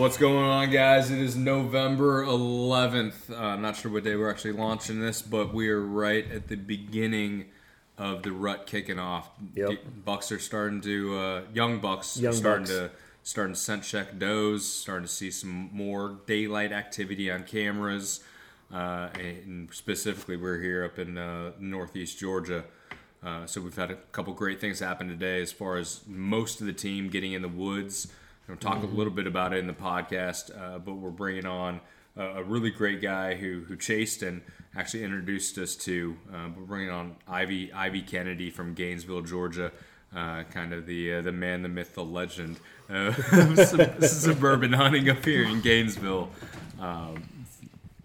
What's going on, guys? It is November 11th. Uh, I'm not sure what day we're actually launching this, but we are right at the beginning of the rut kicking off. Yep. Bucks are starting to uh, young bucks Young starting bucks. to starting to scent check does, starting to see some more daylight activity on cameras. Uh, and specifically, we're here up in uh, northeast Georgia. Uh, so we've had a couple great things happen today as far as most of the team getting in the woods. We'll talk Mm-hmm. a little bit about it in the podcast, uh, but we're bringing on a, a really great guy who who chased and actually introduced us to. Uh, we're bringing on Ivy Ivy Kennedy from Gainesville, Georgia. Uh, kind of the uh, the man, the myth, the legend uh, of sub- suburban hunting up here in Gainesville. Um,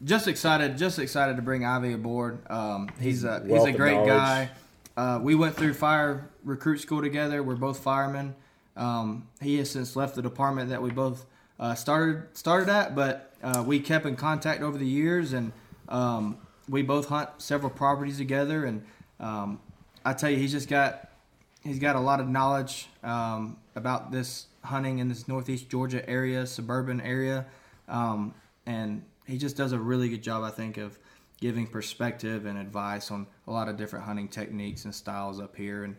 just excited, just excited to bring Ivy aboard. Um, he's a he's a great knowledge. guy. Uh, we went through fire recruit school together. We're both firemen. Um, he has since left the department that we both uh, started started at, but uh, we kept in contact over the years, and um, we both hunt several properties together. And um, I tell you, he's just got he's got a lot of knowledge um, about this hunting in this northeast Georgia area, suburban area, um, and he just does a really good job, I think, of giving perspective and advice on a lot of different hunting techniques and styles up here. And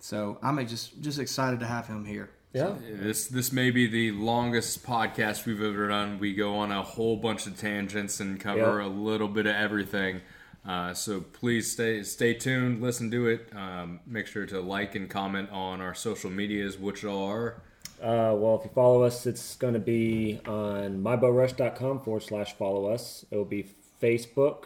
so I'm just just excited to have him here. Yeah. This this may be the longest podcast we've ever done. We go on a whole bunch of tangents and cover Yep. a little bit of everything. Uh, so please stay stay tuned, listen to it. Um, make sure to like and comment on our social medias, which are Uh, well, if you follow us, it's going to be on mybowrush.com forward slash follow us. It will be Facebook,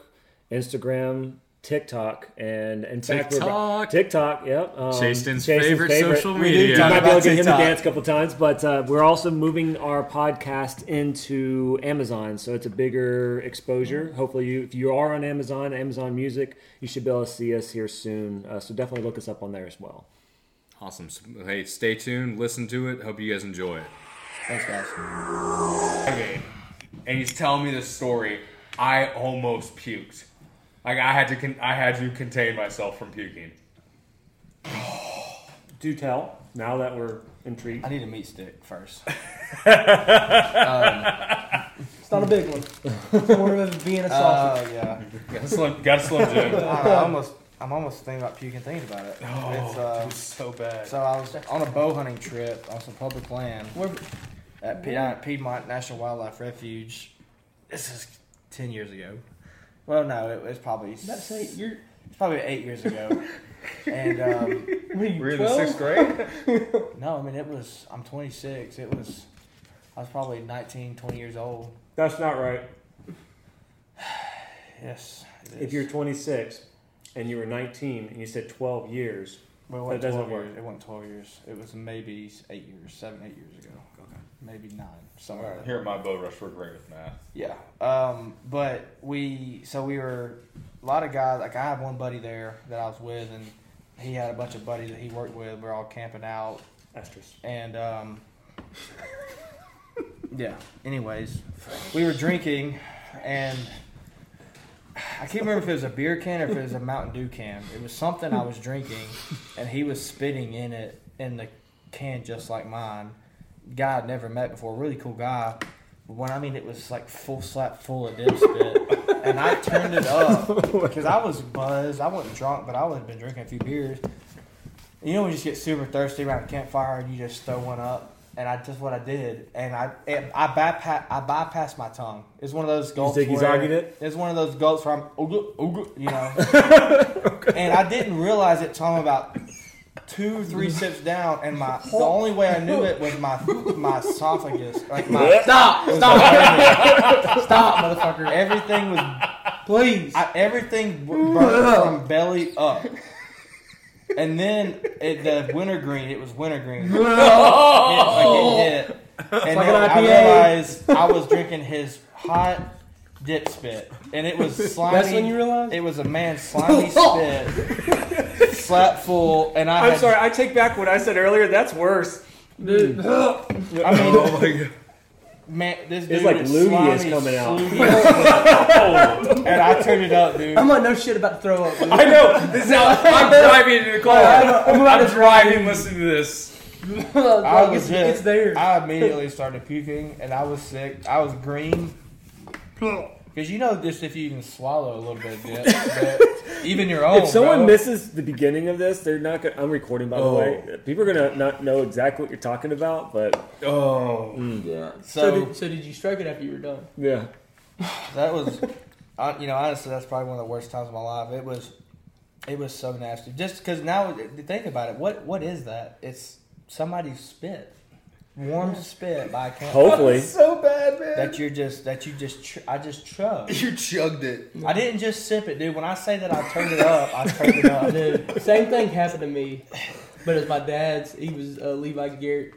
Instagram, TikTok, and in fact, we're TikTok. TikTok, yep. Um, Chasten's favorite social We media. might be able to get him to dance a couple times, but uh, we're also moving our podcast into Amazon, so it's a bigger exposure. Hopefully, you if you are on Amazon, Amazon Music, you should be able to see us here soon. Uh, so definitely look us up on there as well. awesome. So, hey, stay tuned, listen to it. Hope you guys enjoy it. Thanks, guys. Okay. And he's telling me this story. I almost puked. Like I had to, con- I had to contain myself from puking. Do tell. Now that we're intrigued. I need a meat stick first. It's not a big one. It's more of a Vienna sausage. Oh yeah. Got a slim, got a slim Jim. I, I almost, I'm almost thinking about puking thinking about it. Oh, it's, uh, it was so bad. So I was on a bow hunting trip on some public land Where- at, Pied- at Piedmont National Wildlife Refuge. This is ten years ago. Well, no, it was probably Let's say you're. it's probably eight years ago. and um, What are you, We're in the sixth grade. no, I mean it was I'm 26. It was I was probably 19, 20 years old. That's not right. Yes. it If you're 26 and you were 19 and you said 12 years, well, it that doesn't work. Years. It wasn't 12 years. It was maybe eight years, seven, eight years ago. Maybe nine. Somewhere. right, here at my bow rush, we're great with math. Yeah. Um, but we, so we were, a lot of guys, like I have one buddy there that I was with, and he had a bunch of buddies that he worked with. We are all camping out, asterisk. and, um, yeah. Anyways, we were drinking, and I can't remember if it was a beer can or if it was a Mountain Dew can. It was something I was drinking, and he was spitting in it in the can just like mine. Guy I'd never met before, really cool guy. But when I mean it was like full slap full of dip spit, and I turned it up because I was buzzed. I wasn't drunk, but I would have been drinking a few beers. You know when you just get super thirsty around a campfire and you just throw one up, and I just what I did, and I it, I bypass I bypassed my tongue. It's one of those gulps. think he's argued it? It's one of those gulps where I'm you know, and I didn't realize it till I'm about two three sips down, and my the only way I knew it was my my esophagus, like my Stop! Stop! Stop, motherfucker! Everything was Please. I, everything burned from belly up. And then it, the wintergreen, it was wintergreen. It, like it hit. And like then an I realized I was drinking his hot dip spit. And it was slimy. That's when you realized? It was a man's slimy spit. Slap full. And I I'm had, sorry, I take back what I said earlier. That's worse. Dude. Hmm. I mean, Oh my god. man, this dude It's like is Louis is coming out. and I turned it up, dude. I'm like, no shit about to throw up. dude. I know. This is how I'm driving into the car. I'm about I'm to driving, listening to this. I Like, was it's, it's there. I immediately started puking, and I was sick. I was green. Because you know, just if you even swallow a little bit of dip, but even your own. if someone bro. misses the beginning of this, they're not. Gonna, I'm recording, by the Oh. way. People are gonna not know exactly what you're talking about, but Oh, mm. yeah. So, So- did, so did you strike it after you were done? yeah. That was, I- you know, honestly, that's probably one of the worst times of my life. It was, it was so nasty. Just because now, think about it. What what is that? It's somebody's spit, warm spit by a camp. Hopefully, so bad, man. That you're just that you just ch- I just chugged. You chugged it. I didn't just sip it, dude. When I say that I turned it up, I turned it up. Dude, same thing happened to me, but it's my dad's. He was uh, Levi Garrett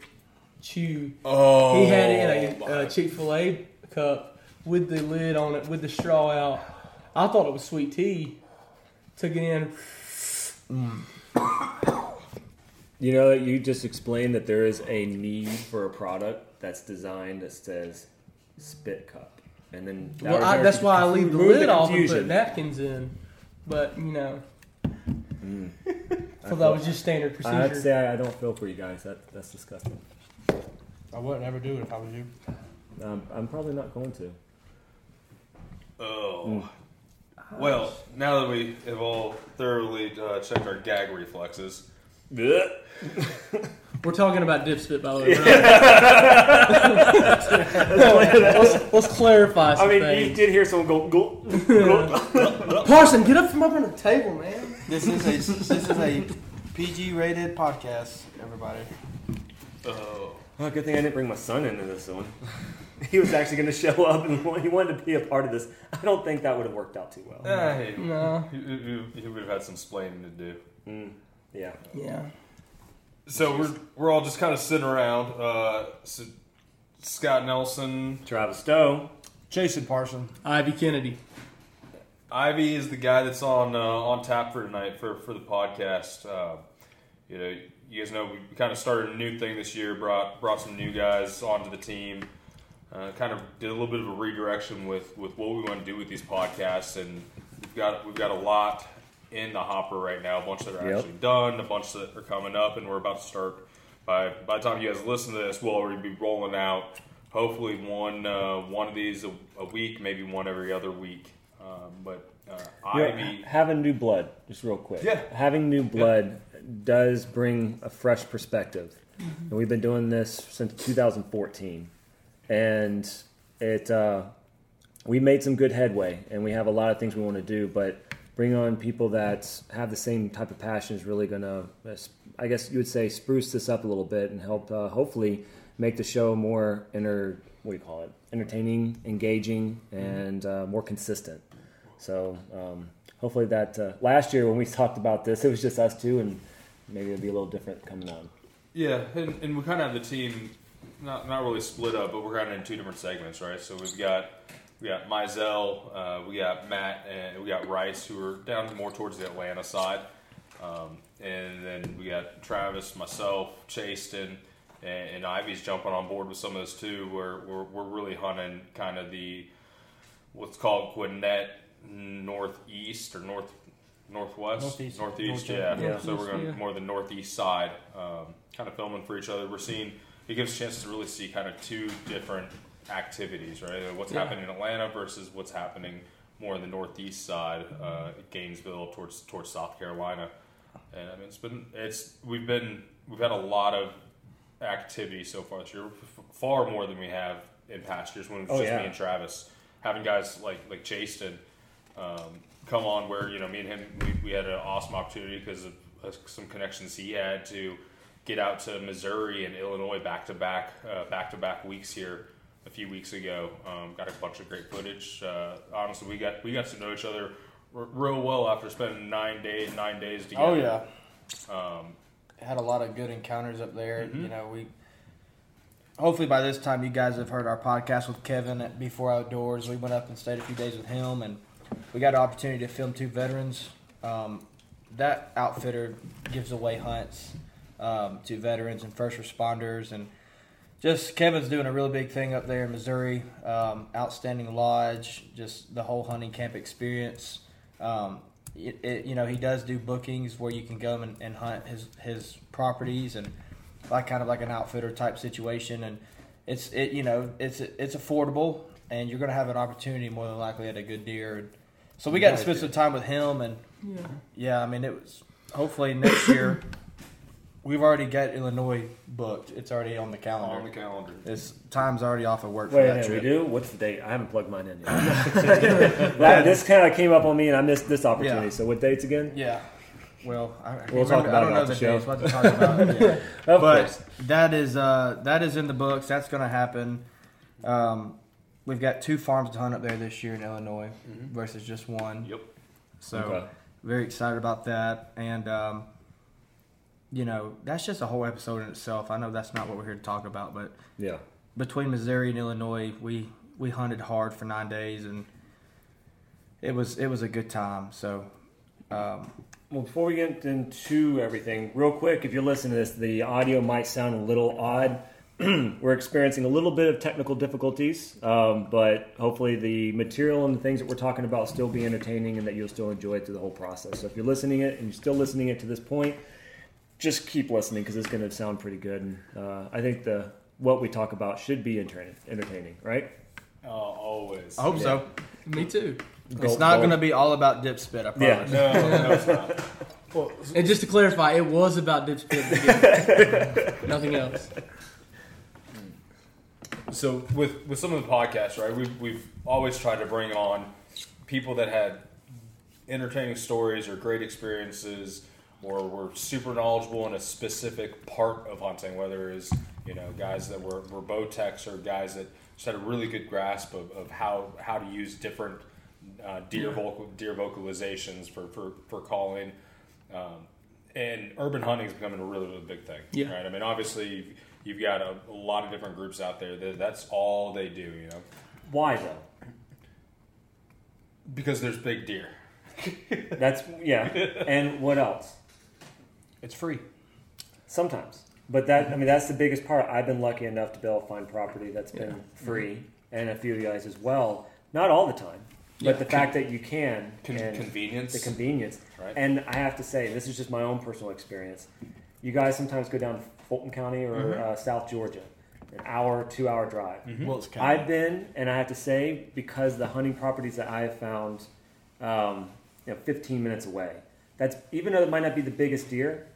Chew. Oh, He had it in a uh, Chick Fil A cup with the lid on it, with the straw out. I thought it was sweet tea. Took it in. You know, you just explained that there is a need for a product that's designed that says "spit cup," and then that Well, I, that's why I leave the remove lid off and put napkins in. But you know, Mm. so that was just standard procedure. I have to procedure. say I, I don't feel for you guys. That that's disgusting. I wouldn't ever do it if I was you. Um, I'm probably not going to. Oh. Well, now that we have all thoroughly uh, checked our gag reflexes, We're talking about dip spit, by the way. Let's, let's clarify I some mean, you things. did hear someone go go. go. Parson, get up from up on the table, man. This is a this is a PG rated podcast, everybody. oh, Well, good thing I didn't bring my son into this one. he was actually going to show up and he wanted to be a part of this. I don't think that would have worked out too well. eh, No. he, he- he would have had some splaining to do. Mm, yeah. Yeah. So we're we're all just kind of sitting around. Uh, so Scott Nelson, Travis Stowe. Jason Parson. Ivy Kennedy. Ivy is the guy that's on uh, on tap for tonight for for the podcast. Uh, you know, you guys know we kind of started a new thing this year. brought brought some new guys onto the team. Uh, kind of did a little bit of a redirection with with what we want to do with these podcasts, and we've got we've got a lot in the hopper right now. A bunch that are Yep. actually done, a bunch that are coming up, and we're about to start. By by the time you guys listen to this, we'll already be rolling out. Hopefully, one uh, one of these a, a week, maybe one every other week. Um, but uh, Yeah, Ivy, having new blood, just real quick. Yeah. Having new blood does bring a fresh perspective. And we've been doing this since 2014. And it uh, we made some good headway and we have a lot of things we want to do, but bring on people that have the same type of passion is really going to, I guess you would say, spruce this up a little bit and help uh, hopefully make the show more inter, what do you call it, entertaining, engaging, and uh, more consistent. So um, hopefully that uh, last year when we talked about this, it was just us two, and maybe it'll be a little different coming on. Yeah, and, and we kind of have the team not not really split up, but we're kind of in two different segments, right? So we've got we got Mizell, uh, we got Matt, and we got Rice, who are down more towards the Atlanta side, um, and then we got Travis, myself, Chaston, and, and Ivy's jumping on board with some of those too. Where we're, we're really hunting kind of the what's called Gwinnett northeast or north northwest Northeast. northeast, North- yeah. yeah. So we're going Yeah. more the northeast side, um, kind of filming for each other. We're seeing it gives us a chance to really see kind of two different activities, right? What's Yeah. happening in Atlanta versus what's happening more in the northeast side, uh, Gainesville towards towards South Carolina. And I mean, it's been it's we've been we've had a lot of activity so far this year, f- far more than we have in past years when it was Oh, just yeah. me and Travis having guys like like Chaston um, come on where you know me and him we, we had an awesome opportunity because of uh, some connections he had to get out to Missouri and Illinois back to back back to back weeks here a few weeks ago. Um, got a bunch of great footage. Uh, honestly, we got we got to know each other r- real well after spending nine days nine days together. Oh yeah, Um, had a lot of good encounters up there. Mm-hmm. You know, we. Hopefully, by this time, you guys have heard our podcast with Kevin at Before Outdoors. We went up and stayed a few days with him, and we got an opportunity to film two veterans. Um, that outfitter gives away hunts um, to veterans and first responders, and just Kevin's doing a really big thing up there in Missouri. Um, outstanding lodge, just the whole hunting camp experience. Um, it, it, you know, he does do bookings where you can go and, and hunt his his properties, and like kind of like an outfitter type situation, and it's it you know it's it's affordable, and you're gonna have an opportunity more than likely at a good deer. And so we got to spend some time with him, and Yeah. yeah, I mean it was hopefully next year. We've already got Illinois booked. It's already on the calendar. on the calendar. It's time's already off of work for Wait, that no, we do. What's the date? I haven't plugged mine in yet. That- this kind of came up on me, and I missed this opportunity. Yeah. So, what dates again? Yeah. Well, I, I We'll talk remember- about I it don't know off the the show. dates. We'll to talk about it. Yeah. Of but course. that is uh, that is in the books. That's going to happen. Um, we've got two farms to hunt up there this year in Illinois versus just one. Yep. So Okay. very excited about that, and um, you know that's just a whole episode in itself. I know that's not what we're here to talk about, but Yeah. between Missouri and Illinois, we we hunted hard for nine days, and it was it was a good time. So. Um, Well, before we get into everything, real quick, if you're listening to this, the audio might sound a little odd. we're experiencing a little bit of technical difficulties, um, but hopefully the material and the things that we're talking about still be entertaining and that you'll still enjoy it through the whole process. So if you're listening it and you're still listening it to this point, just keep listening because it's going to sound pretty good. And uh, I think the what we talk about should be entertaining, entertaining right? Oh, always. I hope so. Me too. It's not going to be all about dip spit. I Yeah. promise. No, no, it's not. Well, And just to clarify, it was about dip spit. Nothing else. so with with some of the podcasts, right? We've we've always tried to bring on people that had entertaining stories or great experiences, or were super knowledgeable in a specific part of hunting. Whether it's you know guys that were were bow techs or guys that just had a really good grasp of, of how how to use different uh, deer vocal deer vocalizations for for for calling. Um, and urban hunting is becoming a really, really big thing. Yeah. Right. I mean, obviously, you've got a, a lot of different groups out there that that's all they do. You know, Why though? because there's big deer. That's yeah. And what else? It's free. Sometimes, but that I mean that's the biggest part. I've been lucky enough to be able to find property that's been free, and a few of you guys as well. Not all the time, but Yeah. the fact that you can Con- and convenience. the convenience. Right. And I have to say, this is just my own personal experience. You guys sometimes go down to Fulton County or uh, South Georgia, an hour, two hour drive. Wilkes I've been, and I have to say, because the hunting properties that I have found, um, you know, 15 minutes away. That's even though it might not be the biggest deer.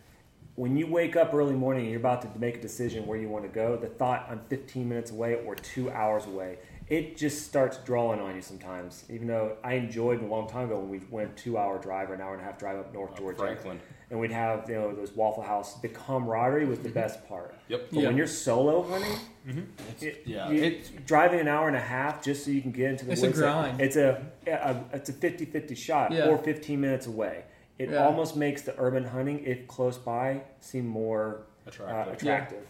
When you wake up early morning and you're about to make a decision where you want to go, the thought I'm 15 minutes away or two hours away, it just starts drawing on you sometimes. Even though I enjoyed a long time ago when we went two hour drive or an hour and a half drive up North Georgia, Franklin. and we'd have you know those Waffle House. The camaraderie was the mm-hmm. best part. Yep. But Yeah. when you're solo hunting, mm-hmm. it, yeah, you- it's- driving an hour and a half just so you can get into the It's a woods. grind. It's a, a it's a 50-50 shot Yeah. or 15 minutes away. It Yeah. almost makes the urban hunting, if close by, seem more uh, Attractive. attractive.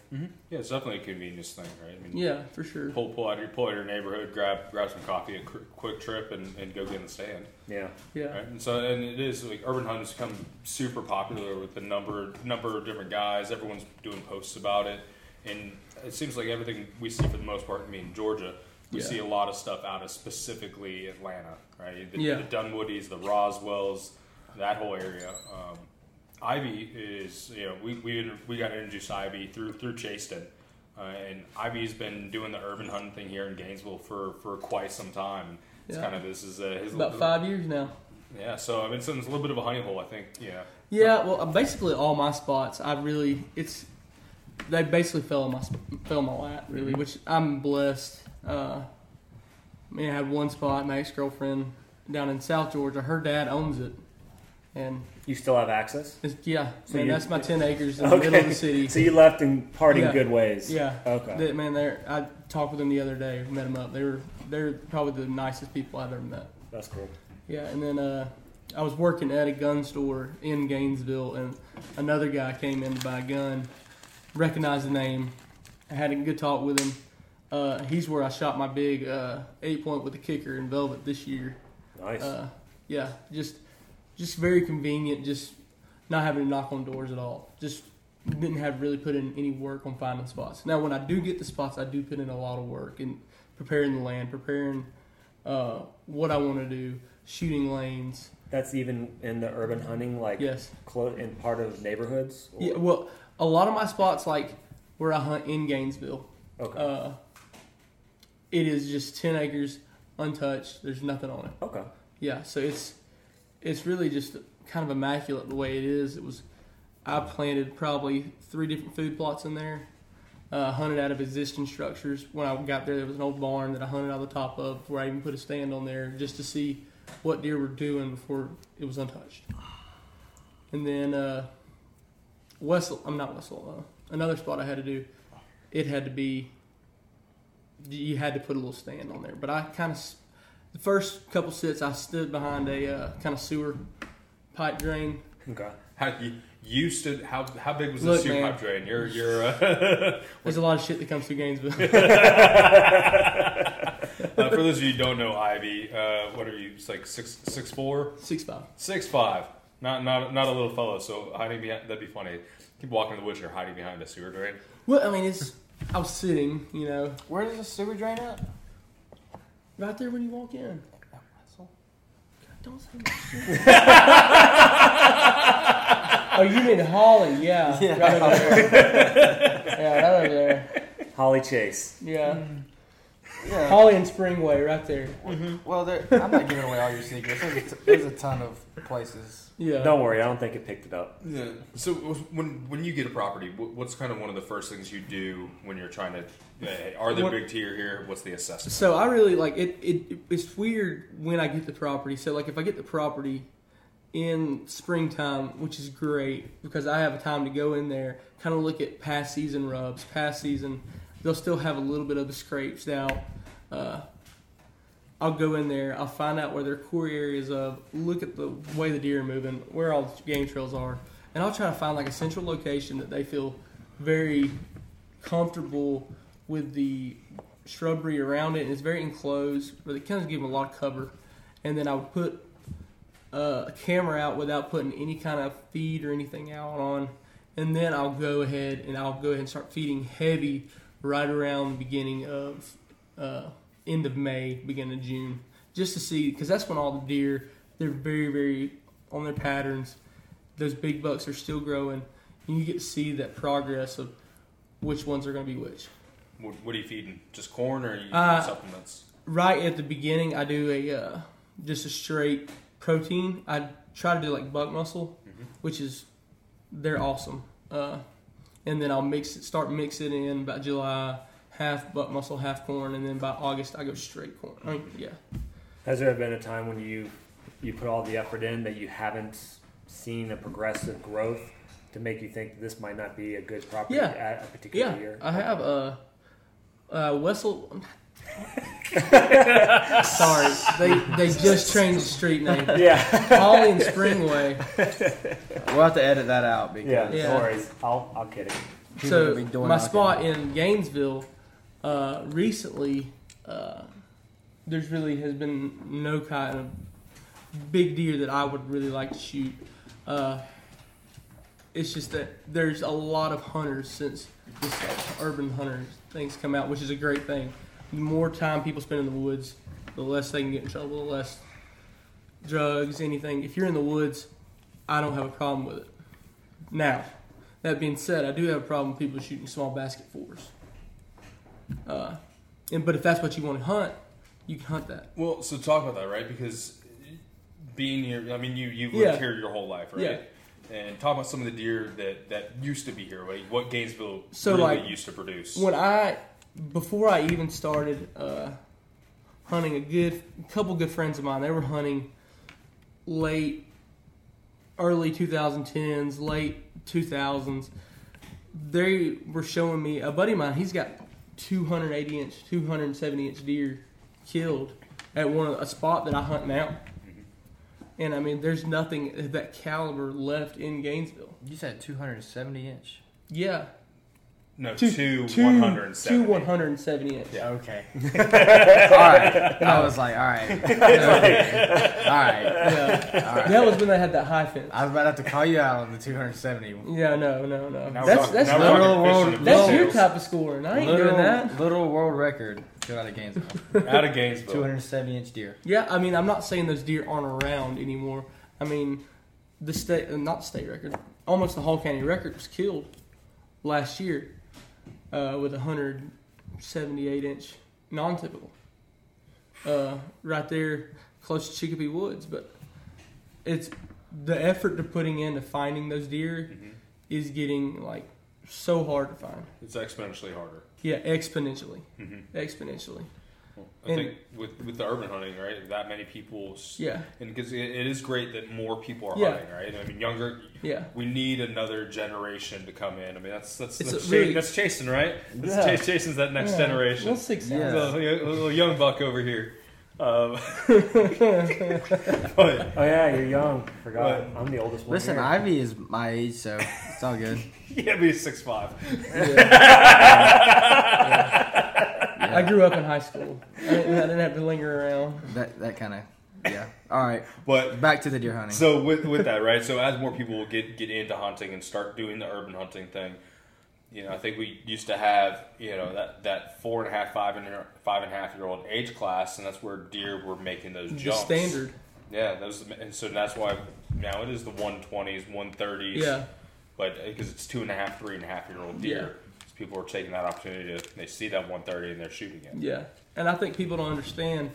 Yeah, it's definitely a convenience thing, right? I mean, Yeah, for sure. pull pull out your pull out your neighborhood, grab grab some coffee, a quick, quick trip, and, and go get in the stand. Yeah. Yeah. Right? And so, and it is like urban hunting's become super popular with the number number of different guys. Everyone's doing posts about it, and it seems like everything we see for the most part. I mean, Georgia, we Yeah. see a lot of stuff out of specifically Atlanta, right? The, Yeah. the Dunwoodies, the Roswells, that whole area. Um, Ivy is, you know, we, we we got introduced to Ivy through through Chasten, uh, and Ivy's been doing the urban hunting thing here in Gainesville for, for quite some time. It's Yeah. kind of this is uh, his About little- five years now. yeah, so I mean, it's a little bit of a honey hole, I think. Yeah, Yeah, well, uh, basically all my spots, I really it's they basically fell in my fell in my lap, really, which I'm blessed. Uh, I mean, I had one spot, my ex girlfriend down in South Georgia. Her dad owns it, and You still have access. yeah, So man, you- that's my ten acres in the middle of the city. So you left in parting Yeah. good ways. Yeah. Okay. That- man, they're I talked with them the other day, met them up. They were they're probably the nicest people I've ever met. That's cool. Yeah, and then uh, I was working at a gun store in Gainesville, and another guy came in to buy a gun, recognized the name, I had a good talk with him. Uh, he's where I shot my big uh, eight point with the kicker in velvet this year. Nice. Uh, yeah, just just very convenient, just not having to knock on doors at all. Just didn't have really put in any work on finding spots. Now, when I do get the spots, I do put in a lot of work in preparing the land, preparing uh, what I want to do, shooting lanes. That's even in the urban hunting, like Yes. clo- in part of neighborhoods. or- Yeah, well, a lot of my spots, like where I hunt in Gainesville. Okay. Uh, it is just ten acres, untouched. There's nothing on it. okay. Yeah, so it's it's really just kind of immaculate the way it is. It was I planted probably three different food plots in there. Uh, hunted out of existing structures. When I got there, there was an old barn that I hunted out the top of, where I even put a stand on there just to see what deer were doing before it was untouched. And then uh, Wessel, I'm not Wessel. Uh, another spot I had to do, it had to be. You had to put a little stand on there, but I kind of the first couple sits, I stood behind a uh, kind of sewer pipe drain. Okay. How you, you stood? How how big was the sewer man. pipe drain? You're you're. Uh, There's a lot of shit that comes through Gainesville. uh, for those of you who don't know Ivy, uh, what are you? It's like six six four, Six five. six five. Not not not a little fellow. So hiding behind that'd be funny. Keep walking in the woods. You're hiding behind a sewer drain. Well, I mean, it's. I was sitting, you know, Where's the sewer drain at? Right there when you walk in. Don't say that shit. oh, you mean Holly? Yeah. Yeah. Right over there. yeah, right over there. Holly Chase. Yeah. Mm. Yeah. Holly and Springway, right there. Mm-hmm. Well, there, I'm not giving away all your secrets. There's a, t- there's a ton of places. Yeah. Don't worry, I don't think it picked it up. Yeah. So when when you get a property, what's kind of one of the first things you do when you're trying to? Hey, are there What- big tier here? What's the assessment? So I really like it, it. It's weird when I get the property. So like if I get the property in springtime, which is great because I have a time to go in there, kind of look at past season rubs, past season. They'll still have a little bit of the scrapes now. Uh, I'll go in there. I'll find out where their core areas of. Look at the way the deer are moving, where all the game trails are, and I'll try to find like a central location that they feel very comfortable with the shrubbery around it, and it's very enclosed, but it kind of gives them a lot of cover. And then I would put uh, a camera out without putting any kind of feed or anything out on, and then I'll go ahead and I'll go ahead and start feeding heavy right around the beginning of uh, end of May, beginning of June, just to see because that's when all the deer they're very very on their patterns. Those big bucks are still growing, and you get to see that progress of which ones are going to be which. What, what are you feeding? Just corn or are you Uh, supplements? right at the beginning, I do a uh, just a straight protein. I try to do like buck muscle, which is they're awesome. Uh, and then I'll mix it, start mix it in about July, half buck muscle, half corn, and then by August I go straight corn. I mean, yeah. Has there been a time when you you put all the effort in that you haven't seen a progressive growth to make you think this might not be a good property Yeah. at a particular Yeah, year? I have uh, uh, Wessel. Sorry, they they just changed the street name. Yeah, Holly and Springway. We'll have to edit that out because yeah, Yeah. No worries. I'll I'll kid it. People so be doing my spot in Gainesville uh, recently, uh, there's really has been no kind of big deer that I would really like to shoot. Uh, it's just that there's a lot of hunters since this urban hunters things come out, which is a great thing. The more time people spend in the woods, the less they can get in trouble, the less drugs, anything. If you're in the woods, I don't have a problem with it. Now, that being said, I do have a problem with people shooting small basket fours. Uh, and but if that's what you want to hunt, you can hunt that. Well, so talk about that, right? Because being here, I mean, you you've Yeah. lived here your whole life, right? Yeah. And talk about some of the deer that that used to be here, like what Gainesville So, really like, used to produce. When I before I even started uh, hunting, a good couple good friends of mine, they were hunting late, early 2010s, late 2000s. They were showing me a buddy of mine. He's got 280 inch, 270 inch deer killed at one of, a spot that I hunt now. Mm-hmm. And I mean, there's nothing of that caliber left in Gainesville. You said 270 inch. Yeah, no, two, two, two- one hundred and two seventy. 170 inch. Yeah. Okay. all right. I was like, all right. all right. Yeah. All right. That was when they had that high fence. I was about to have to call you out on the 270. Yeah, no, no, no. Now That's talking- that's now we're not- talking Little world- that's your type of scoring. I ain't Literal, doing that. Literal world record. Go out of Gainesville. out of Gainesville. 270 inch deer. Yeah, I mean, I'm not saying those deer aren't around anymore. I mean, the state, uh, not the state record, almost the whole county record was killed last year. Uh, with a 178 inch non-typical, uh, right there close to Chicopee Woods. But it's the effort to putting into finding those deer Mhm. is getting like so hard to find. It's exponentially harder. Yeah, exponentially, Mhm. exponentially. I And- think with with the urban hunting, right? That many people, Yeah, and because it, it is great that more people are Yeah. hunting, right? I mean, younger. yeah. We need another generation to come in. I mean, that's that's that's, a really- that's Chasen, right? That's Yeah. Chas- Chasen's that next Yeah. generation. Well, six Yeah. hours. So, a little young buck over here. Um, but Oh yeah, you're young. Forgot. Right. I'm the oldest one. Listen, here. Ivy is my age, so it's all good. yeah, be six five. I grew up in high school. I didn't, I didn't have to linger around. That that kind of yeah. All right, But back to the deer hunting. So with with that, right? So as more people get get into hunting and start doing the urban hunting thing, you know, I think we used to have you know that that four and half, five and a- five and a half year old age class, and that's where deer were making those jumps. The jumps. standard. Yeah, those and so that's why now it is the one twenties, one thirties. Yeah. but because it's two and a half, three and a half year old deer, so people are taking that opportunity to they see that one thirty and they're shooting it. Yeah, and I think people don't understand.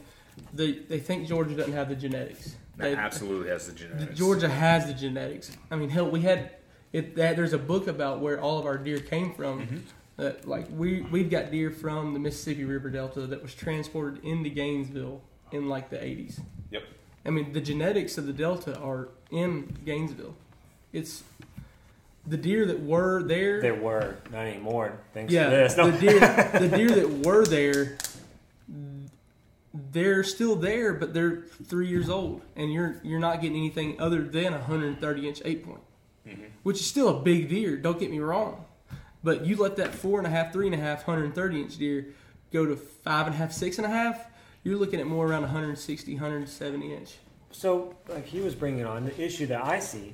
They they think Georgia doesn't have the genetics. They, absolutely has the genetics. Georgia has the genetics. I mean, hell, we had it. That, there's a book about where all of our deer came from. Mm-hmm. That like we we've got deer from the Mississippi River Delta that was transported into Gainesville in like the 80s. Yep. I mean, the genetics of the Delta are in Gainesville. It's the deer that were there. There were not anymore. Thanks yeah, to this. No. the deer the deer that were there, they're still there, but they're three years old, and you're you're not getting anything other than a 130 inch eight point, Mm-hmm. which is still a big deer. Don't get me wrong, but you let that four and a half, three and a half, 130 inch deer go to five and a half, six and a half. You're looking at more around 160, 170 inch. So, like he was bringing on, the issue that I see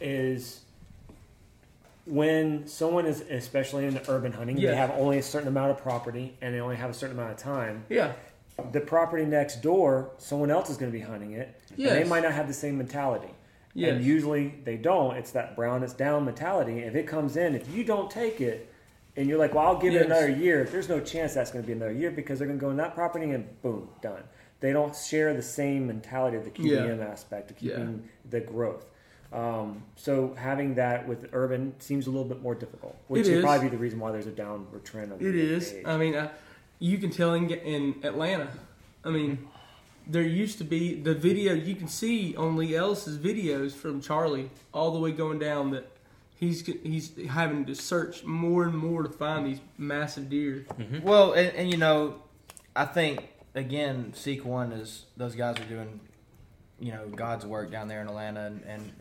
is when someone is, especially in urban hunting, Yeah. they have only a certain amount of property and they only have a certain amount of time. Yeah, The property next door, someone else is going to be hunting it. And they might not have the same mentality. Yes. And usually they don't. It's that brown is down mentality. If it comes in, if you don't take it, and you're like, well, I'll give Yes. it another year. There's no chance that's going to be another year because they're going to go in that property and boom, done. They don't share the same mentality of the QDM aspect of Yeah. keeping the growth. Um, so having that with urban seems a little bit more difficult, which It would is. probably be the reason why there's a downward trend. Of It the is. age. I mean, I, you can tell in, in Atlanta. I mean, mm-hmm. there used to be the video you can see on Lee Ellis's videos from Charlie all the way going down that he's he's having to search more and more to find these massive deer. Mm-hmm. Well, and, and you know, I think again, Seek One is those guys are doing, you know, God's work down there in Atlanta, and, and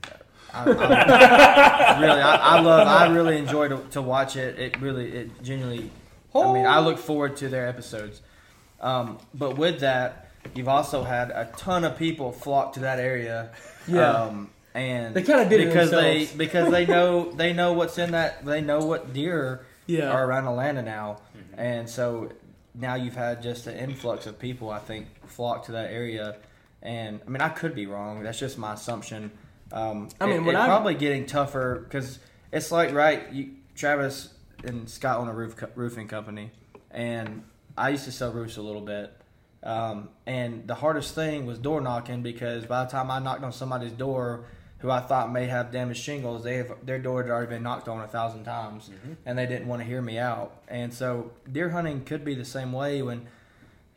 I, I, really, I, I love, I really enjoy to, to watch it. It really, it genuinely, I mean, I look forward to their episodes. Um, but with that, you've also had a ton of people flock to that area. Yeah. Um, and They kinda did it because they because they know they know what's in that they know what deer Yeah. are around Atlanta now, and so now you've had just an influx of people. I think flock to that area, and I mean I could be wrong. That's just my assumption. Um, I mean, it- it's probably getting tougher because it's like right, you, Travis and Scott own a roof co- roofing company, and I used to sell roofs a little bit. Um, and the hardest thing was door knocking because by the time I knocked on somebody's door who I thought may have damaged shingles, they have their door had already been knocked on a thousand times, and they didn't want to hear me out. And so deer hunting could be the same way when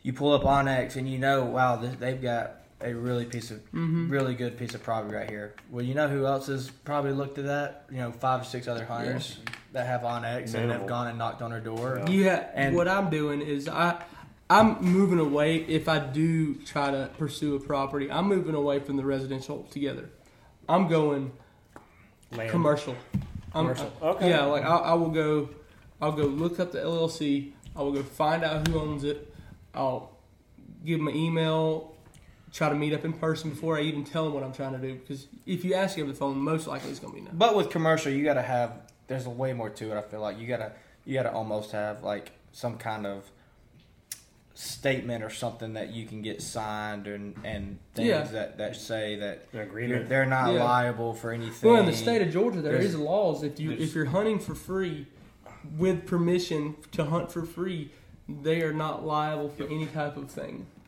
you pull up onX and you know, wow, this, they've got a really piece of mm-hmm. really good piece of property right here. Well, you know who else has probably looked at that? You know, five or six other hunters that have onX and have gone and knocked on her door. Yeah, And- what I'm doing is I I'm moving away if I do try to pursue a property. I'm moving away from the residential together. I'm going Land. commercial. I'm, Commercial. I- Okay. Yeah, like I, I will go. I'll go look up the LLC. I will go find out who owns it. I'll give them an email. Try to meet up in person before I even tell them what I'm trying to do. Because if you ask over the phone, most likely it's going to be no. But with commercial, you got to have. There's a way more to it. I feel like you gotta you gotta almost have like some kind of statement or something that you can get signed and and things Yeah. that that say that agreement. they're not Yeah. liable for anything. Well, in the state of Georgia, there There's- is laws. If you if you're hunting for free, with permission to hunt for free, they are not liable for any type of thing Yeah.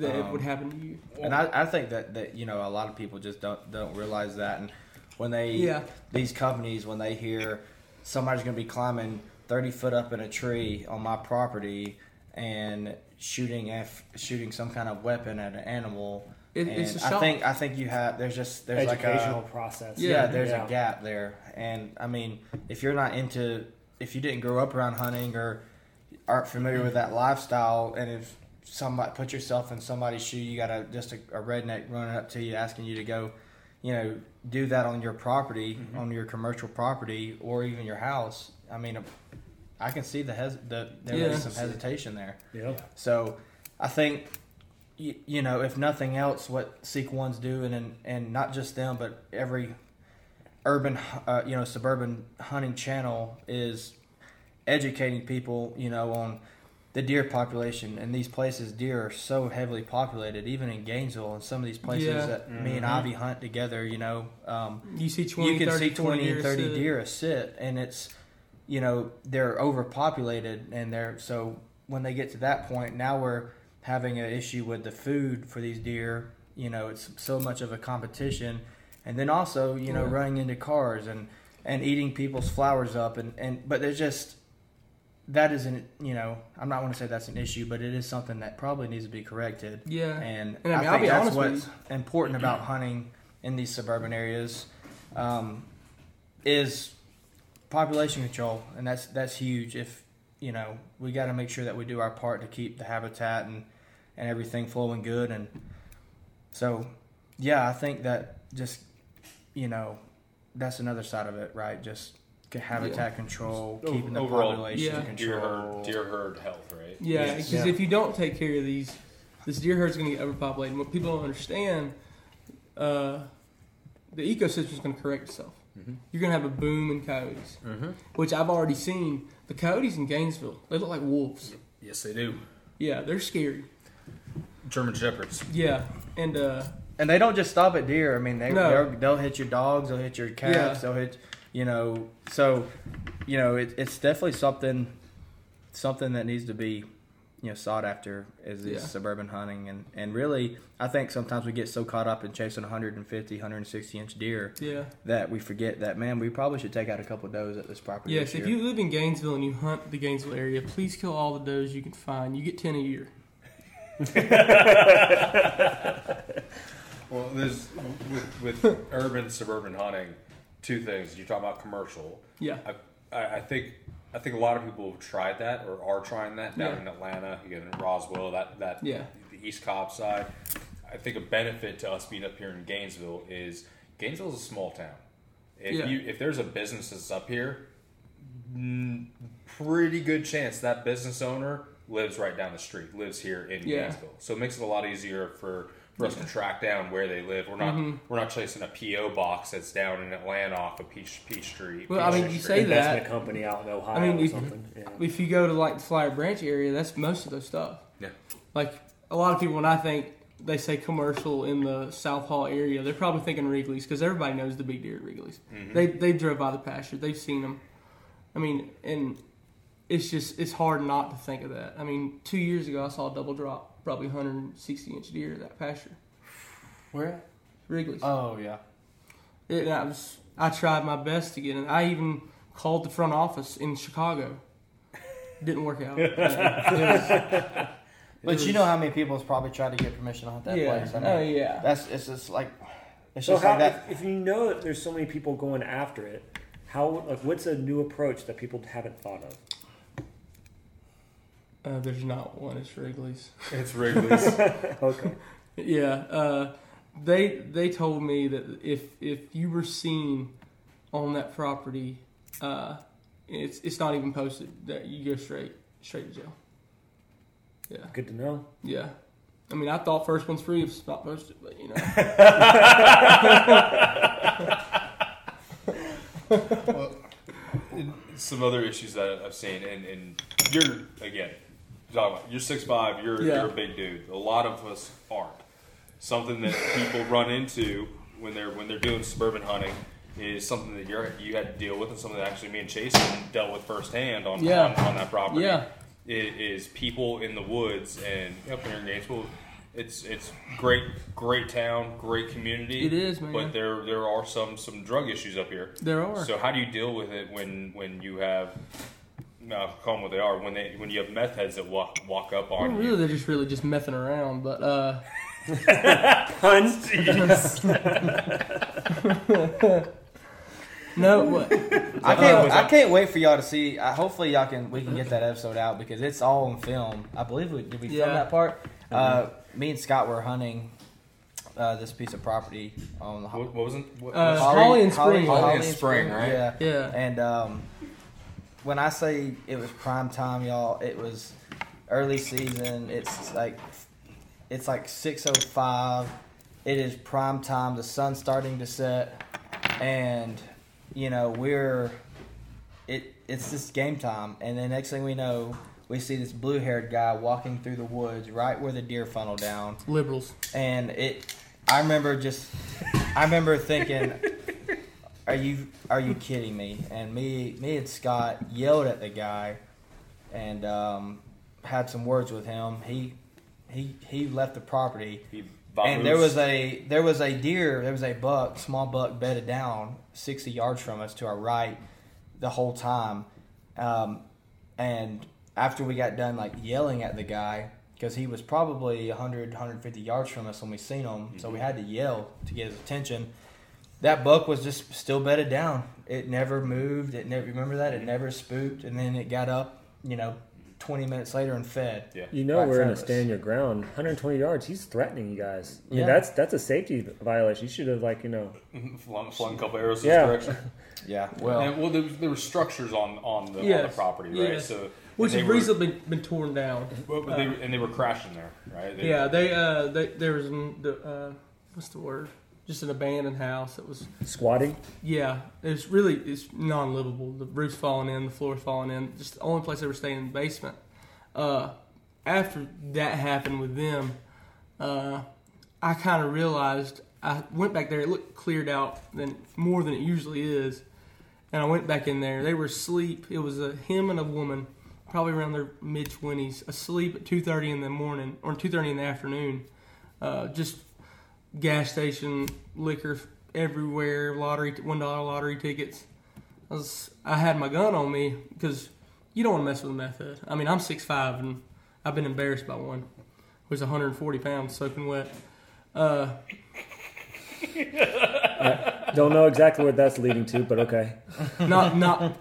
That Um, would happen to you. And I, I think that, that you know a lot of people just don't don't realize that, and when they Yeah. these companies when they hear somebody's going to be climbing thirty foot up in a tree on my property and shooting f shooting some kind of weapon at an animal, It, and it's a I shock. think I think you have there's just there's like a Educational a process. yeah, Yeah. there's Yeah. a gap there, and I mean if you're not into if you didn't grow up around hunting or aren't familiar with that lifestyle, and if somebody put yourself in somebody's shoe, you got a just a, a redneck running up to you asking you to go, you know, do that on your property, Mm-hmm. on your commercial property, or even your house. I mean, I can see the hes- the there Yeah. is some hesitation there. Yep. So I think you, you know if nothing else, what Seek One's doing, and and not just them, but every urban uh, you know suburban hunting channel is educating people you know on the deer population in these places deer are so heavily populated even in gainesville and some of these places Yeah. that me and ivy hunt together you know um, you see 20, you can 30, see 20 40 and 30 sit. deer a sit and it's you know they're overpopulated and they're so when they get to that point now we're having an issue with the food for these deer you know it's so much of a competition and then also you know Yeah. running into cars and and eating people's flowers up and and but there's just that isn't you know i'm not going to say that's an issue but it is something that probably needs to be corrected Yeah. and, And I I, mean, I'll think be that's what's important about hunting in these suburban areas um, is population control, and that's that's huge. If you know, we got to make sure that we do our part to keep the habitat and and everything flowing good, and so yeah, I think that just you know that's another side of it, right? Just c- habitat control, O- keeping the overall, population Yeah. Deer control. herd, deer herd health, right? Yeah, Yes. because Yeah. if you don't take care of these, this deer herd is going to get overpopulated. And what people don't understand, uh, the ecosystem's going to correct itself. Mm-hmm. You're going to have a boom in coyotes, which I've already seen. The coyotes in Gainesville, they look like wolves. Yes, they do. Yeah, they're scary. German shepherds. Yeah, and uh, And they don't just stop at deer. I mean, they No. they'll, they'll hit your dogs, they'll hit your cats, Yeah. they'll hit you know. So, you know, it, it's definitely something something that needs to be you know sought after is this Yeah. suburban hunting and and really I think sometimes we get so caught up in chasing 150 160 inch deer yeah. that we forget that man we probably should take out a couple does at this property Yes, this if you live in Gainesville and you hunt the Gainesville area, please kill all the does you can find. You get 10 a year. Well, there's with, with urban suburban hunting, two things. You talk about commercial. Yeah. I, I, think I think a lot of people have tried that or are trying that down Yeah. in Atlanta, you get in Roswell, that that Yeah. the East Cobb side. I think a benefit to us being up here in Gainesville is Gainesville is a small town. If Yeah. you if there's a business that's up here, pretty good chance that business owner lives right down the street, lives here in Yeah. Gainesville. So it makes it a lot easier for, for us to track down where they live. We're not Mm-hmm. we're not chasing a PO box that's down in Atlanta off of Peach Peach Street. Well, I Peach mean, you Street. say Investment that. company out in Ohio I mean, or if- something. Yeah. If you go to like the Flowery Branch area, that's most of those stuff. Yeah. Like a lot of people, when I think they say commercial in the South Hall area, they're probably thinking Wrigley's because everybody knows the big deer at Wrigley's. They they drove by the pasture, they've seen them. I mean, and it's just it's hard not to think of that. I mean, two years ago I saw a double drop, probably 160 inch deer at that pasture, Where? Wrigley's. Oh yeah. It, I was I tried my best to get in. I even called the front office in Chicago. Didn't work out. It was- But you know how many people's probably tried to get permission to hunt that yeah. place. I oh, mean, oh yeah. That's it's just like it's So just how, like that. if, if you know that there's so many people going after it, how like what's a new approach that people haven't thought of? Uh, there's not one. It's Wrigley's. It's Wrigley's. Okay. Yeah. Uh, they they told me that if if you were seen on that property, uh, it's it's not even posted. That you go straight straight to jail. Yeah. Good to know. Yeah. I mean, I thought first one's free if it's not posted, but you know. Some other issues that I've seen, and, and you're again, you're talking about you're six five, you're Yeah. you're a big dude. A lot of us aren't. Something that people run into when they're when they're doing suburban hunting is something that you're you had to deal with, and something that actually me and Chase dealt with firsthand on Yeah. on, on that property. Yeah. i- is people in the woods and up here in Gainesville. It's it's great great town, great community. It is, man. But there there are some some drug issues up here. There are. So how do you deal with it when when you have no, call them what they are when they when you have meth heads that walk walk up Well, on really, you? they're just really just messing around. But uh, Puns. no, what? I can't. I can't wait for y'all to see. Uh, hopefully, y'all can. We can get that episode out because it's all on film. I believe we did. We film that part. Uh, me and Scott were hunting uh, this piece of property on the What, what was it? What, Uh, what- Holly and Spring. Holly and Spring, right? Yeah. Yeah. And um, when I say it was prime time, y'all, it was early season. It's like it's like six oh five. It is prime time. The sun's starting to set, and you know we're it. It's just game time, and then next thing we know, we see this blue haired guy walking through the woods right where the deer funnel down Liberals. and it i remember just i remember thinking are you are you kidding me? And me me and scott yelled at the guy and um, had some words with him. He he he left the property. He and there was a there was a deer there was a buck small buck bedded down 60 yards from us to our right the whole time. Um, and after we got done like yelling at the guy because he was probably 100 150 yards from us when we seen him. So we had to yell to get his attention that buck was just still bedded down it never moved it never remember that it never spooked and then it got up you know 20 minutes later and fed yeah. You know Right we're in front a stand your ground. 120 yards. He's threatening you guys. I mean, Yeah. that's that's a safety violation. You should have like you know. flung, flung a couple arrows Yeah. this direction. yeah well and, well, there, there were structures on on the, on the property, right? Yes. So Which they has recently been, been torn down. Well, but they, were- and they were crashing there, right? They- Yeah, they uh, they there was the uh, what's the word? Just an abandoned house that was Squatting. yeah. It's really it's non livable. The roof's falling in, the floor's falling in. Just the only place they were staying in the basement. Uh, after that happened with them, uh, I kind of realized I went back there. It looked cleared out than more than it usually is, and I went back in there. They were asleep. It was a him and a woman, probably around their mid twenties, asleep at two thirty in the morning or two thirty in the afternoon. Uh, just gas station liquor everywhere, lottery one dollar lottery tickets. I was I had my gun on me because you don't want to mess with a meth head. I mean I'm six five and I've been embarrassed by one. It was 140 pounds soaking wet. Uh, Don't know exactly what that's leading to, but okay. not not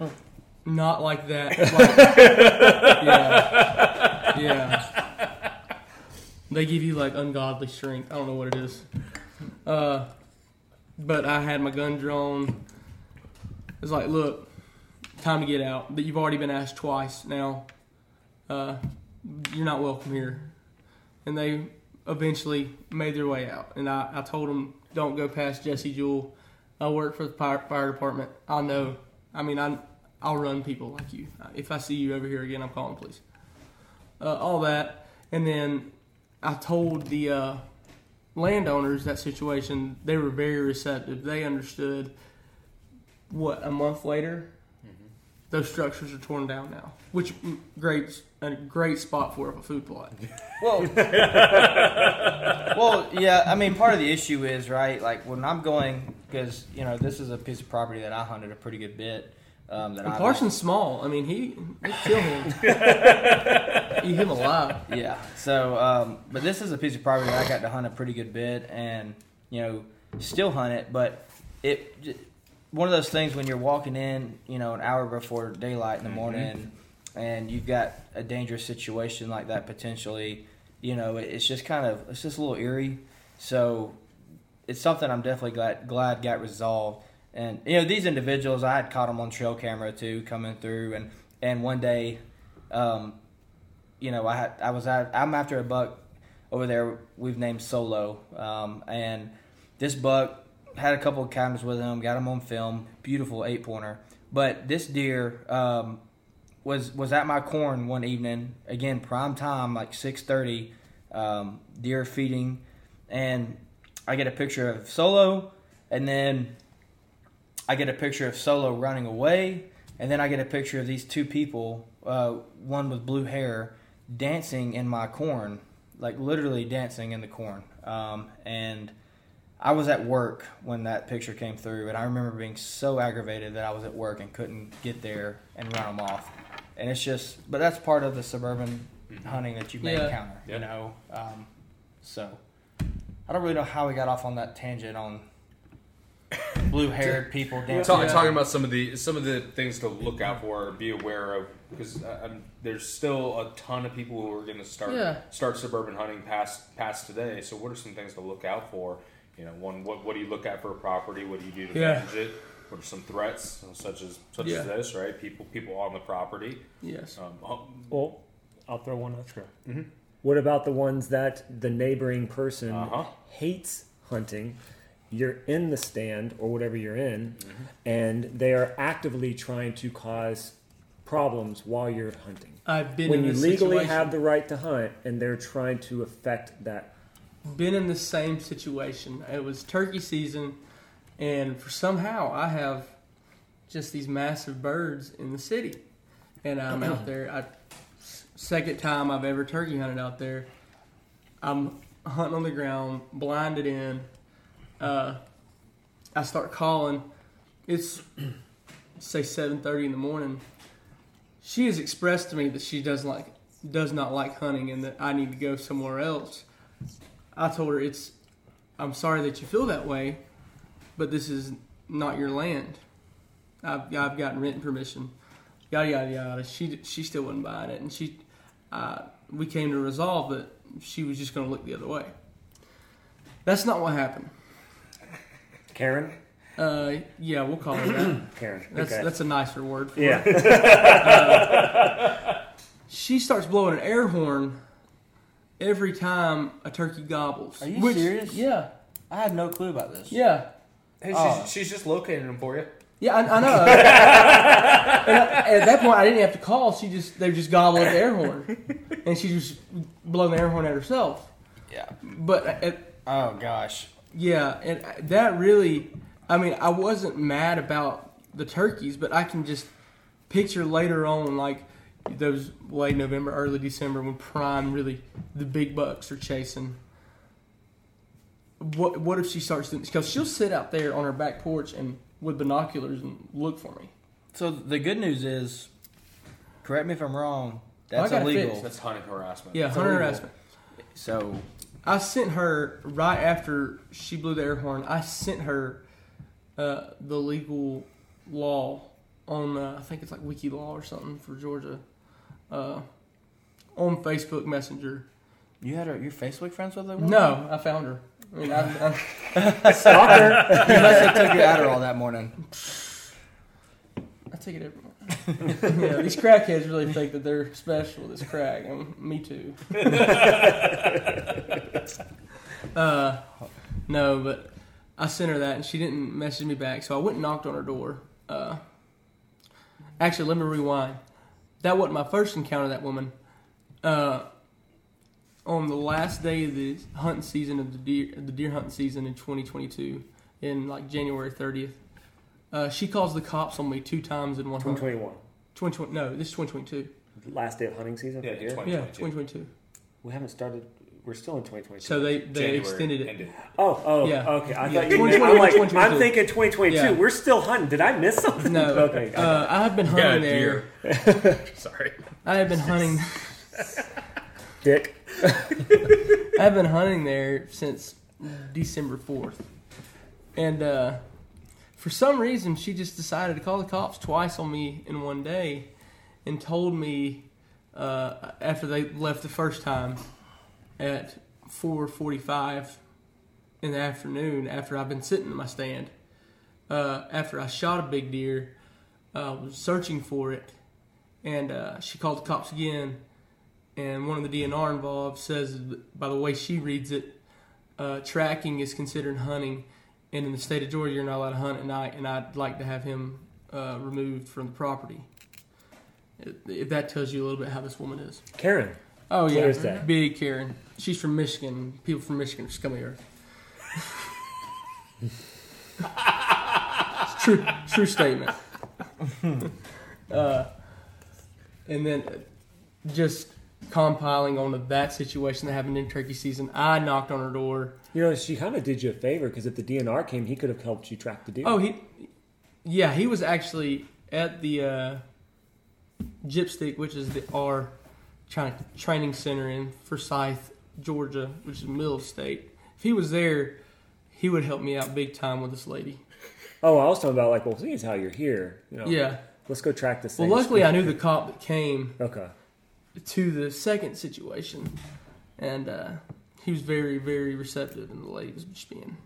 not like that. Like, yeah, yeah. They give you like ungodly strength. I don't know what it is. Uh, but I had my gun drawn. It's like, look, time to get out. But you've already been asked twice now. Uh, you're not welcome here. And they eventually made their way out. And I, I told them, don't go past Jesse Jewell. I work for the fire, department. I know. I mean, I, I'll run people like you. If I see you over here again, I'm calling police. Uh, all that. And then I told the uh, landowners that situation. They were very receptive. They understood. What a month later, those structures are torn down now, which mm, great a great spot for a food plot. Well, well, yeah. I mean, part of the issue is right. Like when I'm going, because you know this is a piece of property that I hunted a pretty good bit. Um, that And I Carson's small. I mean, he they kill him. Eat him alive. Yeah. So, um, but this is a piece of property that I got to hunt a pretty good bit, and you know, still hunt it. But it, one of those things when you're walking in, you know, an hour before daylight in the morning, and you've got a dangerous situation like that potentially, you know, it's just kind of it's just a little eerie. So, it's something I'm definitely glad glad got resolved. And you know, these individuals, I had caught them on trail camera too, coming through, and and one day. Um, you know, I had, I was at, I'm after a buck over there. We've named Solo, um, and this buck had a couple of cameras with him. Got him on film. Beautiful eight pointer. But this deer um, was was at my corn one evening. Again, prime time, like six thirty. Um, deer feeding, and I get a picture of Solo, and then I get a picture of Solo running away, and then I get a picture of these two people, uh, one with blue hair, dancing in my corn, like literally dancing in the corn. Um, and I was at work when that picture came through, and I remember being so aggravated that I was at work and couldn't get there and run them off. And it's just, but that's part of the suburban hunting that you may Yeah. encounter, you know. Um, so I don't really know how we got off on that tangent on blue-haired people dancing. Talk, Yeah. Talking about some of the some of the things to look out for or be aware of because uh, um, there's still a ton of people who are going to start Yeah. start suburban hunting past past today. So what are some things to look out for? You know, one what what do you look at for a property? What do you do to Yeah. manage it? What are some threats such as such Yeah. as this? Right, people people on the property. Yes. Um, um, Well, I'll throw one extra. Mhm. What about the ones that the neighboring person Uh-huh. hates hunting? You're in the stand or whatever you're in, Mm-hmm. and they are actively trying to cause problems while you're hunting. I've been when you legally situation. have the right to hunt, and they're trying to affect that. been in the same situation. It was turkey season, and for somehow I have just these massive birds in the city, and I'm out there. I, second time I've ever turkey hunted out there. I'm hunting on the ground, blinded in. Uh, I start calling. It's say 7:30 in the morning. She has expressed to me that she does like does not like hunting and that I need to go somewhere else. I told her it's I'm sorry that you feel that way, but this is not your land. I've, I've gotten written permission. Yada yada yada. She she still wasn't buying it, and she uh, we came to resolve that she was just going to look the other way. That's not what happened. Karen, Uh, yeah, we'll call her that. Karen. That's okay. that's a nicer word. For it. yeah. Uh, she starts blowing an air horn every time a turkey gobbles. Are you serious? Yeah, I had no clue about this. yeah. hey, Oh. she's, she's just locating them for you. Yeah, I, I know. and I, at that point, I didn't have to call. She just they just gobble at the air horn, and she just blow the air horn at herself. Yeah. But uh, at, Oh gosh. Yeah, and that really, I mean, I wasn't mad about the turkeys, but I can just picture later on, like those late November, early December, when prime really the big bucks are chasing. What what if she starts doing? Because she'll sit out there on her back porch and with binoculars and look for me. So the good news is, correct me if I'm wrong. That's I illegal. fixed. That's hunting harassment. Yeah, hunting harassment. So I sent her right after she blew the air horn. I sent her uh, the legal law on uh, I think it's like Wiki Law or something for Georgia uh, on Facebook Messenger. you had her, your Facebook friends with her? No, I found her. I mean, I, I, Stalker. You must have took your Adderall that morning. I take it every morning. yeah, these crackheads really think that they're special. This crack, and me too. uh, no, but I sent her that, and she didn't message me back. So I went and knocked on her door. Uh, actually, let me rewind. That wasn't my first encounter with that woman. Uh, on the last day of the hunting season of the deer, the deer hunting season in 2022, in like January 30th, uh, she calls the cops on me two times in one hunt. 2021. 2020, no, this is 2022. Last day of hunting season. Yeah, for deer? 20. Yeah, 2022. 2022. We haven't started. We're still in 2022. So they, they January extended it. ended. Oh, oh, Yeah. okay. I Yeah, thought you. 2021, I'm like, I'm thinking 2022. Yeah. We're still hunting. Did I miss something? No, okay. uh, I have been Yeah, hunting there. Sorry. I have been hunting. Dick. I've been hunting there since December 4th. And uh, for some reason, she just decided to call the cops twice on me in one day and told me uh, after they left the first time at 4.45 in the afternoon after I've been sitting in my stand. Uh, after I shot a big deer, I was searching for it, and uh, she called the cops again and one of the DNR involved says, by the way she reads it, uh, tracking is considered hunting, and in the state of Georgia, you're not allowed to hunt at night, and I'd like to have him uh, removed from the property. If that tells you a little bit how this woman is. Karen. Oh yeah, big Karen. She's from Michigan. People from Michigan are scum of the earth. true, true statement. uh, and then just compiling onto that situation that happened in turkey season, I knocked on her door. You know, she kind of did you a favor because if the DNR came, he could have helped you track the deer. Oh, he, yeah, he was actually at the uh, Gypstick, which is the tra- training center in Forsyth, Georgia, which is the middle of state. If he was there, he would help me out big time with this lady. Oh, I was talking about like, well, seeing as how you're here, you know, Yeah. let's go track this Well, thing. luckily, I knew the cop that came Okay. to the second situation, and uh, he was very, very receptive, and the lady was just being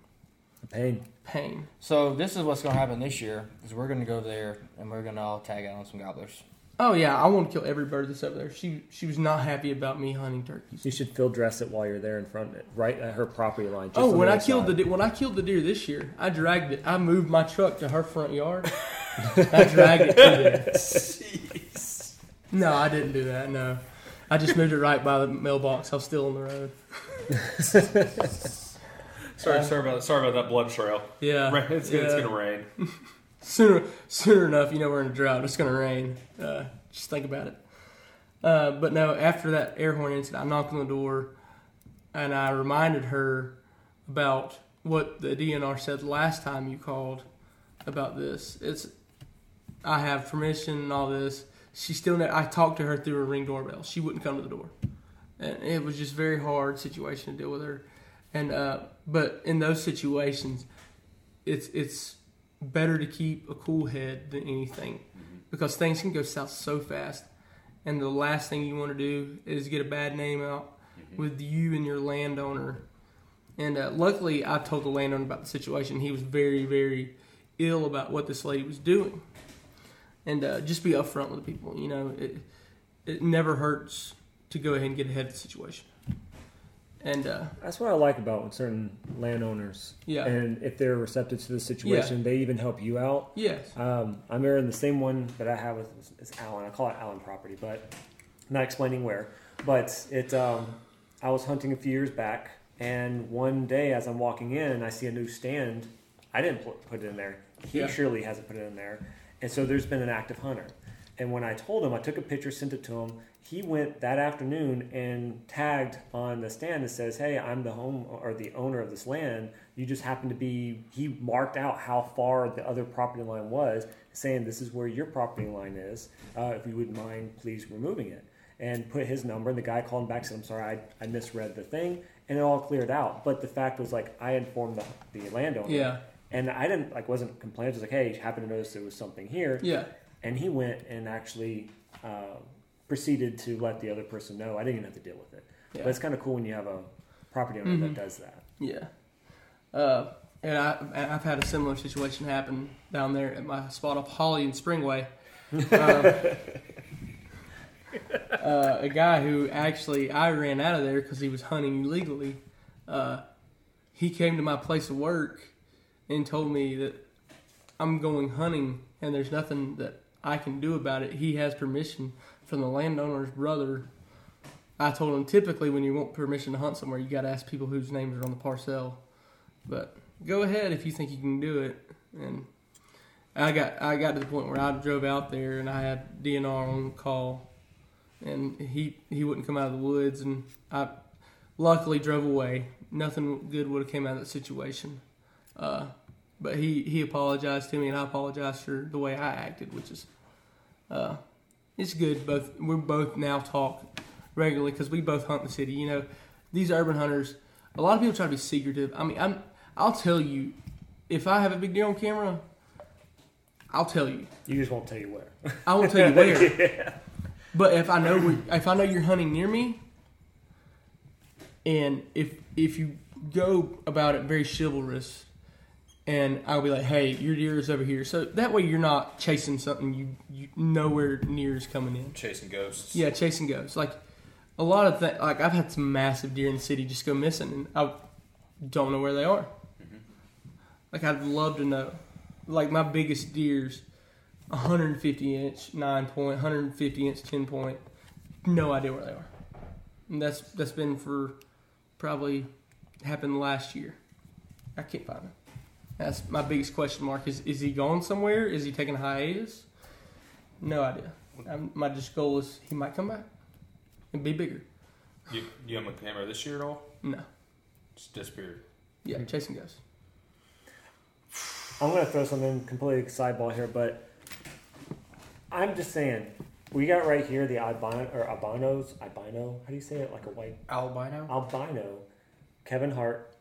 The pain. pain. So this is what's going to happen this year is we're going to go there and we're going to all tag out on some gobblers. Oh yeah, I want to kill every bird that's up there. She she was not happy about me hunting turkeys. You should field dress it while you're there in front, of it, right at her property line. just Oh, when I other killed the de- when I killed the deer this year, I dragged it. I moved my truck to her front yard. I dragged it to there. No, I didn't do that. No, I just moved it right by the mailbox. I was still on the road. Sorry, uh, sorry about sorry about that blood trail. Yeah, Rain- It's, gonna, it's gonna rain. Sooner sooner enough, you know we're in a drought. It's gonna rain. Uh, just think about it. Uh, but no, after that air horn incident, I knocked on the door and I reminded her about what the DNR said last time you called about this. It's I have permission and all this. She still. Ne- I talked to her through a ring doorbell. She wouldn't come to the door, and it was just very hard situation to deal with her. And uh, but in those situations, it's it's better to keep a cool head than anything because things can go south so fast. And the last thing you want to do is get a bad name out with you and your landowner. And uh, luckily, I told the landowner about the situation. He was very, very ill about what this lady was doing. And uh, just be upfront with the people. You know, it, it never hurts to go ahead and get ahead of the situation. And uh, That's what I like about certain landowners. Yeah. And if they're receptive to the situation, they even help you out. yes, Um, I remember the same one that I have with is Allen. I call it Allen property, but not explaining where. But it, um, I was hunting a few years back, and one day as I'm walking in, I see a new stand. I didn't put put it in there. He Yeah. surely hasn't put it in there, and so there's been an active hunter. And when I told him, I took a picture, sent it to him. He went that afternoon and tagged on the stand that says, "Hey, I'm the home or the owner of this land. You just happen to be." He marked out how far the other property line was, saying, "This is where your property line is. Uh, if you wouldn't mind, please removing it." And put his number. And the guy called him back, said, "I'm sorry, I, I misread the thing," and it all cleared out. But the fact was, like, I informed the, the landowner, yeah, and I didn't like wasn't complaining. I was like, "Hey, happened to notice there was something here." yeah, and he went and actually uh, proceeded to let the other person know. I didn't even have to deal with it. Yeah. But it's kind of cool when you have a property owner Mhm. that does that. yeah. Uh, and I, I've had a similar situation happen down there at my spot off Holly and Springway. Um, uh, a guy who actually I ran out of there because he was hunting illegally. Uh, he came to my place of work and told me that I'm going hunting and there's nothing that I can do about it. He has permission from the landowner's brother. I told him typically when you want permission to hunt somewhere, you got to ask people whose names are on the parcel. But go ahead if you think you can do it. And I got I got to the point where I drove out there and I had DNR on call, and he he wouldn't come out of the woods, and I luckily drove away. Nothing good would have came out of that situation. Uh, but he he apologized to me, and I apologized for the way I acted, which is uh, it's good. Both we both now talk regularly because we both hunt in the city. You know, these urban hunters. A lot of people try to be secretive. I mean, I'm I'll tell you if I have a big deer on camera. I'll tell you. You just won't tell you where. I won't tell you where. But if I know if I know you're hunting near me, and if if you go about it very chivalrous, and I'll be like, "Hey, your deer is over here," so that way you're not chasing something you you nowhere near is coming in. Chasing ghosts. Yeah, chasing ghosts. Like a lot of things. Like I've had some massive deer in the city just go missing, and I don't know where they are. Mm-hmm. Like I'd love to know. Like my biggest deers, 150 inch nine point, 150 inch ten point. No idea where they are. And that's that's been for probably happened last year. I can't find them. That's my biggest question mark. Is is he going somewhere? Is he taking a hiatus? No idea. Um my just goal is he might come back and be bigger. You, you have a camera this year at all? No. Just disappeared. Yeah, chasing ghosts. I'm gonna throw something completely sideball here, but I'm just saying we got right here the albino or albinos, albino. How do you say it? Like a white Albino. albino. Kevin Hart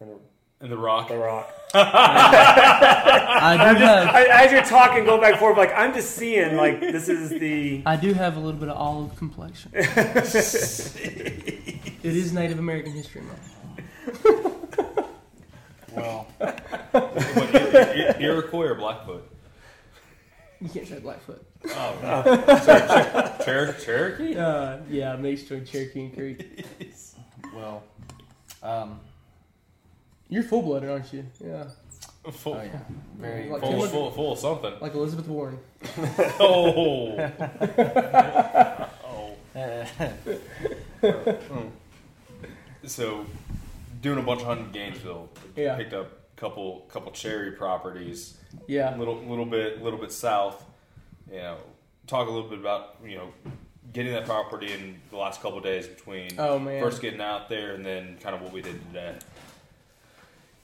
and And The Rock. The Rock. I I'm do just, have I, as you're talking, going back and forth, like I'm just seeing like this is the. I do have a little bit of olive complexion. it is Native American History Month. Well, What, Ir- Ir- Iroquois or Blackfoot? You can't say Blackfoot. Oh, Sorry, Cher- Cherokee? Uh, yeah, mixed between Cherokee and Creek. well. Um. You're full blooded, aren't you? Yeah, Full, Oh yeah. Very. Like- full, full, full of something. like Elizabeth Warren. Oh. oh. So, doing a bunch of hunting in Gainesville. Yeah. Picked up a couple couple cherry properties. Yeah. A little little bit little bit south. You know, talk a little bit about you know getting that property in the last couple of days between Oh man. first getting out there and then kind of what we did today.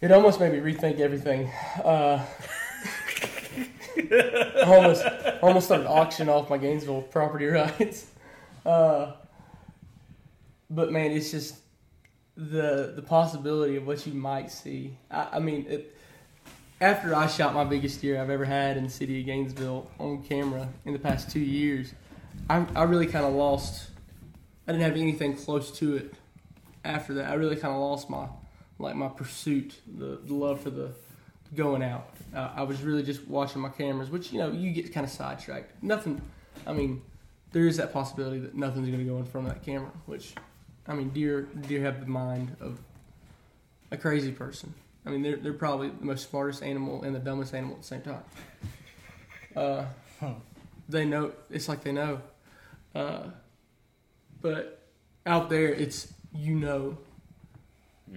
It almost made me rethink everything. Uh, almost, almost started auctioning off my Gainesville property rights. Uh, but man, it's just the the possibility of what you might see. I, I mean, it, after I shot my biggest deer I've ever had in the city of Gainesville on camera in the past two years, I, I really kind of lost. I didn't have anything close to it after that. I really kind of lost my like my pursuit, the, the love for the going out. Uh, I was really just watching my cameras, which you know you get kind of sidetracked. Nothing. I mean, there is that possibility that nothing's going to go in front of that camera. Which, I mean, deer deer have the mind of a crazy person. I mean, they're they're probably the most smartest animal and the dumbest animal at the same time. Uh, they know. It's like they know. Uh, but out there, it's you know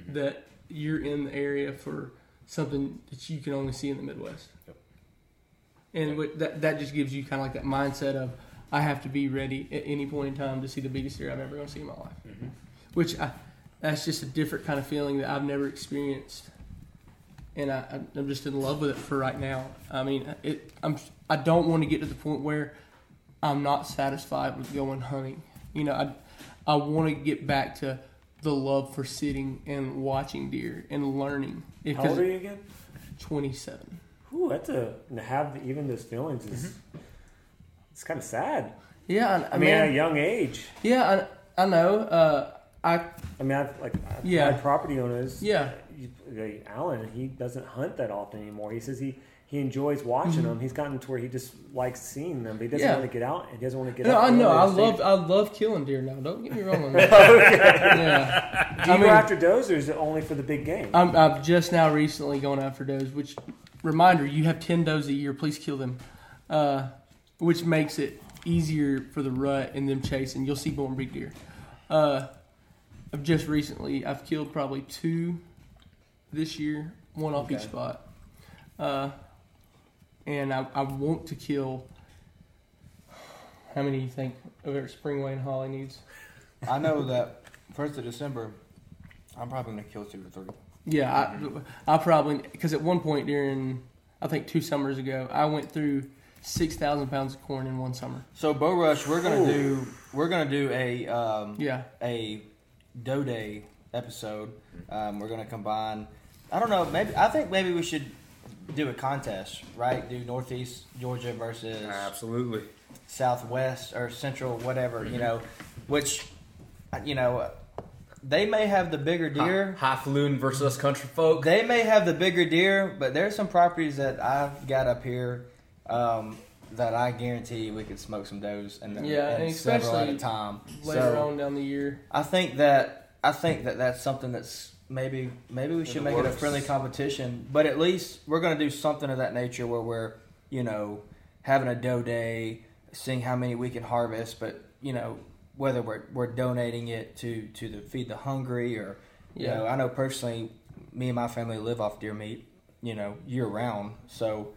that you're in the area for something that you can only see in the Midwest. Yep. And what that that just gives you kind of like that mindset of I have to be ready at any point in time to see the biggest deer I've ever going to see in my life. Mm-hmm. Which I, that's just a different kind of feeling that I've never experienced, and I, I'm just in love with it for right now. I mean, it I'm I don't want to get to the point where I'm not satisfied with going hunting. You know, I I want to get back to the love for sitting and watching deer and learning. How old are you again? 27. Ooh, that's a to have the, even those feelings is it's kind of sad. Yeah, I, I mean, mean, at a young age. yeah, I, I know. Uh, I I mean, I've, like I've Yeah. property owners. Yeah. you- like Alan, he doesn't hunt that often anymore. He says he he enjoys watching them. He's gotten to where he just likes seeing them, but he doesn't Mm-hmm. Yeah. want to get out. He doesn't want to get no, out. I know. I love. I love killing deer now. Don't get me wrong on that. Yeah, Do you I go mean- after does, or is it only for the big game? I'm I've just now recently going after does. Which reminder, you have 10 does a year. Please kill them, uh, which makes it easier for the rut and them chasing. You'll see more big deer. Uh, I've just recently I've killed probably two this year, one off each spot. Uh, and I, I want to kill. How many do you think over at Springway and Holly needs? I know that first of December, I'm probably gonna kill two or three. Yeah, I, I probably because at one point during I think two summers ago, I went through six thousand pounds of corn in one summer. So Bow Rush, we're gonna Ooh. do we're gonna do a um, Yeah, a doe day episode. Um, we're gonna combine. I don't know. Maybe I think maybe we should do a contest, right? Do Northeast Georgia versus Absolutely. Southwest or Central, whatever you know. Which, you know, they may have the bigger deer. Highfalutin versus us country folk. They may have the bigger deer, but there's some properties that I've got up here um, that I guarantee we could smoke some does and, Yeah, and and several at a especially time. later So, on down the year. I think that I think that that's something that's maybe maybe we should the make it a friendly competition, but at least we're going to do something of that nature where we're you know having a doe day, seeing how many we can harvest, but you know whether we're we're donating it to to the feed the hungry or you Yeah. know I know personally me and my family live off deer meat you know, year round. So,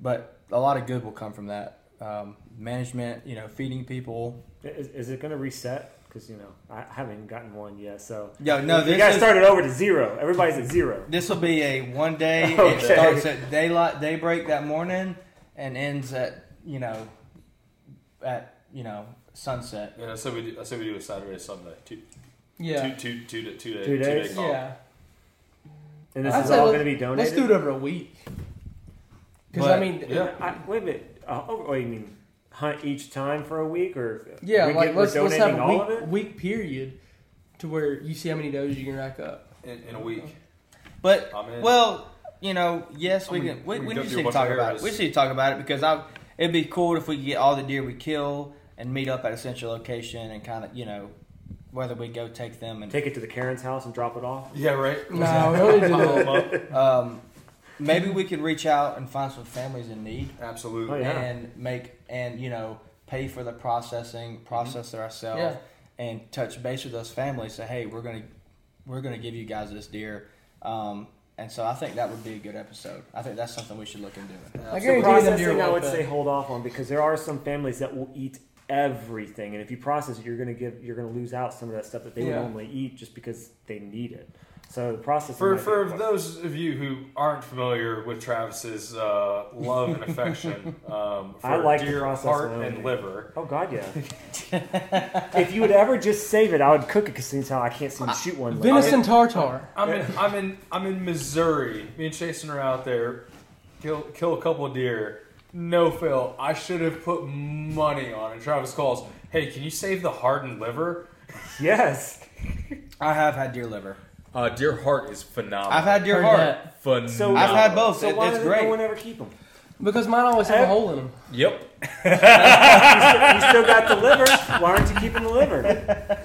but a lot of good will come from that. Um, management, you know, feeding people. Is, is it going to reset? Because you know I haven't gotten one yet. So Yeah, no, you this guys is- started over to zero. Everybody's at zero. This will be a one day. It Okay. starts at daylight, daybreak that morning, and ends at you know, at you know sunset. Yeah, I said we do, I said we do a Saturday, Sunday, two, Yeah. two, two, two, day- two day, Two two days? day call. Yeah. And this I'd is all going to be donated. Let's do it over a week. Because I mean, Yeah. I, wait a minute. Uh, oh, wait, you mean hunt each time for a week, or yeah, we like get- we're let's let's have donating a all of week, it? week period to where you see how many does you can rack up. In, in a week. But well, you know, yes, we I mean, can. We, we we just need to talk about it. We just need to talk about it because I. It'd be cool if we could get all the deer we kill and meet up at a central location and kind of you know, whether we go take them and Take it to the Karen's house and drop it off. Yeah, right. No, we don't do that. um, maybe we could reach out and find some families in need. Absolutely. Oh, yeah. and make and you know pay for the processing, process it ourselves, Yeah. and touch base with those families. Say, hey, we're gonna we're gonna give you guys this deer, um, and so I think that would be a good episode. I think that's something we should look into. I So guarantee you processing, deer I would say hold off on because there are some families that will eat everything, and if you process it, you're going to give you're going to lose out some of that stuff that they would Yeah. normally eat just because they need it. So the process For, for those of you who aren't familiar with Travis's uh, love and affection um, for I like to deer process heart my and meat. liver, Oh God, yeah. if you would ever just save it, I would cook it because since I can't seem to shoot one. Venison tartar. I'm in I'm in I'm in Missouri. Me and Jason are out there, kill kill a couple of deer. No fail. I should have put money on it. Travis calls, "Hey, can you save the heart and liver?" Yes. I have had deer liver. Uh, deer heart is phenomenal. I've had deer Heard heart. that. phenomenal. So I've had both. So It- why it's does great. no one ever keep them? Because mine always have a hole in them. Yep. You still got the liver. Why aren't you keeping the liver?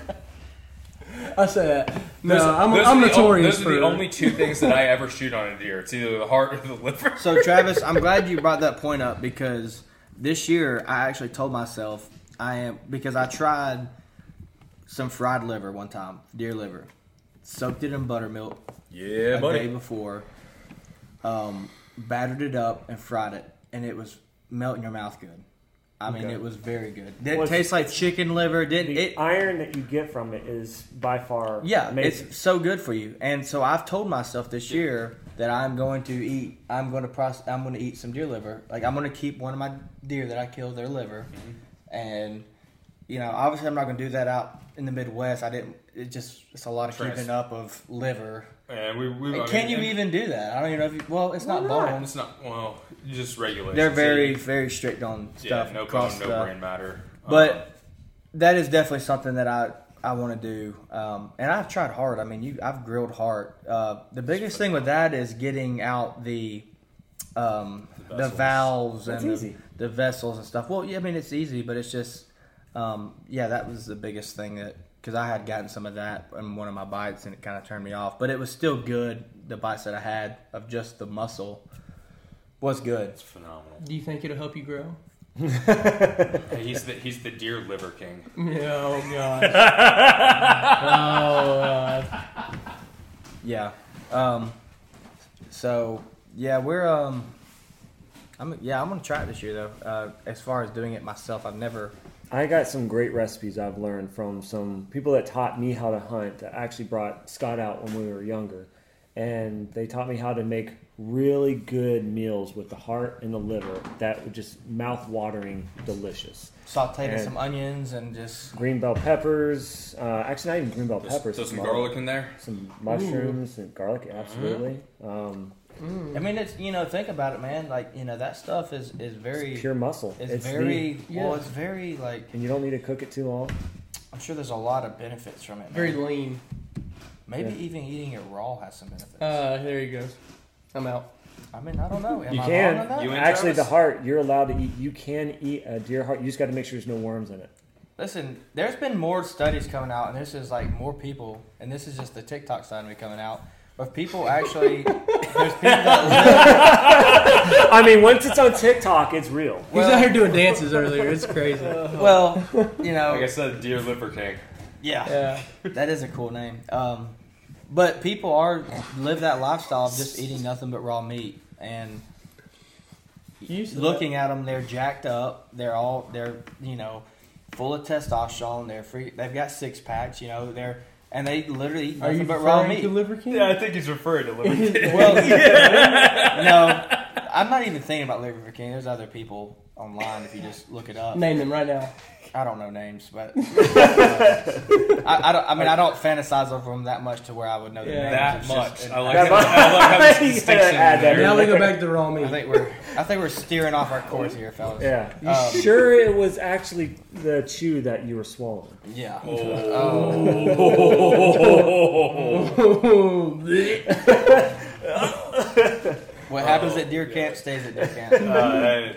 I say that. No, Those- I'm, those I'm are the notorious Those for are the only two things that I ever shoot on a deer. It's either the heart or the liver. So Travis, I'm glad you brought that point up because this year I actually told myself I am because I tried some fried liver one time, deer liver, soaked it in buttermilk Yeah, a day before, um, battered it up and fried it, and it was melt in your mouth good. I mean, Okay. it was very good. Didn't Was- taste like chicken liver. Didn't The it? iron that you get from it is by far Yeah, amazing. it's so good for you. And so I've told myself this year that I'm going to eat. I'm going to process. I'm going to eat some deer liver. Like I'm going to keep one of my deer that I killed their liver, and you know, obviously I'm not going to do that out in the Midwest. I didn't. It just it's a lot of Trans- keeping up of liver. And we, we And I can mean, you and even do that? I don't even know if you. Well, it's not not? bones. It's not well. Just regulate. They're very very strict on stuff. yeah. stuff. No across bone, no the- brain matter. But Um, that is definitely something that I I want to do. Um, and I've tried hard. I mean, you I've grilled hard. Uh, the biggest thing with that is getting out the um, The the, valves That's and. The, the vessels and stuff. Well, yeah, I mean it's easy, but it's just um, yeah, that was the biggest thing that because I had gotten some of that in one of my bites and it kind of turned me off. But it was still good. The bites that I had of just the muscle was good. it's phenomenal. Do you think it'll help you grow? Hey, he's the he's the deer liver king. Yeah, oh gosh. oh, uh, Yeah. Um, so yeah, we're um, I'm yeah, I'm gonna try it this year though. Uh, as far as doing it myself, I've never. I got some great recipes I've learned from some people that taught me how to hunt. That actually brought Scott out when we were younger, and they taught me how to make really good meals with the heart and the liver that were just mouth-watering delicious. Sauteed And- some onions and just Green bell peppers, uh, actually not even green bell Throw peppers. throw some some, garlic in there. some mushrooms and garlic, absolutely. Um, I mean, it's you know, think about it, man. Like you know, that stuff is is very pure muscle. it's, It's very the- well. Yeah. It's very like and you don't need to cook it too long. I'm sure there's a lot of benefits from it. man. very lean. Maybe Yeah. even eating it raw has some benefits. Uh, there he goes. I'm out. I mean, I don't know. Am You I can. wrong on that? You in, Actually, the heart you're allowed to eat. You can eat a deer heart. You just got to make sure there's no worms in it. Listen, there's been more studies coming out, and this is like more people, and this is just the TikTok side of me coming out. Of people actually, there's people that I mean, once it's on TikTok, it's real. He was out here doing dances earlier. It's crazy. Well, you know, Like I said, deer liver king. yeah, Yeah. that is a cool name. Um, but people are live that lifestyle of just eating nothing but raw meat and You used to looking at them, they're jacked up. They're all they're you know full of testosterone. They're free. They've got six packs. You know they're and they literally eat Are nothing you but raw referring meat. to Liver King? Yeah, I think he's referring to Liver King. Well, no, I'm not even thinking about Liver King. There's other people online if you just look it up. Name them right now. I don't know names, but I, I, don't, I mean I don't fantasize over them that much to where I would know their Yeah. names. that much. just- I like, That how, I like how there's You distinction add that there. Now we go back to raw meat. I think we're I think we're steering off our course here, fellas. Yeah. You Um, sure it was actually the chew that you were swallowing? Yeah. What happens at deer camp stays at deer camp. Uh,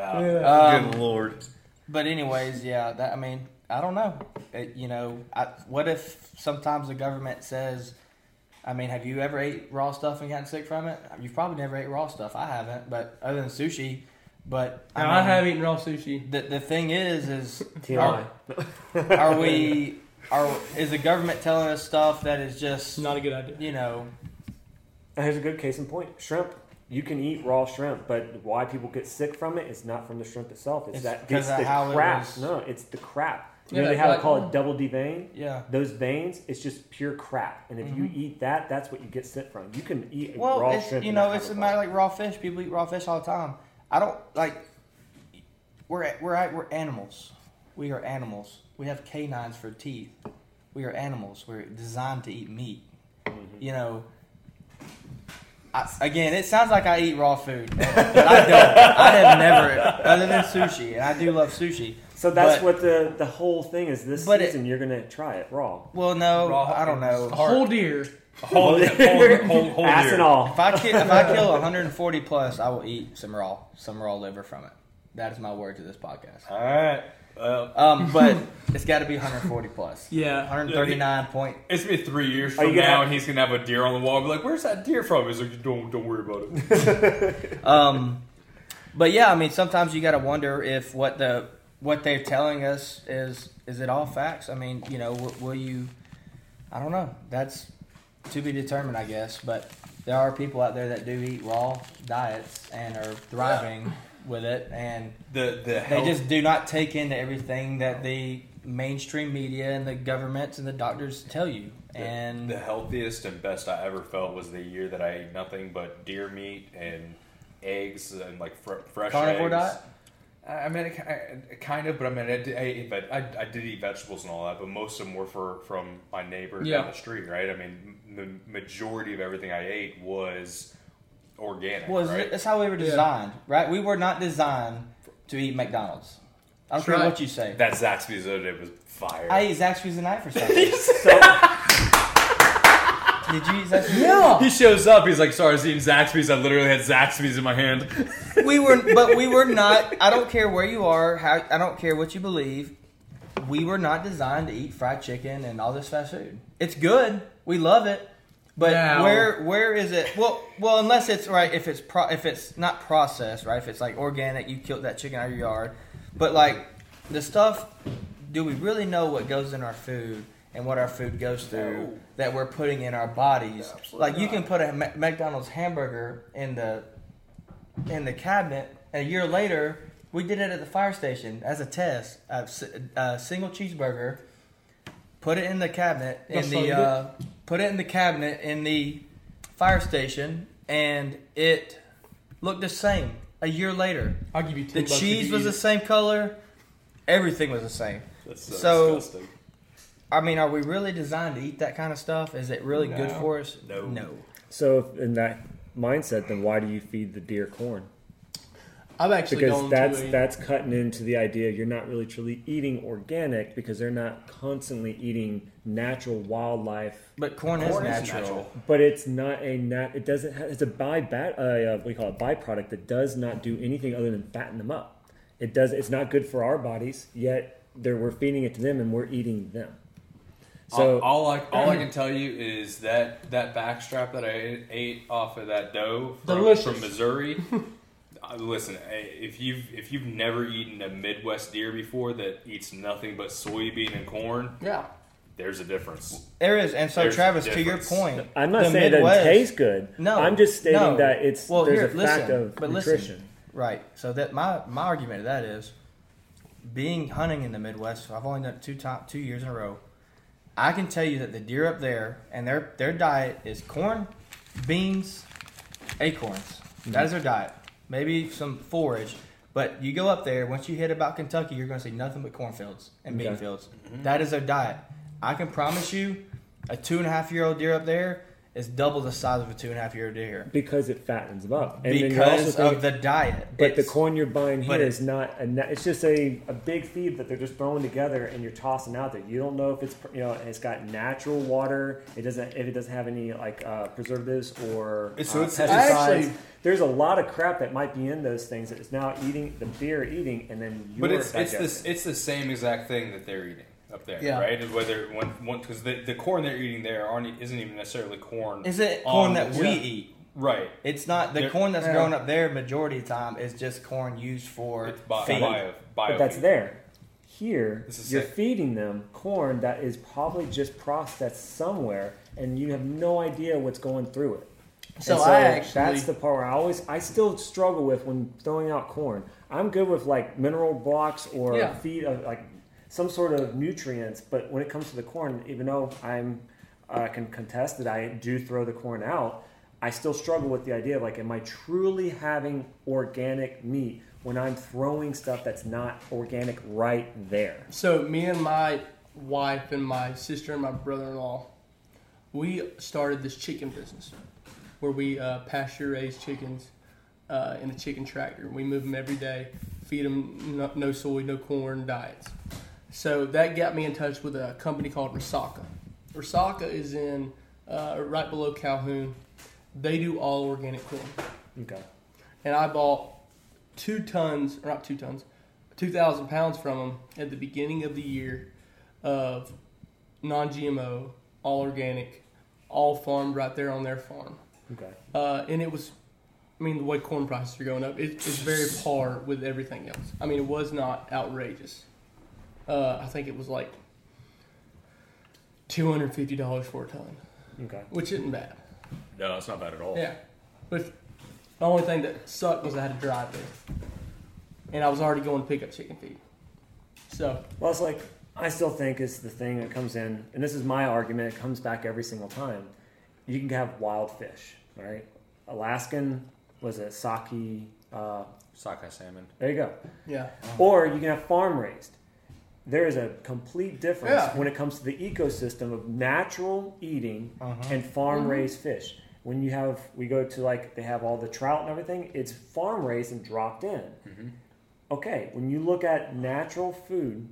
uh, good lord. But anyways, yeah, that I mean, I don't know. It, you know, I, what if sometimes the government says, I mean, have you ever ate raw stuff and gotten sick from it? You've probably never ate raw stuff. I haven't, but other than sushi. But I, Now, I have eaten raw sushi. The the thing is, is TMI. are we are is the government telling us stuff that is just not a good idea. you know And here's a good case in point: shrimp. You can eat raw shrimp, but why people get sick from it is not from the shrimp itself. It's, It's that because it's the how it crap. was- No, it's the crap. You Yeah, know they have it black- it double D vein. yeah. Those veins, it's just pure crap. And if you Mhm. eat that, that's what you get sick from. You can eat Well, raw it's, shrimp. you know, it's a a matter like raw fish. People eat raw fish all the time. I don't like. We're we're we're animals. We are animals. We have canines for teeth. We are animals. We're designed to eat meat. Mm-hmm. You know. I, again, it sounds like I eat raw food, but I don't. I have never, other than sushi, and I do love sushi. So that's but- what the the whole thing is. This But it- season, you're gonna try it raw. Well, no, Raw- I don't know. A whole deer. Hold, hold, hold, hold Ass here. and all. If I kill, if I kill 140 plus, I will eat some raw, some raw liver from it. That is my word to this podcast. All right. Well, Um, but it's got to be 140 plus. Yeah. 139 point. it's been three years from you gonna now, and he's gonna have a deer on the wall. and Be like, "Where's that deer from?" He's like, "Don't, don't worry about it." Um, but yeah, I mean, sometimes you got to wonder if what the what they're telling us is is it all facts? I mean, you know, will, will you? I don't know. That's to be determined, I guess. But there are people out there that do eat raw diets and are thriving with it, and The the they health, just do not take into everything that the mainstream media and the governments and the doctors tell you. the, And the healthiest and best I ever felt was the year that I ate nothing but deer meat and eggs and like fr- fresh carnivore eggs. diet. I mean, it, I- kind of, but I mean, I did, I, I, I did eat vegetables and all that, but most of them were for from my neighbor Yeah. down the street, right? I mean, the majority of everything I ate was organic, was right? that's how we were Yeah. designed, right? We were not designed to eat McDonald's. I don't That's care what you say. That Zaxby's the other day was fire. I ate Zaxby's tonight for something. So Did you eat Zaxby's? Yeah. he shows up. He's like, "Sorry, I was eating Zaxby's. I literally had Zaxby's in my hand." we were, but we were not. I don't care where you are. How I don't care what you believe. We were not designed to eat fried chicken and all this fast food. It's good. We love it. But Now- where where is it? Well, well, unless it's right. If it's pro, if it's not processed, right? If it's like organic, you killed that chicken out of your yard. But like the stuff, do we really know what goes in our food and what our food goes through No. that we're putting in our bodies? Absolutely like you not. can put a McDonald's hamburger in the in the cabinet. A year later, we did it at the fire station as a test. A single cheeseburger. Put it in the cabinet in That's the uh, put it in the cabinet in the fire station, and it looked the same. A year later, I'll give you ten the bucks if cheese was the same color. Everything was the same. That's so So- disgusting. I mean, are we really designed to eat that kind of stuff? Is it really good for us? No. No. So, in that mindset, then why do you feed the deer corn? I've actually Because gone that's to a, that's cutting into the idea you're not really truly eating organic because they're not constantly eating natural wildlife. But corn, Corn is is natural. natural. But it's not a nat. It doesn't. Have, it's a by bat. Uh, uh, what do you call it? Byproduct that does not do anything other than fatten them up. It does. It's not good for our bodies. Yet they're, we're feeding it to them and we're eating them. So all, all I all I can tell you is that that backstrap that I ate, ate off of that doe from, Delicious. from Missouri. uh, listen, if you've if you've never eaten a Midwest deer before that eats nothing but soybean and corn, yeah. there's a difference. There is, and so There's Travis, to your point, I'm not the saying Midwest- it doesn't taste good. No, I'm just stating no. that it's Well, there's here, a fact of but listen. nutrition. Right. So that my my argument to that is being hunting in the Midwest. I've only done it two top two years in a row. I can tell you that the deer up there and their their diet is corn, beans, acorns. That is their diet. Maybe some forage. But you go up there, once you hit about Kentucky, you're going to see nothing but cornfields and bean Okay. fields. Mm-hmm. That is their diet. I can promise you, a two and a half year old deer up there is double the size of a two and a half year old deer Because it fattens them up. And then you're also because thinking- of the diet. But the corn you're buying here is not a. It's just a, a big feed that they're just throwing together and you're tossing out there. You don't know if it's you know it's got natural water. It doesn't if it doesn't have any like uh, preservatives or It's- so uh, it's- pesticides. Actually- There's a lot of crap that might be in those things that is now eating the deer eating and then you're But it's it's digesting. the it's the same exact thing that they're eating up there, Yeah. right? Whether when because the, the corn they're eating there aren't isn't even necessarily corn. Is it corn that we yeah. eat? right? It's not the They're- corn that's Yeah. grown up there. Majority of the time is just corn used for It's bio, feed. bio, bio but that's feed. there. Here, you're sick. feeding them corn that is probably just processed somewhere, and you have no idea what's going through it. So And I actually- that's the part where I always I still struggle with when throwing out corn. I'm good with like mineral blocks or Yeah. feed of like some sort of nutrients, but when it comes to the corn, even though I'm I can contest that I do throw the corn out, I still struggle with the idea of like, am I truly having organic meat when I'm throwing stuff that's not organic right there? So me and my wife and my sister and my brother-in-law, we started this chicken business where we uh, pasture raise chickens uh, in a chicken tractor. We move them every day, feed them no, no soy, no corn diets. So that got me in touch with a company called Rasaka. Rasaka is in uh, right below Calhoun. They do all organic corn Okay. and I bought two tons, or not two tons, two thousand pounds from them at the beginning of the year of non-GMO, all organic, all farmed right there on their farm. Okay. Uh, and it was, I mean, the way corn prices are going up, it, it's very par with everything else. I mean, it was not outrageous. Uh, I think it was like two hundred fifty dollars for a ton, Okay. which isn't bad. No, it's not bad at all. Yeah, but the only thing that sucked was I had to drive there, and I was already going to pick up chicken feed. So Well, it's like I still think it's the thing that comes in, and this is my argument. It comes back every single time. You can have wild fish, right? Alaskan was it sake? Uh, Sockeye salmon. there you go. yeah, Or you can have farm raised. There is a complete difference Yeah. when it comes to the ecosystem of natural eating Uh-huh. and farm mm-hmm. raised fish. When you have, we go to like they have all the trout and everything. It's farm raised and dropped in. Mm-hmm. Okay, when you look at natural food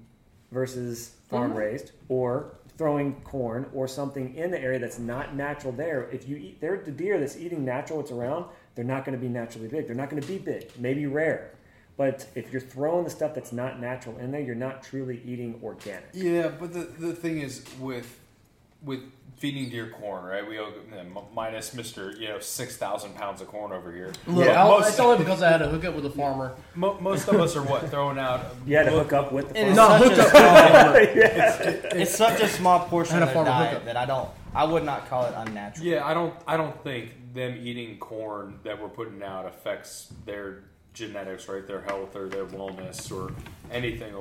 versus farm mm-hmm. raised, or throwing corn or something in the area that's not natural there, if you eat, they're the deer that's eating natural what's around, they're not going to be naturally big. They're not going to be big, maybe rare. But if you're throwing the stuff that's not natural in there, you're not truly eating organic. Yeah, but the the thing is with with feeding deer corn, right? We owe minus Mister, you know, six thousand pounds of corn over here. yeah. Most- it's only because I had to hook up with a farmer. Mo- most of us are what throwing out. You had to hook up with the It is farm. such a small, it's such a small portion of a their diet hookup. that I don't. I would not call it unnatural. Yeah, I don't. I don't think them eating corn that we're putting out affects their genetics, right? Their health or their wellness or anything.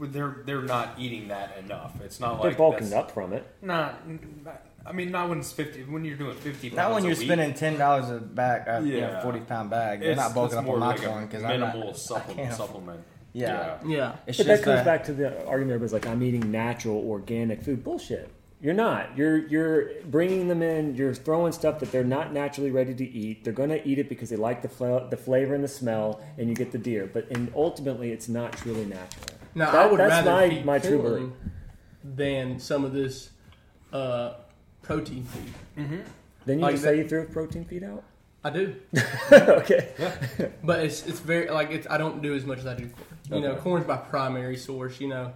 They're they're not eating that enough. It's not like They're like bulking up from it. Not, not- I mean, not when it's fifty. When you're doing fifty. Not when a you're week. spending ten dollars a bag, uh, you know, Yeah. forty pound bag. They're It's- not bulking it's up more on my like a because I'm minimal not. I supplement. supplement. Yeah. Yeah, It's But that comes uh, back to the argument everybody's like, I'm eating natural, organic food. Bullshit. You're not. You're you're bringing them in. You're throwing stuff that they're not naturally ready to eat. They're going to eat it because they like the fla- the flavor and the smell, and you get the deer. But and ultimately, it's not truly natural. now That- I would that's rather my- feed my true corn than some of this uh, protein feed. Then you Like just that- say you threw protein feed out. I do, okay. Yeah. but it's it's very like it's I don't do as much as I do corn. You know, corn's my primary source. You know,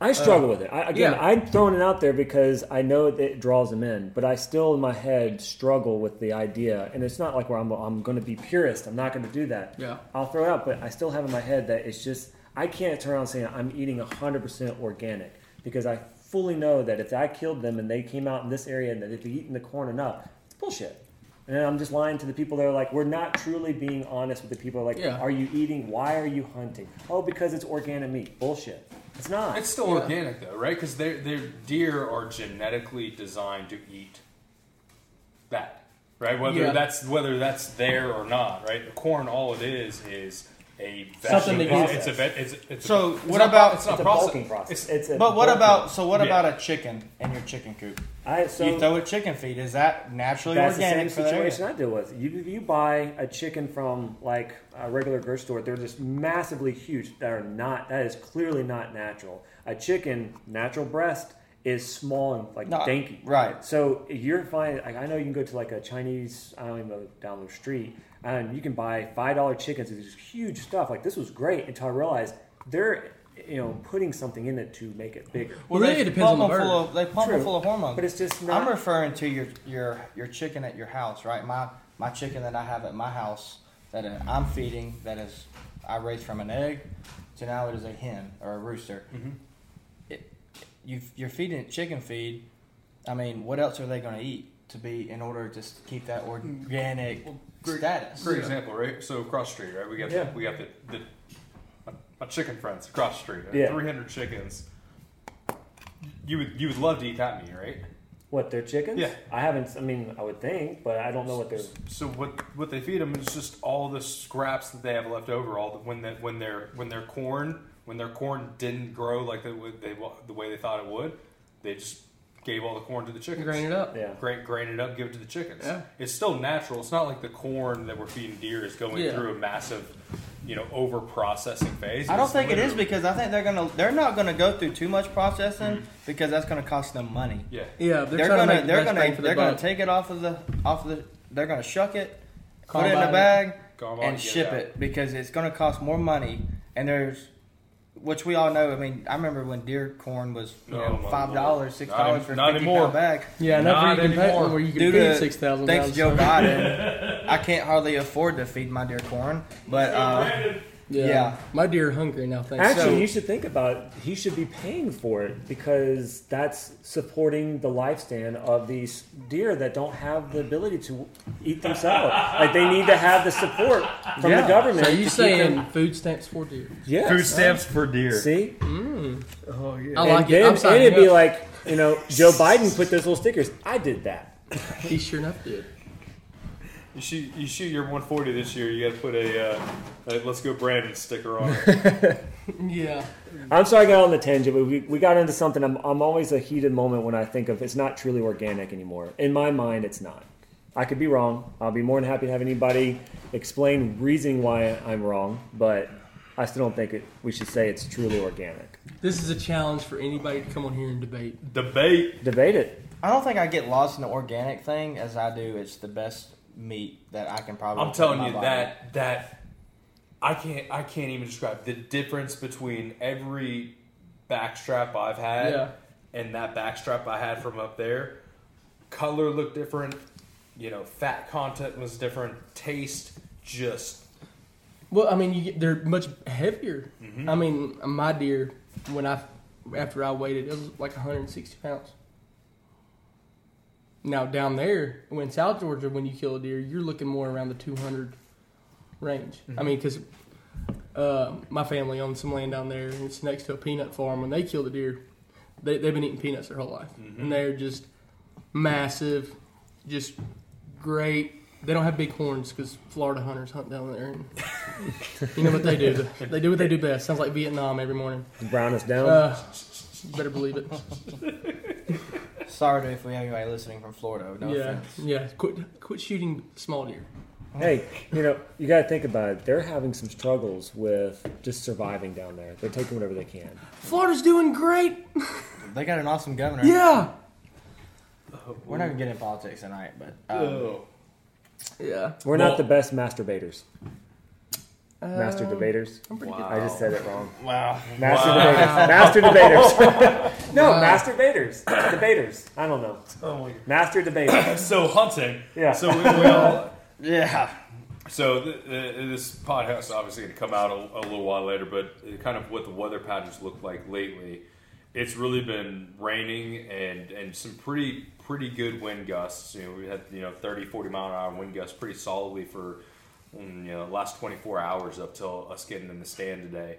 I struggle with it. I, again, yeah. I'm throwing it out there because I know that it draws them in, but I still in my head struggle with the idea. And it's not like where I'm, I'm going to be purist. I'm not going to do that. Yeah. I'll throw it out, but I still have in my head that it's just I can't turn around saying I'm eating 100% organic because I fully know that if I killed them and they came out in this area and that they've eaten the corn enough, it's bullshit. And I'm just lying to the people that are like, we're not truly being honest with the people. Like, Yeah. are you eating? Why are you hunting? Oh, because it's organic meat. Bullshit. It's not. It's still organic though, right? Because their their deer are genetically designed to eat that, right? Whether Yeah. that's whether that's there or not, right? The corn, all it is is a Something vegetable. that you- It's a ve- it's, it's So a, it's what not- about- it's not it's a process- bulking process. It's, It's a But what bulking- about so what Yeah. about a chicken in your chicken coop? I so you throw it chicken feed. Is that naturally That's the organic same the area? situation I deal with. You you buy a chicken from like a regular grocery store, they're just massively huge. That are not. That is clearly not natural. A chicken natural breast is small and like No, dainty. right. So you're fine. Like, I know you can go to like a Chinese. I don't even know down the street, and you can buy five dollar chickens. It's this huge stuff. Like this was great until I realized they're you know putting something in it to make it bigger. Well, really, they it depends on pump the them bird. full of they pump them full of hormones. But it's just not. I'm referring to your your your chicken at your house, right? My my chicken that I have at my house that uh, I'm feeding that is I raised from an egg to now it is a hen or a rooster. Mm-hmm. It, you you're feeding it chicken feed. I mean, what else are they going to eat to be in order to s- keep that organic great- status? Great example, right? So across the street, right? We got Yeah. the, we got the, the my, my chicken friends across the street. Right? Yeah. Three hundred chickens. You would you would love to eat that meat, right? what they're chickens? Yeah. I haven't. I mean, I would think, but I don't know what they're. So what what they feed them is just all the scraps that they have left over. All the, when that when their when their corn when their corn didn't grow like they, would- they the way they thought it would, they just gave all the corn to the chickens. Grain it up. Yeah. Grain, grain it up, give it to the chickens. Yeah. It's still natural. It's not like the corn that we're feeding deer is going Yeah. through a massive, you know, over processing phase. I don't It's think it is because I think they're gonna they're not gonna go through too much processing mm-hmm. because that's gonna cost them money. Yeah. Yeah, they're, They're, trying gonna to make the they're best gonna for they're their gonna take it off of the off of the they're gonna shuck it, put it in a bag, and ship it it because it's gonna cost more money. And there's which we all know. I mean, I remember when deer corn was you Oh, know my five dollars, six dollars for a not fifty anymore. pound bag. Yeah, Not enough you can pay anymore. where you can Due feed six thousand. thanks to Joe Biden, I can't hardly afford to feed my deer corn. But uh, Yeah. Yeah. my deer are hungry now. Thanks. Actually, So- you should think about it. He should be paying for it because that's supporting the lifespan of these deer that don't have the ability to eat themselves. like they need to have the support from Yeah. the government. so you saying food stamps for deer? yes. Food stamps for deer. See, mm. Oh yeah, I and like it. then I'm and it'd be like you know Joe Biden put those little stickers. I did that. he sure enough did. You shoot you shoot your 140 this year. You got to put a, uh, a "Let's Go Brandon" sticker on it. Yeah, I'm sorry I got on the tangent, but we, we got into something. I'm, I'm always a heated moment when I think of it's not truly organic anymore. In my mind, it's not. I could be wrong. I'll be more than happy to have anybody explain reasoning why I'm wrong, but I still don't think it, we should say it's truly organic. this is a challenge for anybody to come on here and debate. Debate. Debate it. I don't think I get lost in the organic thing as I do. It's the best meat that I can probably. I'm telling you body. that that I can't I can't even describe the difference between every backstrap I've had Yeah. and that backstrap I had from up there. Color looked different. You know, fat content was different. Taste just Well, I mean, you get, they're much heavier. Mm-hmm. I mean, my deer, when I after I weighed it, it was like 160 pounds. Now down there, when South Georgia, when you kill a deer, you're looking more around the 200 range. I mean, because uh, my family owns some land down there, and it's next to a peanut farm. When they kill the deer, they, they've been eating peanuts their whole life, and they're just massive, just great. They don't have big horns because Florida hunters hunt down there, and you know what they do. They do what they do best. Sounds like Vietnam every morning. Brown us down. Uh, better believe it. Sorry if we have anybody listening from Florida. No yeah, offense. yeah. Quit, quit shooting small deer. hey, you know, you got to think about it. They're having some struggles with just surviving down there. They're taking whatever they can. Florida's doing great. They got an awesome governor. Yeah, We're not gonna get in politics tonight, but um, yeah. We're Well- not the best masturbators. Uh, Master debaters. I'm pretty I just said it wrong. wow. Master Wow. debaters. Master debaters. no, Wow. master debaters. Debaters. I don't know. Master debaters. so hunting. Yeah. So we, we all. Yeah. So the, the, this podcast obviously going to come out a, a little while later, but kind of what the weather patterns look like lately. it's really been raining and and some pretty pretty good wind gusts. You know, we had you know 30, 40 mile an hour wind gusts pretty solidly for mm, you know last 24 hours up till us getting in the stand today.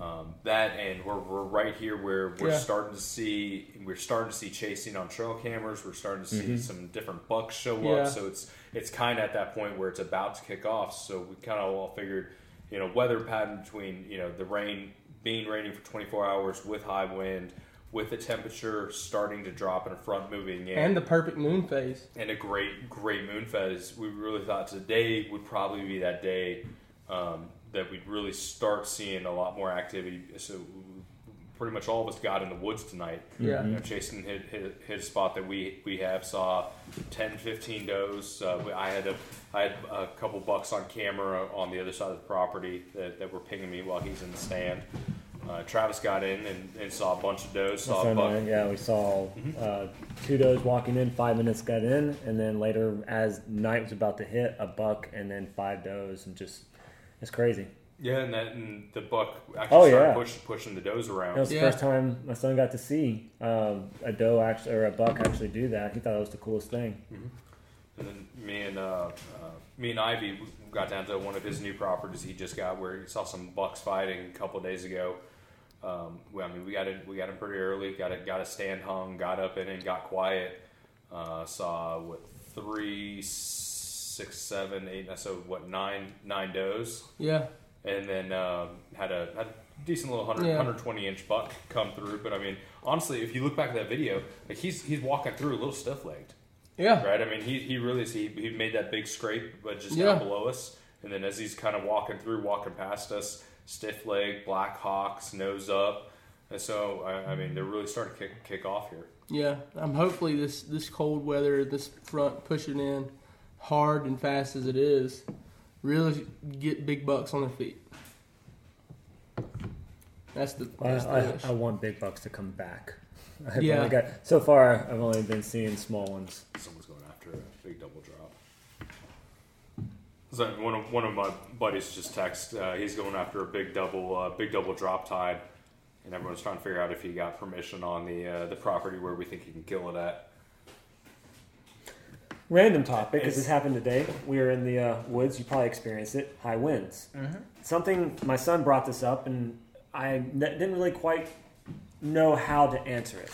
Um, that and we're, we're right here where we're Yeah. starting to see we're starting to see chasing on trail cameras. We're starting to see some different bucks show Yeah. up. So it's it's kind of at that point where it's about to kick off. So we kind of all figured, you know, weather pattern between you know the rain being raining for 24 hours with high wind, with the temperature starting to drop and a front moving in, And the perfect moon phase. and a great great moon phase. We really thought today would probably be that day um, that we'd really start seeing a lot more activity. So pretty much all of us got in the woods tonight. Yeah. You know, Jason hit, hit, hit a spot that we we have saw 10, 15 does. Uh, I had a I had a couple bucks on camera on the other side of the property that, that were pinging me while he's in the stand. Uh, Travis got in and, and saw a bunch of does. Saw So a buck. yeah, we saw uh, two does walking in, five minutes got in, and then later, as night was about to hit, a buck, and then five does, and just it's crazy. Yeah, and that and the buck actually Oh, started yeah. push, pushing the does around. That was Yeah. the first time my son got to see um, a doe actually or a buck actually do that. He thought it was the coolest thing. And then me and uh, uh, me and Ivy got down to one of his new properties he just got where he saw some bucks fighting a couple of days ago. Um, well, I mean, we got it. We got him pretty early. Got it. Got a stand hung. Got up in and got quiet. Uh, saw what three, six, seven, eight. So what nine nine does, Yeah. and then um, had a had a decent little 100, Yeah. 120 inch buck come through. But I mean, honestly, if you look back at that video, like he's he's walking through a little stiff legged Yeah. right? I mean, he, he really is. He, he made that big scrape, but just Yeah. down below us. And then as he's kind of walking through, walking past us, stiff leg, black hawks, nose up. And so, I, I mean, they're really starting to kick, kick off here. Yeah. I'm hopefully this this cold weather, this front pushing in hard and fast as it is, really get big bucks on their feet. That's the, I, the I. I want big bucks to come back. I've Yeah. only got so far. I've only been seeing small ones. Someone's going after a big double drop. So one of one of my buddies just texted. Uh, he's going after a big double, uh, big double drop tine, and everyone's trying to figure out if he got permission on the uh, the property where we think he can kill it at. Random topic, because It's- this happened today. We were in the uh, woods. You probably experienced it. High winds. Something my son brought this up, and I n- didn't really quite know how to answer it.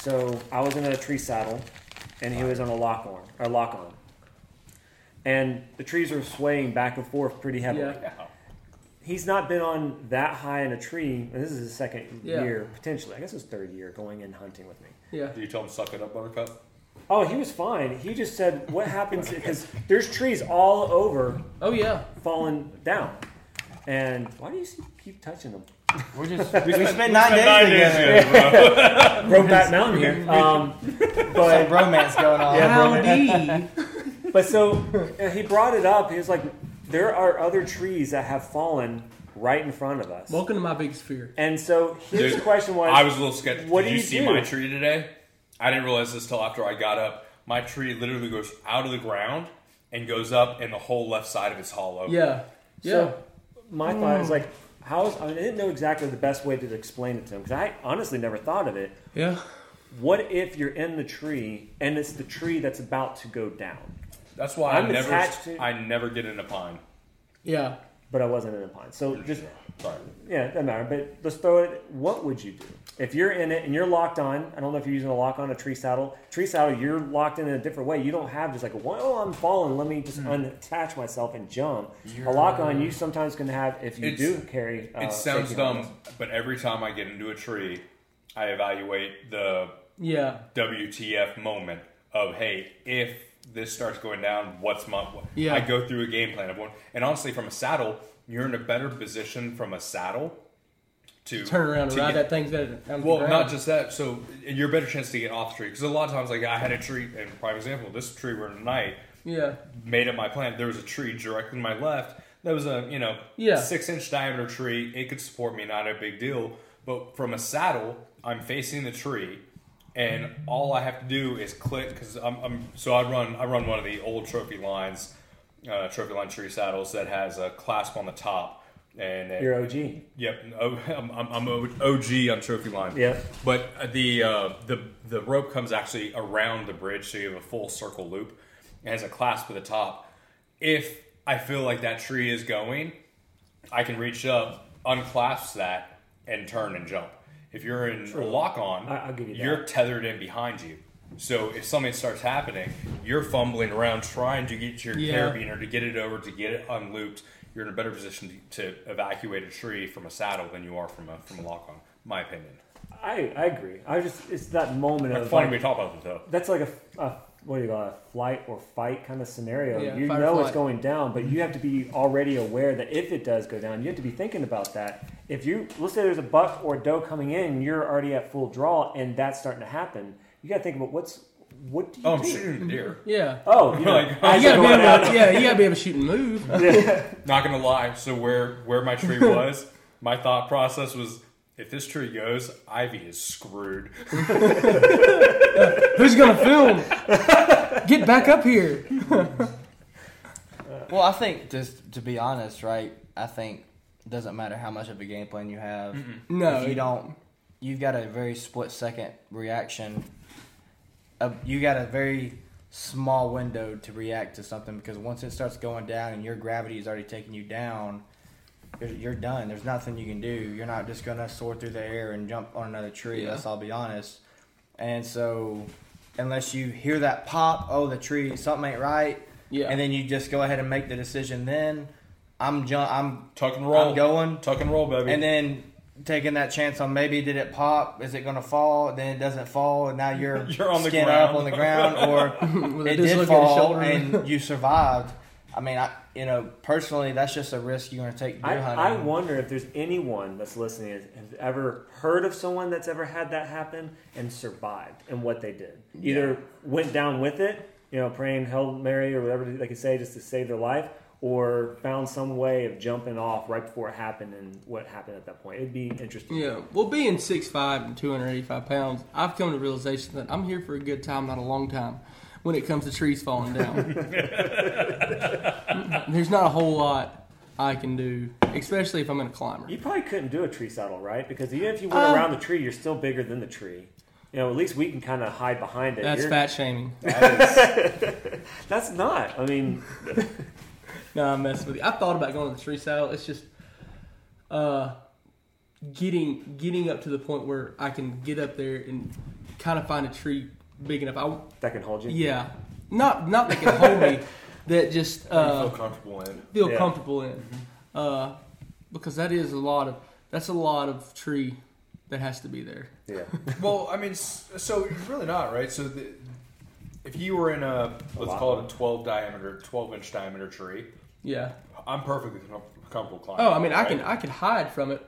So I was in a tree saddle, and he was on a lock on or lock on, and the trees were swaying back and forth pretty heavily. Yeah. He's not been on that high in a tree, and this is his second Yeah. year potentially. I guess his third year going in hunting with me. yeah. Did you tell him suck it up, Buttercup? Oh, he was fine. He just said, "What happens?" Because there's trees all over Oh yeah. falling down. And why do you keep touching them? We're just we spent nine days Nine days together. ago, bro. Brokeback Mountain here. Um, Some but romance going on. Yeah, Howdy. but so uh, he brought it up. He was like, "There are other trees that have fallen right in front of us." Welcome to my biggest fear. And so his Dude, question was, I was a little sketched. What Did do you you see do? my tree today? I didn't realize this till after I got up. My tree literally goes out of the ground and goes up, and the whole left side of it's hollow. Yeah. Yeah. So my thought is like, how is, I didn't know exactly the best way to explain it to him because I honestly never thought of it. yeah. What if you're in the tree and it's the tree that's about to go down? That's why i I'm never, attached to- I never get in a pine. Yeah. But I wasn't in a pine. So just Sorry. yeah, it doesn't matter. But let's throw it. What would you do if you're in it and you're locked on? I don't know if you're using a lock on a tree saddle. Tree saddle, you're locked in in a different way. You don't have just like, well, I'm falling. Let me just unattach myself and jump. A lock on, you sometimes can have if you It's- do carry. Uh, It sounds safety dumb, harness. but every time I get into a tree, I evaluate the Yeah. WTF moment of hey, if this starts going down, what's my? what? Yeah. I go through a game plan of one, and honestly, from a saddle, you're in a better position from a saddle to Turn around and ride get- that thing's better. Well, not just that. So you're a better chance to get off the tree because a lot of times, like I had a tree, and prime example, this tree we're in tonight Yeah. made up my plan. There was a tree directly to my left. That was a you know Yeah. six inch diameter tree. It could support me, not a big deal. But from a saddle, I'm facing the tree, and all I have to do is click because I'm, I'm so I run I run one of the old trophy lines, uh, trophy line tree saddles that has a clasp on the top. and they- You're OG. Yep, I'm, I'm, I'm OG on trophy line. Yep. But the uh, the the rope comes actually around the bridge, so you have a full circle loop. It has a clasp at the top. If I feel like that tree is going, I can reach up, unclasp that, and turn and jump. If you're in a lock on, I- I'll give you that. you're tethered in behind you. So if something starts happening, you're fumbling around trying to get your Yeah. carabiner to get it over to get it unlooped. You're in a better position to, to evacuate a tree from a saddle than you are from a from a lock on. My opinion. I, I agree. I just it's that moment It's of funny like, we talk about it though. that's like a, a what do you call it, a flight or fight kind of scenario. Yeah, you know it's going down, but you have to be already aware that if it does go down, you have to be thinking about that. If you let's say there's a buck or a doe coming in, you're already at full draw, and that's starting to happen. You got to think about what's what do you Oh, I'm do? shooting the deer. Yeah. Oh, you know, Like, as You gotta be able out- to, yeah, you gotta be able to shoot and move. Not gonna lie. So where where my tree was, my thought process was, if this tree goes, Ivy is screwed. Who's gonna film? Get back up here. Well, I think just to be honest, right? I think it doesn't matter how much of a game plan you have. No, if you don't, you've got a very split second reaction. Uh, you got a very small window to react to something because once it starts going down and your gravity is already taking you down, you're, you're done. There's nothing you can do. You're not just gonna soar through the air and jump on another tree. Yeah. Let's all be honest. And so, unless you hear that pop, oh, the tree, something ain't right Yeah. and then you just go ahead and make the decision. Then I'm ju- I'm Tuck and roll. I'm going, Tuck and roll, baby. and then taking that chance on maybe did it pop? Is it going to fall? Then it doesn't fall, and now you're You're on the skin ground. up on the ground, or it did fall and you survived. I mean, I you know personally, that's just a risk you're going to take I, hunting. I wonder if there's anyone that's listening has, has ever heard of someone that's ever had that happen and survived and what they did. Either went down with it, you know, praying Hail Mary or whatever they could say just to save their life, or found some way of jumping off right before it happened and what happened at that point. It'd be interesting. Yeah, well, being 6'5 and 285 pounds, I've come to the realization that I'm here for a good time, not a long time, when it comes to trees falling down. There's not a whole lot I can do, especially if I'm in a climber. You probably couldn't do a tree saddle, right? Because even if you went Um, around the tree, you're still bigger than the tree. You know, at least we can kind of hide behind it. That's You're- fat shaming. That's not. I mean, No, I'm messing with you. I thought about going to the tree saddle. It's just uh, getting getting up to the point where I can get up there and kind of find a tree big enough. I, that can hold you. yeah, not not that can hold me. That just you uh, feel comfortable in. feel Yeah. comfortable in, uh, because that is a lot of that's a lot of tree that has to be there. Yeah. Well, I mean, s- so it's really not right. So the, if you were in a let's lot. call it a 12 diameter, 12 inch diameter tree, Yeah. I'm perfectly comfortable climbing. Oh, I mean, I right? can I can hide from it,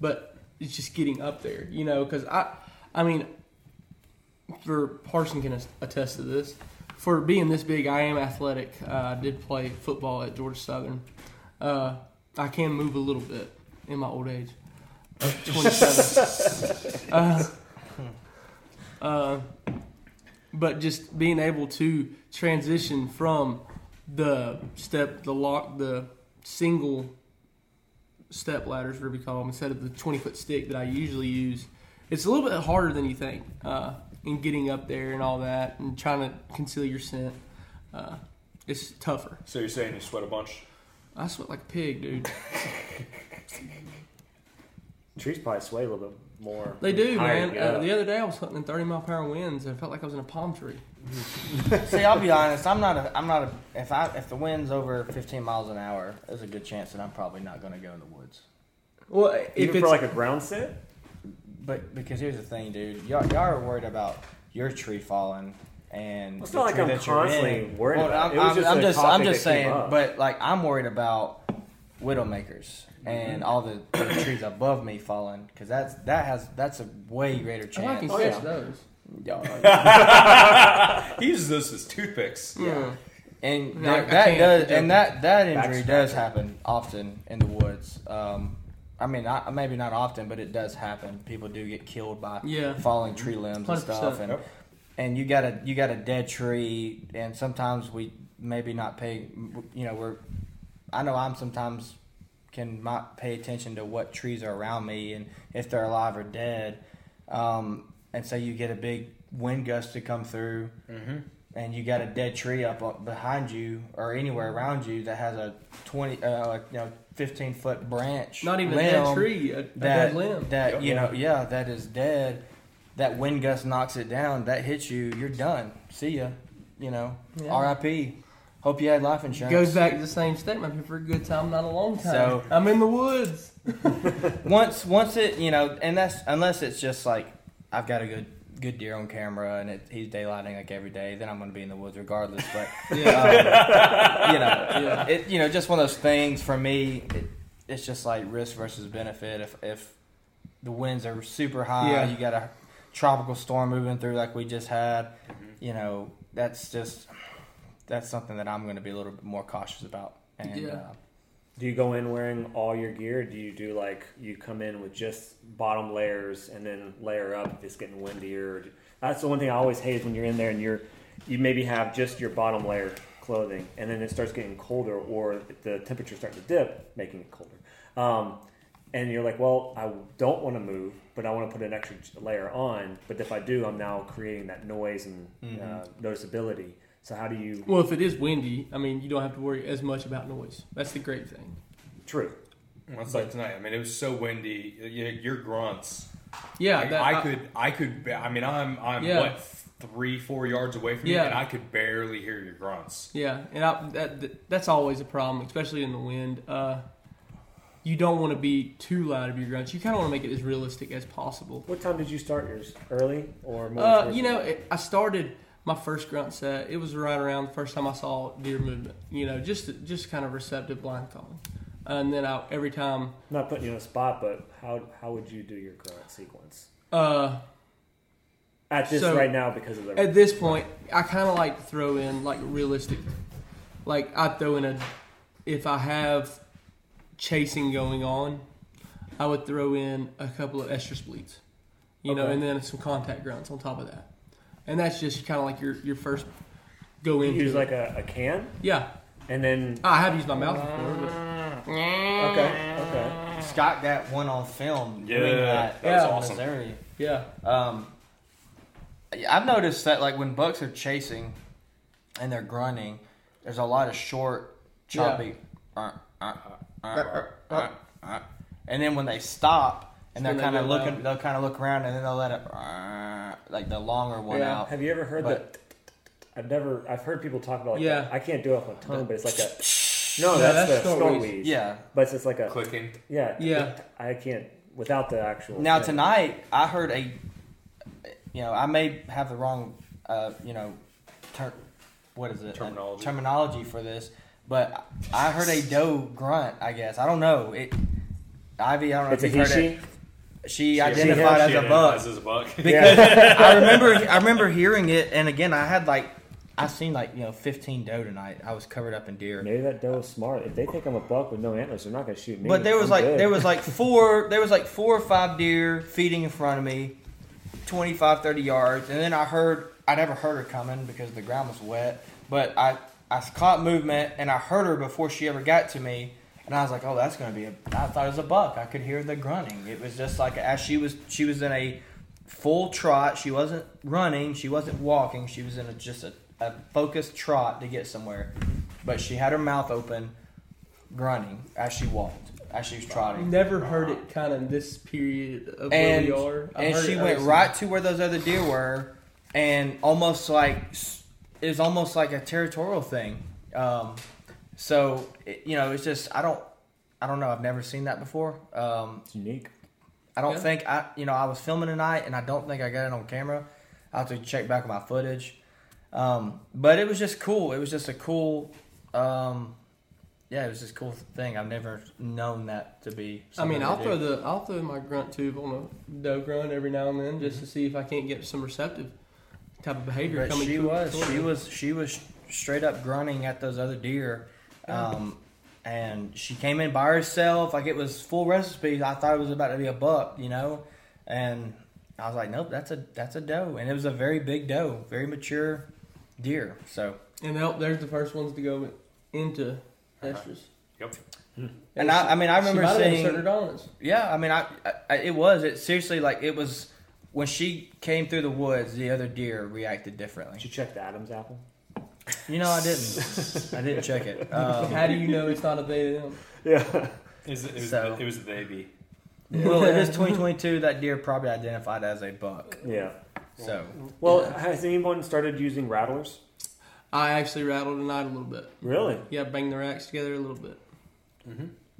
but it's just getting up there, you know. Because I, I mean, for Parson can attest to this. For being this big, I am athletic. Uh, I did play football at Georgia Southern. Uh, I can move a little bit in my old age. Uh, uh, but just being able to transition from the step, the lock, the single step ladders, whatever you call them, instead of the 20 foot stick that I usually use. It's a little bit harder than you think uh, in getting up there and all that and trying to conceal your scent. Uh, it's tougher. So you're saying you sweat a bunch? I sweat like a pig, dude. Trees probably sway a little bit more. They do, man. Uh, the other day I was hunting in 30 mile per hour winds and I felt like I was in a palm tree. See, I'll be honest. I'm not. A, I'm not. A, if I if the wind's over 15 miles an hour, there's a good chance that I'm probably not going to go in the woods. Well, if Even it's for like a ground sit. But because here's the thing, dude, y'all, y'all are worried about your tree falling, and It's not like I'm that constantly worried Well, about. I'm, It was I'm- just I'm a just, I'm just that saying, but like I'm worried about widowmakers and all the, the trees above me falling because that's that has that's a way greater oh, I can chance. Oh, catch yeah. those. Y'all- He uses those as toothpicks. Yeah. And No, that, that does, and that that injury does happen often in the woods. Um, I mean, not, maybe not often, but it does happen. People do get killed by Yeah. falling tree limbs and 100%. stuff, and Yep. and you got a you got a dead tree, and sometimes we maybe not pay. You know, we're I know I'm sometimes can not pay attention to what trees are around me and if they're alive or dead. Um, and say you get a big wind gust to come through, and you got a dead tree up behind you or anywhere around you that has a twenty, uh, like, you know, fifteen foot branch. Not even a dead tree, a, a that dead limb. that you know, yeah, that is dead. That wind gust knocks it down. That hits you. You're done. See ya. You know, Yeah. R.I.P. Hope you had life insurance. Goes back to the same statement. I'm for a good time, not a long time. So- I'm in the woods. once once it you know and that's unless it's just like i've got a good good deer on camera and it, he's daylighting like every day then i'm going to be in the woods regardless but Yeah. um, you know Yeah. it you know just one of those things for me it, it's just like risk versus benefit if if the winds are super high Yeah. you got a tropical storm moving through like we just had you know that's just that's something that i'm going to be a little bit more cautious about and Yeah. uh, Do you go in wearing all your gear? Do you do like you come in with just bottom layers and then layer up if it's getting windier? That's the one thing I always hate is when you're in there and you're you maybe have just your bottom layer clothing and then it starts getting colder or the temperature starting to dip, making it colder. Um, and you're like, well, I don't want to move, but I want to put an extra layer on. But if I do, I'm now creating that noise and uh, noticeability. So how do you? Well, if it is windy, I mean, you don't have to worry as much about noise. That's the great thing. True. It's like tonight. I mean, it was so windy. Your grunts. Yeah, I, that, I could. I could. I mean, I'm. I'm Yeah. what three, four yards away from you, and I could barely hear your grunts. Yeah, and I, that, that that's always a problem, especially in the wind. Uh, you don't want to be too loud of your grunts. You kind of want to make it as realistic as possible. What time did you start yours? Early or more? Uh, you know, it, I started my first grunt set. It was right around the first time I saw deer movement. You know, just just kind of receptive blind calling, and then I every time. not putting you on the spot, but how how would you do your grunt sequence Uh, at this So, right now because of the At this point, I kind of like to throw in like realistic, like I throw in a, if I have chasing going on, I would throw in a couple of extra splits, you know, and then some contact grunts on top of that, and that's just kind of like your your first go you into use like a, a can yeah. and then I have used my mouth before, but okay okay Scott got one on film Yeah, doing that, that was in awesome. Missouri. yeah, Um, I've noticed that like when bucks are chasing and they're grunting, there's a lot of short, choppy, uh, uh, uh, uh, uh, uh. and then when they stop and they're kind of go looking, loud. they'll kind of look around and then they'll let it uh, like the longer one Yeah. out. have you ever heard But- the I've never I've heard people talk about like Yeah. that. I can't do it off my tongue but it's like a no Yeah, that's, that's the snort snort wheeze. wheeze Yeah. but it's just like a Clicking. yeah Yeah. I can't without the actual Now thing. tonight, I heard a, you know, I may have the wrong, uh, you know, ter- what is it? Terminology. terminology for this, but I heard a doe grunt. I guess I don't know it. Ivy, I don't know it's if you've heard she it. She She- identified she as a buck As a buck. because I remember I remember hearing it, and again, I had like I seen like you know 15 doe tonight. I was covered up in deer. maybe that doe is smart if they think I'm a buck with no antlers they're not gonna shoot me But there was I'm like good. there was like four there was like four or five deer feeding in front of me, 25, 30 yards, and then I heard I never heard her coming because the ground was wet. But I I caught movement and I heard her before she ever got to me, and I was like, oh, that's gonna be a. I thought it was a buck. I could hear the grunting. It was just like as she was she was in a full trot. She wasn't running. She wasn't walking. She was in a, just a, a focused trot to get somewhere. But she had her mouth open, grunting as she walked, as she was trotting. never heard it kind of this period of And, where we are. I've and she went right to where those other deer were, and almost like it was almost like a territorial thing. Um, so you know, it's just I don't, I don't know. I've never seen that before. Um, it's unique I don't Yeah. think I, you know, I was filming tonight, and I don't think I got it on camera. I have to check back on my footage. Um, but it was just cool. It was just a cool, um, yeah, it was just a cool thing. I've never known that to be. I mean, something I'll throw do. the I'll throw my grunt tube on a doe grunt every now and then just to see if I can't get some receptive type of behavior But coming. she to- was, she was, she was straight up grunting at those other deer. Um, and she came in by herself, like it was full recipe. I thought it was about to be a buck, you know, and I was like, nope, that's a that's a doe, and it was a very big doe, very mature deer. So And they'll- there's the first ones to go into estrus. Yep. And I, I mean, I remember might have been seeing. asserting her. Yeah, I mean, I, I it was it seriously like it was when she came through the woods. The other deer reacted differently. Did you check the Adam's apple? You know, I didn't. I didn't check it. Um, How do you know it's not a they them? Yeah. It was, it was, So- it was the baby. well, it is 2022. That deer probably identified as a buck. Yeah. So Well, has anyone started using rattlers? I actually rattled tonight a little bit. Really? Yeah, bang the racks together a little bit.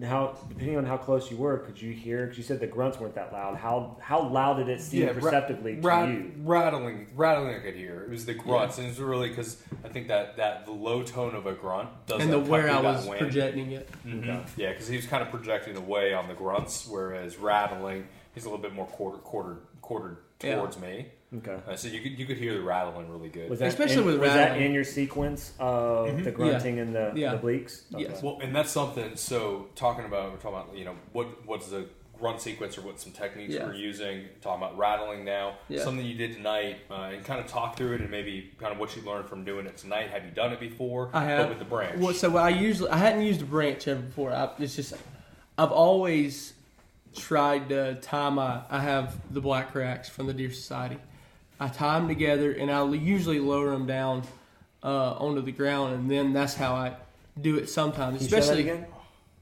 How, depending on how close you were, could you hear? Because you said the grunts weren't that loud. How how loud did it seem ra- perceptibly to rat- you? Rattling, rattling. I could hear. It was the grunts, and it was really because I think that that the low tone of a grunt does and the cut where I was wind. projecting it. Mhm. Okay. Yeah, because he was kind of projecting away on the grunts, whereas rattling, he's a little bit more quarter, quartered, quartered Yeah. towards me. Okay. Uh, so you could you could hear the rattling really good. Was that Especially in, with was that in your sequence of the grunting and the, Yeah. the bleats? Yes. Well, and that's something. So talking about we're talking about you know what what's the grunt sequence or what some techniques Yeah. we're using. Talking about rattling now. Yeah. Something you did tonight, uh, and kind of talk through it and maybe kind of what you learned from doing it tonight. Have you done it before? I have. But with the branch. Well, so I usually I hadn't used a branch ever before. I, it's just I've always tried to tie my. I have the black racks from the Deer Society. I tie them together and I'll usually lower them down uh, onto the ground, and then that's how I do it sometimes. Can you show that Especially again?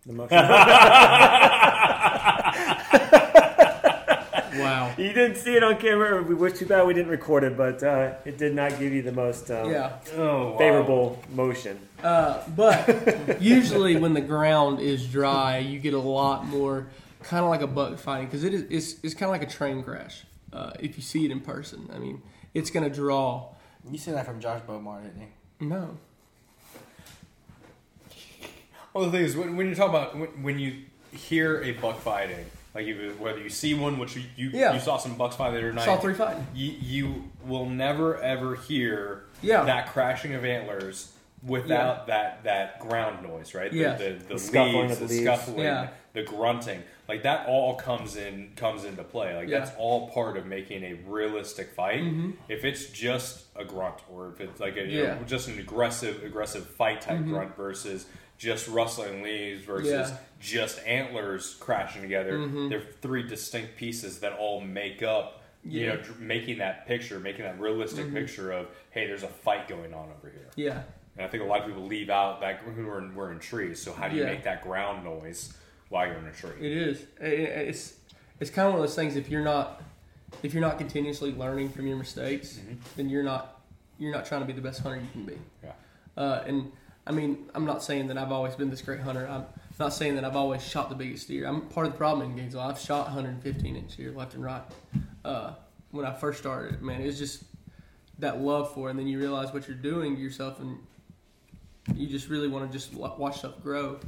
The motion. wow. you didn't see it on camera. We wish too bad we didn't record it, but uh, it did not give you the most um, Yeah. oh, wow. favorable motion. Uh, but usually when the ground is dry, you get a lot more kind of like a buck fighting because it is it's, it's kind of like a train crash. Uh, if you see it in person, I mean, it's going to draw. you seen that from Josh Bomar, didn't you? No, Well, the thing is, when, when you talk about when, when you hear a buck fighting, like you, whether you see one, which you you, Yeah. you saw some bucks fight the other night, saw three fighting. you, you will never ever hear Yeah. that crashing of antlers without that that ground noise, right? Yeah. The, the, the, The scuffling leaves, of the the leaves. scuffling, Yeah. the grunting, like that all comes in comes into play. Like Yeah. that's all part of making a realistic fight. Mhm. If it's just a grunt, or if it's like a, Yeah. know, just an aggressive aggressive fight type Mhm. grunt versus just rustling leaves versus Yeah. just antlers crashing together. Mhm. They're three distinct pieces that all make up you know, dr- making that picture, making that realistic Mhm. picture of, hey, there's a fight going on over here. Yeah, And I think a lot of people leave out that when we're in, we're in trees. So how do you make that ground noise while you're in a tree? it is. It- it- It's it's kind of one of those things. If you're not if you're not continuously learning from your mistakes, Mhm. then you're not you're not trying to be the best hunter you can be. Yeah. Uh, and I mean, I'm not saying that I've always been this great hunter. I'm not saying that I've always shot the biggest deer. I'm part of the problem in Gainesville. I've shot 115 inch deer left and right. Uh, when I first started, man, it was just that love for it. And then you realize what you're doing to yourself, and you just really want to just watch stuff grow.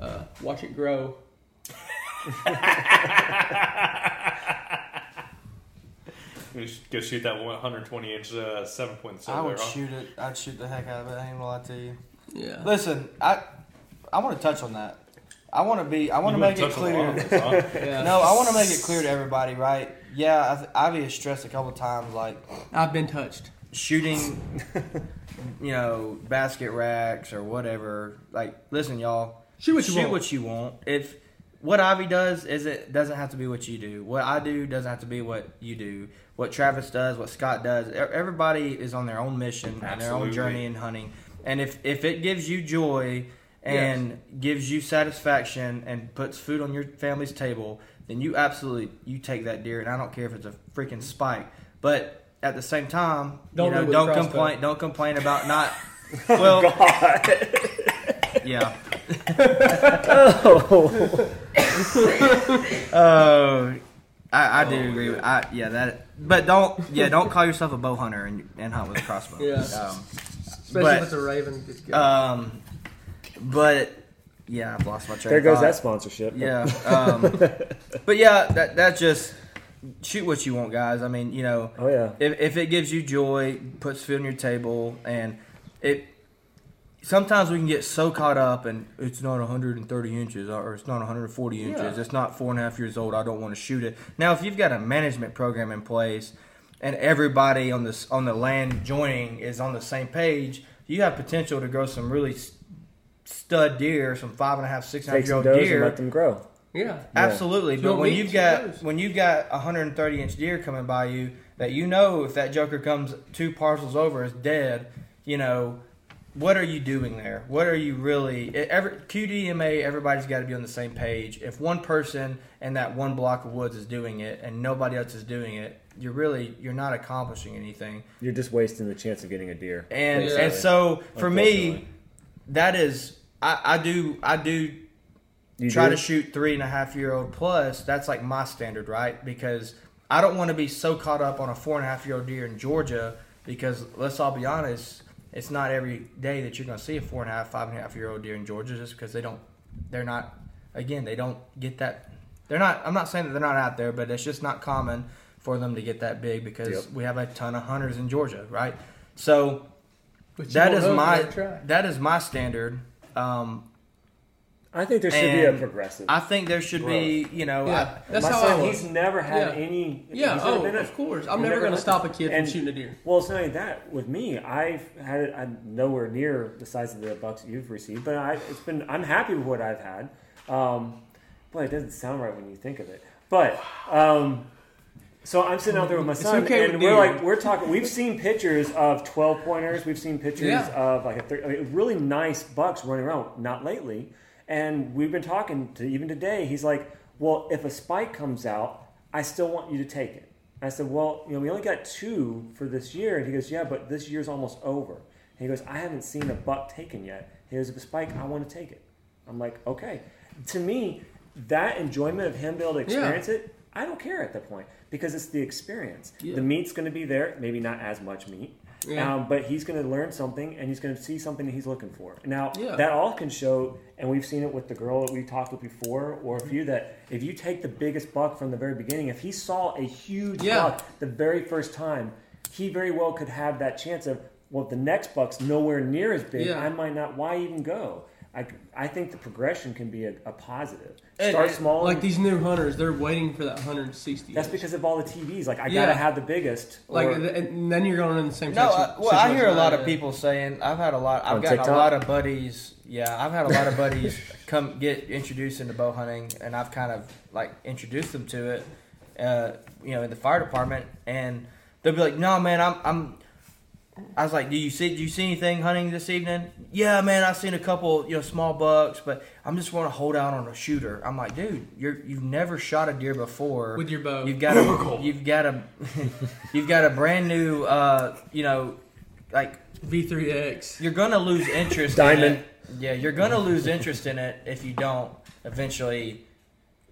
Uh, watch it grow. You should go shoot that 120 inch uh, seven point I would shoot it. I'd shoot the heck out of it. I ain't gonna lie to you. Yeah. Listen, I I want to touch on that. I want to be. I want to make it clear. yeah. No, I want to make it clear to everybody, right? Yeah, I th- Ivy has stressed a couple times, like I've been touched. shooting, you know, basket racks or whatever. Like, listen, y'all, Shoot what you shoot want. what you want. If what Ivy does is it doesn't have to be what you do. What I do doesn't have to be what you do. What Travis does, what Scott does. Everybody is on their own mission and their own journey in hunting. And if if it gives you joy and gives you satisfaction and puts food on your family's table, then you absolutely you take that deer. And I don't care if it's a freaking spike, but at the same time, Don't you know, don't complain. Don't complain about not. Well, oh, yeah. Oh, Oh, I, I do agree with. I yeah that. But don't yeah don't call yourself a bow hunter and, and hunt with a crossbow. Yeah. Um, Especially But- if it's a raven. It's good. um, but yeah, I've lost my train. there goes thought. that sponsorship. Yeah. Um, but yeah, that that just shoot what you want, guys. I mean, you know, Oh yeah. if if it gives you joy, puts food on your table, and it. Sometimes we can get so caught up, and it's not 130 inches, or it's not 140 inches. Yeah. It's not four and a half years old. I don't want to shoot it. Now, if you've got a management program in place, and everybody on this on the land joining is on the same page, you have potential to grow some really stud deer, some five and a half, six and a Take half some year old does and deer. let them grow. Yeah. Absolutely, You but when you've got lose. when you've got 130 inch deer coming by you that you know if that joker comes two parcels over is dead, you know, what are you doing there? What are you really? Every QDMA, everybody's got to be on the same page. If one person in that one block of woods is doing it and nobody else is doing it, you're really you're not accomplishing anything. You're just wasting the chance of getting a deer. And Yeah. and so for me, that is I, I do I do You try do? to shoot three and a half year old plus, that's like my standard, right? Because I don't want to be so caught up on a four and a half year old deer in Georgia because let's all be honest, it's not every day that you're going to see a four and a half, five and a half year old deer in Georgia just because they don't, they're not, again, they don't get that. They're not, I'm not saying that they're not out there, but it's just not common for them to get that big because Yep. we have a ton of hunters in Georgia, right? So that is my, that is my standard. Um, I think there should be a progressive. I think there should be, you know, Yeah, that's My how son, I was. he's never had Yeah. any. Yeah, he's oh, been a- of course. I'm he's never going to stop a kid And- from shooting a deer. Well, it's not only that. With me, I've had it. I'm nowhere near the size of the bucks you've received, but I, it's been. I'm happy with what I've had. Um, boy, it doesn't sound right when you think of it. But um, so I'm sitting out there with my son, okay and we're deer. like, we're talking. We've seen pictures of 12 pointers. We've seen pictures Yeah. of like a thir- I mean, really nice bucks running around. Not lately, and we've been talking to even today. He's like, well, if a spike comes out, I still want you to take it. I said, well, you know, we only got two for this year. And he goes, yeah, but this year's almost over. And he goes, I haven't seen a buck taken yet. He goes, if a spike, I want to take it. I'm like, okay. To me, that enjoyment of him being able to experience it, I don't care at that point because it's the experience. Yeah. The meat's going to be there, maybe not as much meat, Yeah. um, but he's going to learn something and he's going to see something that he's looking for. Now, Yeah. that all can show, and we've seen it with the girl that we talked with before, or a few that if you take the biggest buck from the very beginning, if he saw a huge Yeah. buck the very first time, he very well could have that chance of, well, the next buck's nowhere near as big. I might not. Why even go? I, I think the progression can be a, a positive. And- Start small. Like these new hunters, they're waiting for that 160. that's inch. because of all the TVs. Like I Yeah. gotta have the biggest. like, and then you're going in the same. No, section- uh, well, I hear a lot of people saying I've had a lot. I've On gotten a lot of buddies. Yeah, I've had a lot of buddies come get introduced into bow hunting, and I've kind of like introduced them to it. Uh, you know, in the fire department, and they'll be like, "No, man, I'm." I'm I was like, "Do you see? Do you see anything hunting this evening?" Yeah, man, I've seen a couple, you know, small bucks, but I'm just want to hold out on a shooter. I'm like, dude, you're you've never shot a deer before with your bow. You've got a you've got a you've got a brand new uh, you know like V3X. you're gonna lose interest Diamond. in it. Yeah, you're gonna lose interest in it if you don't eventually,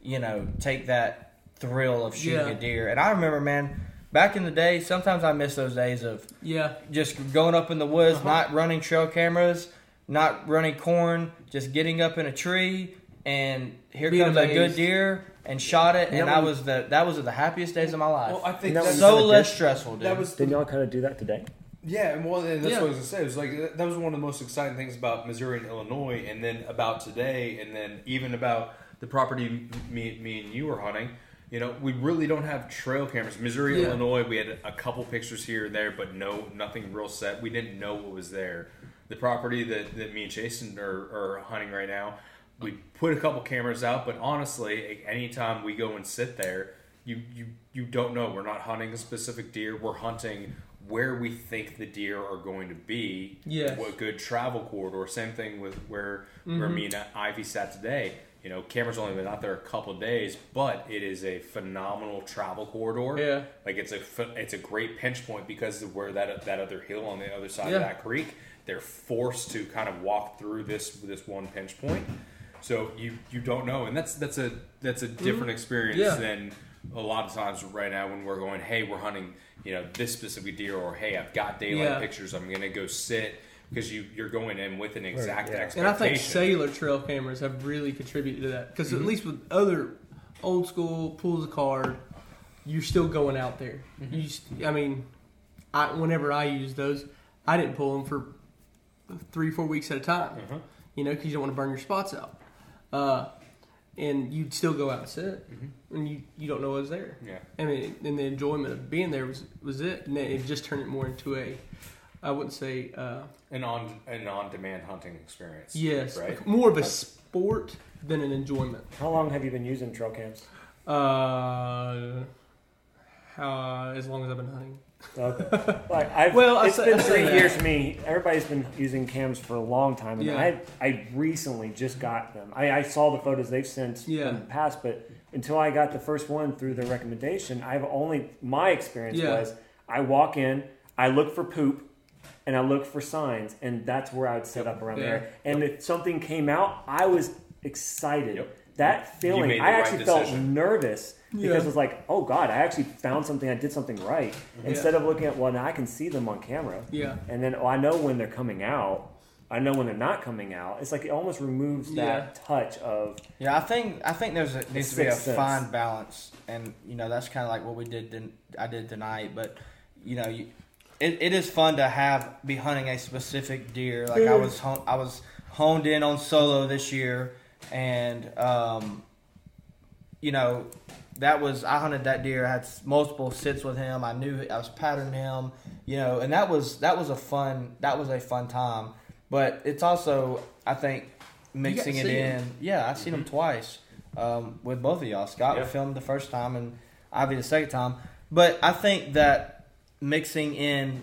you know, take that thrill of shooting Yeah. a deer. And I remember, man, back in the day, sometimes I miss those days of Yeah, just going up in the woods, Uh-huh. not running trail cameras, not running corn, just getting up in a tree and here Being comes a good deer and shot it, and Yeah, I was the that was the happiest days of my life. Well, I think that that's was- so less did- stressful, dude. that was Didn't y'all kind of do that today? Yeah, and well, and that's Yeah. what I was gonna say. It was like that- that was one of the most exciting things about Missouri and Illinois, and then about today, and then even about the property me, me and you were hunting. You know, we really don't have trail cameras. Missouri, Yeah. Illinois, we had a couple pictures here and there, but no, nothing real set. We didn't know what was there. The property that, that me and Jason are, are hunting right now, we put a couple cameras out, but honestly, anytime we go and sit there, you you you don't know. We're not hunting a specific deer. We're hunting where we think the deer are going to be. Yes. What good travel corridor. Same thing with where where mm-hmm. me and Ivy sat today. You know, camera's only been out there a couple of days, but it is a phenomenal travel corridor. Yeah. like it's a it's a great pinch point because of where that that other hill on the other side Yeah. of that creek. They're forced to kind of walk through this this one pinch point. So you you don't know, and that's that's a that's a different experience Mm-hmm. Yeah. than a lot of times right now when we're going, hey, we're hunting, you know, this specific deer, or hey, I've got daylight Yeah. pictures, I'm gonna go sit because you you're going in with an exact yeah. expectation. And I think cellular trail cameras have really contributed to that because Mm-hmm. at least with other old school pools of card, you're still going out there. Mm-hmm. You, just, I mean, I whenever I use those, I didn't pull them for three four weeks at a time. Mm-hmm. You know, because you don't want to burn your spots out. Uh, and you'd still go out and sit, Mm-hmm. and you you don't know what's there. Yeah. I mean, and the enjoyment of being there was was it, and it just turned it more into a I wouldn't say uh, An on an on demand hunting experience. yes, Right. more of a sport than an enjoyment. How long have you been using trail cams? Uh, how, as long as I've been hunting. Okay. Like I've, Well, I it's say- been I three that. years for me. Everybody's been using cams for a long time, and Yeah. I I recently just got them. I, I saw the photos they've sent Yeah. in the past, but until I got the first one through the recommendation, I've only my experience Yeah. was I walk in, I look for poop, and I look for signs, and that's where I would set up around Yeah. there. And if something came out, I was excited. Yep. That feeling, I right actually felt decision. nervous because Yeah. it was like, oh god, I actually found something. I did something right. Mm-hmm. Instead of looking at well, now I can see them on camera, Yeah. and then oh, I know when they're coming out. I know when they're not coming out. It's like it almost removes that touch of Yeah, I think I think there's a, needs to be a sense. fine balance, and you know that's kind of like what we did. Din- I did tonight, but you know, you, it, it is fun to have be hunting a specific deer. Like I was hon- I was honed in on solo this year, and um, you know that was I hunted that deer. I had multiple sits with him. I knew I was patterning him, you know, and that was that was a fun that was a fun time. But it's also I think mixing it in. him. Yeah, I've seen him twice um, with both of y'all. Scott Yeah. filmed the first time and Ivy the second time. But I think that mixing in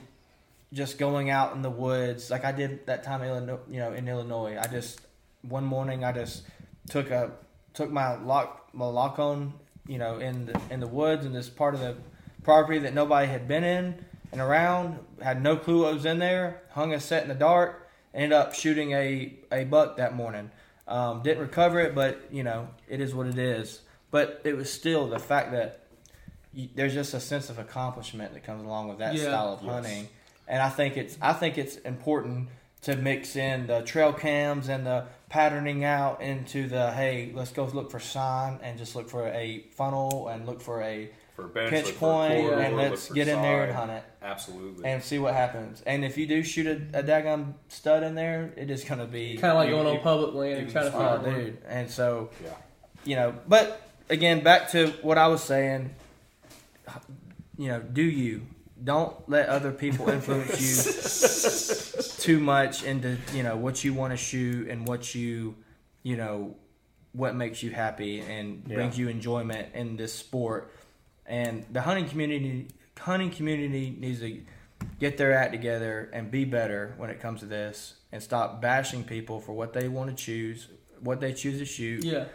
just going out in the woods like I did that time in Illinois, you know, in Illinois. I just one morning I just took a took my lock my lock on, you know, in the in the woods in this part of the property that nobody had been in and around, had no clue what was in there, hung a set in the dark, ended up shooting a, a buck that morning. Um, didn't recover it, but you know, it is what it is. But it was still the fact that you, there's just a sense of accomplishment that comes along with that Yeah. style of hunting, and I think it's I think it's important to mix in the trail cams and the patterning out into the hey, let's go look for sign and just look for a funnel and look for a For bench, pitch look for point corridor, and let's get in there and hunt it Absolutely. and see what happens. And if you do shoot a, a daggum stud in there, it is gonna be Kind of like You- going on public land and trying to just oh, find one. dude. And so yeah. you know, but again, back to what I was saying. You know, do you don't let other people influence you too much into you know what you want to shoot and what you you know what makes you happy and Yeah. brings you enjoyment in this sport. And the hunting community hunting community needs to get their act together and be better when it comes to this and stop bashing people for what they want to choose, what they choose to shoot Yeah.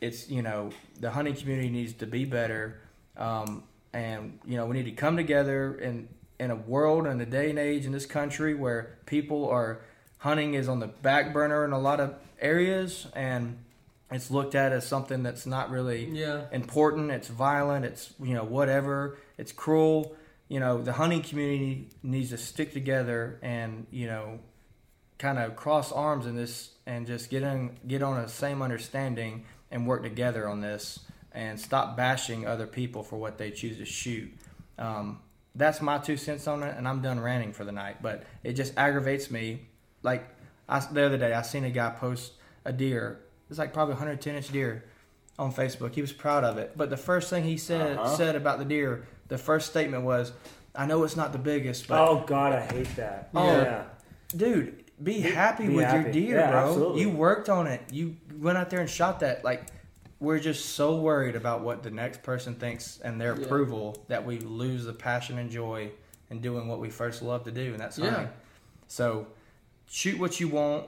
it's you know the hunting community needs to be better um, and you know we need to come together in in a world and a day and age in this country where people are hunting is on the back burner in a lot of areas and it's looked at as something that's not really Yeah. important. It's violent. It's you know whatever. It's cruel. You know the hunting community needs to stick together and you know kind of cross arms in this and just get in get on a same understanding and work together on this and stop bashing other people for what they choose to shoot um, that's my two cents on it and i'm done ranting for the night but it just aggravates me like I, the other day i seen a guy post a deer it's like probably 110 inch deer on facebook he was proud of it but the first thing he said Uh-huh. said about the deer the first statement was i know it's not the biggest but oh god, I hate that. Oh, yeah. dude, be happy be with happy. your deer, Yeah, bro. absolutely. You worked on it. You went out there and shot that. Like, we're just so worried about what the next person thinks and their Yeah. approval that we lose the passion and joy in doing what we first love to do, and that's Yeah. hunting. So, shoot what you want.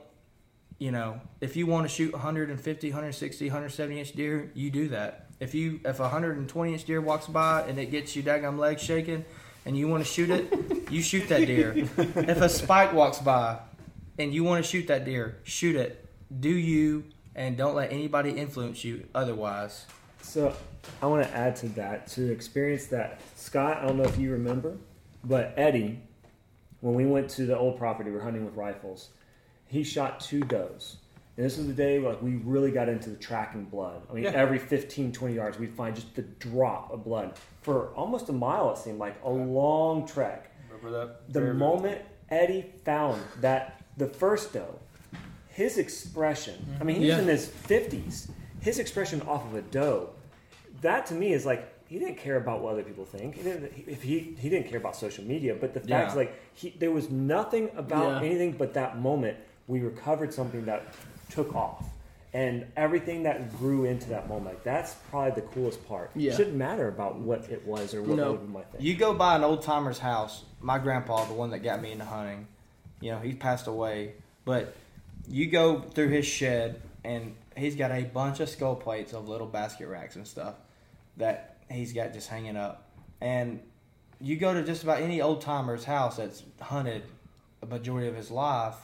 You know, if you want to shoot 150, 160, 170 inch deer, you do that. If you if a 120 inch deer walks by and it gets you daggum legs shaking, and you want to shoot it, you shoot that deer. if a spike walks by and you want to shoot that deer, shoot it. Do you and don't let anybody influence you otherwise. So I want to add to that to experience that. Scott, I don't know if you remember, but Eddie, when we went to the old property, we were hunting with rifles. He shot two does. And this was the day like we really got into the tracking blood. I mean, Yeah. every 15, 20 yards, we'd find just the drop of blood for almost a mile. It seemed like a long trek. Remember that? The moment Eddie found that the first doe, his expression, I mean, he's Yeah. in his 50s, his expression off of a doe, that to me is like, he didn't care about what other people think. He didn't, if he he didn't care about social media, but the fact Yeah. is like he, there was nothing about Yeah. anything but that moment. We recovered something that took off, and everything that grew into that moment. Like, that's probably the coolest part. Yeah. It shouldn't matter about what it was or what No. other people might think. You go by an old timer's house. My grandpa, the one that got me into hunting, you know, he passed away. But you go through his shed, and he's got a bunch of skull plates of little basket racks and stuff that he's got just hanging up. And you go to just about any old timer's house that's hunted a majority of his life,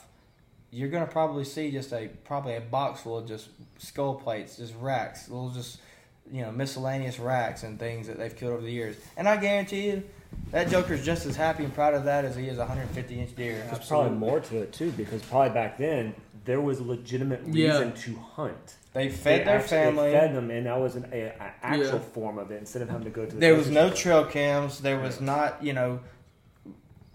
you're gonna probably see just a probably a box full of just skull plates, just racks, little just you know miscellaneous racks and things that they've killed over the years. And I guarantee you, that Joker's just as happy and proud of that as he is a 150 inch deer. There's probably more to it too, because probably back then there was a legitimate Yeah. reason to hunt. They fed They their actually- they family. fed them, and that was an a, a actual Yeah. form of it instead of having to go to. The There was no store. trail cams. There was not, you know,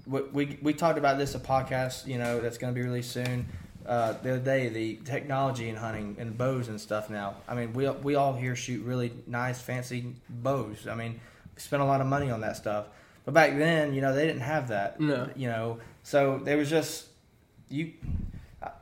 we we, we talked about this a podcast, you know, that's going to be released soon. Uh, the other day, the technology in hunting and bows and stuff. Now, I mean, we we all here shoot really nice, fancy bows. I mean, we spent a lot of money on that stuff. But back then, you know, they didn't have that. No. You know, so there was just you.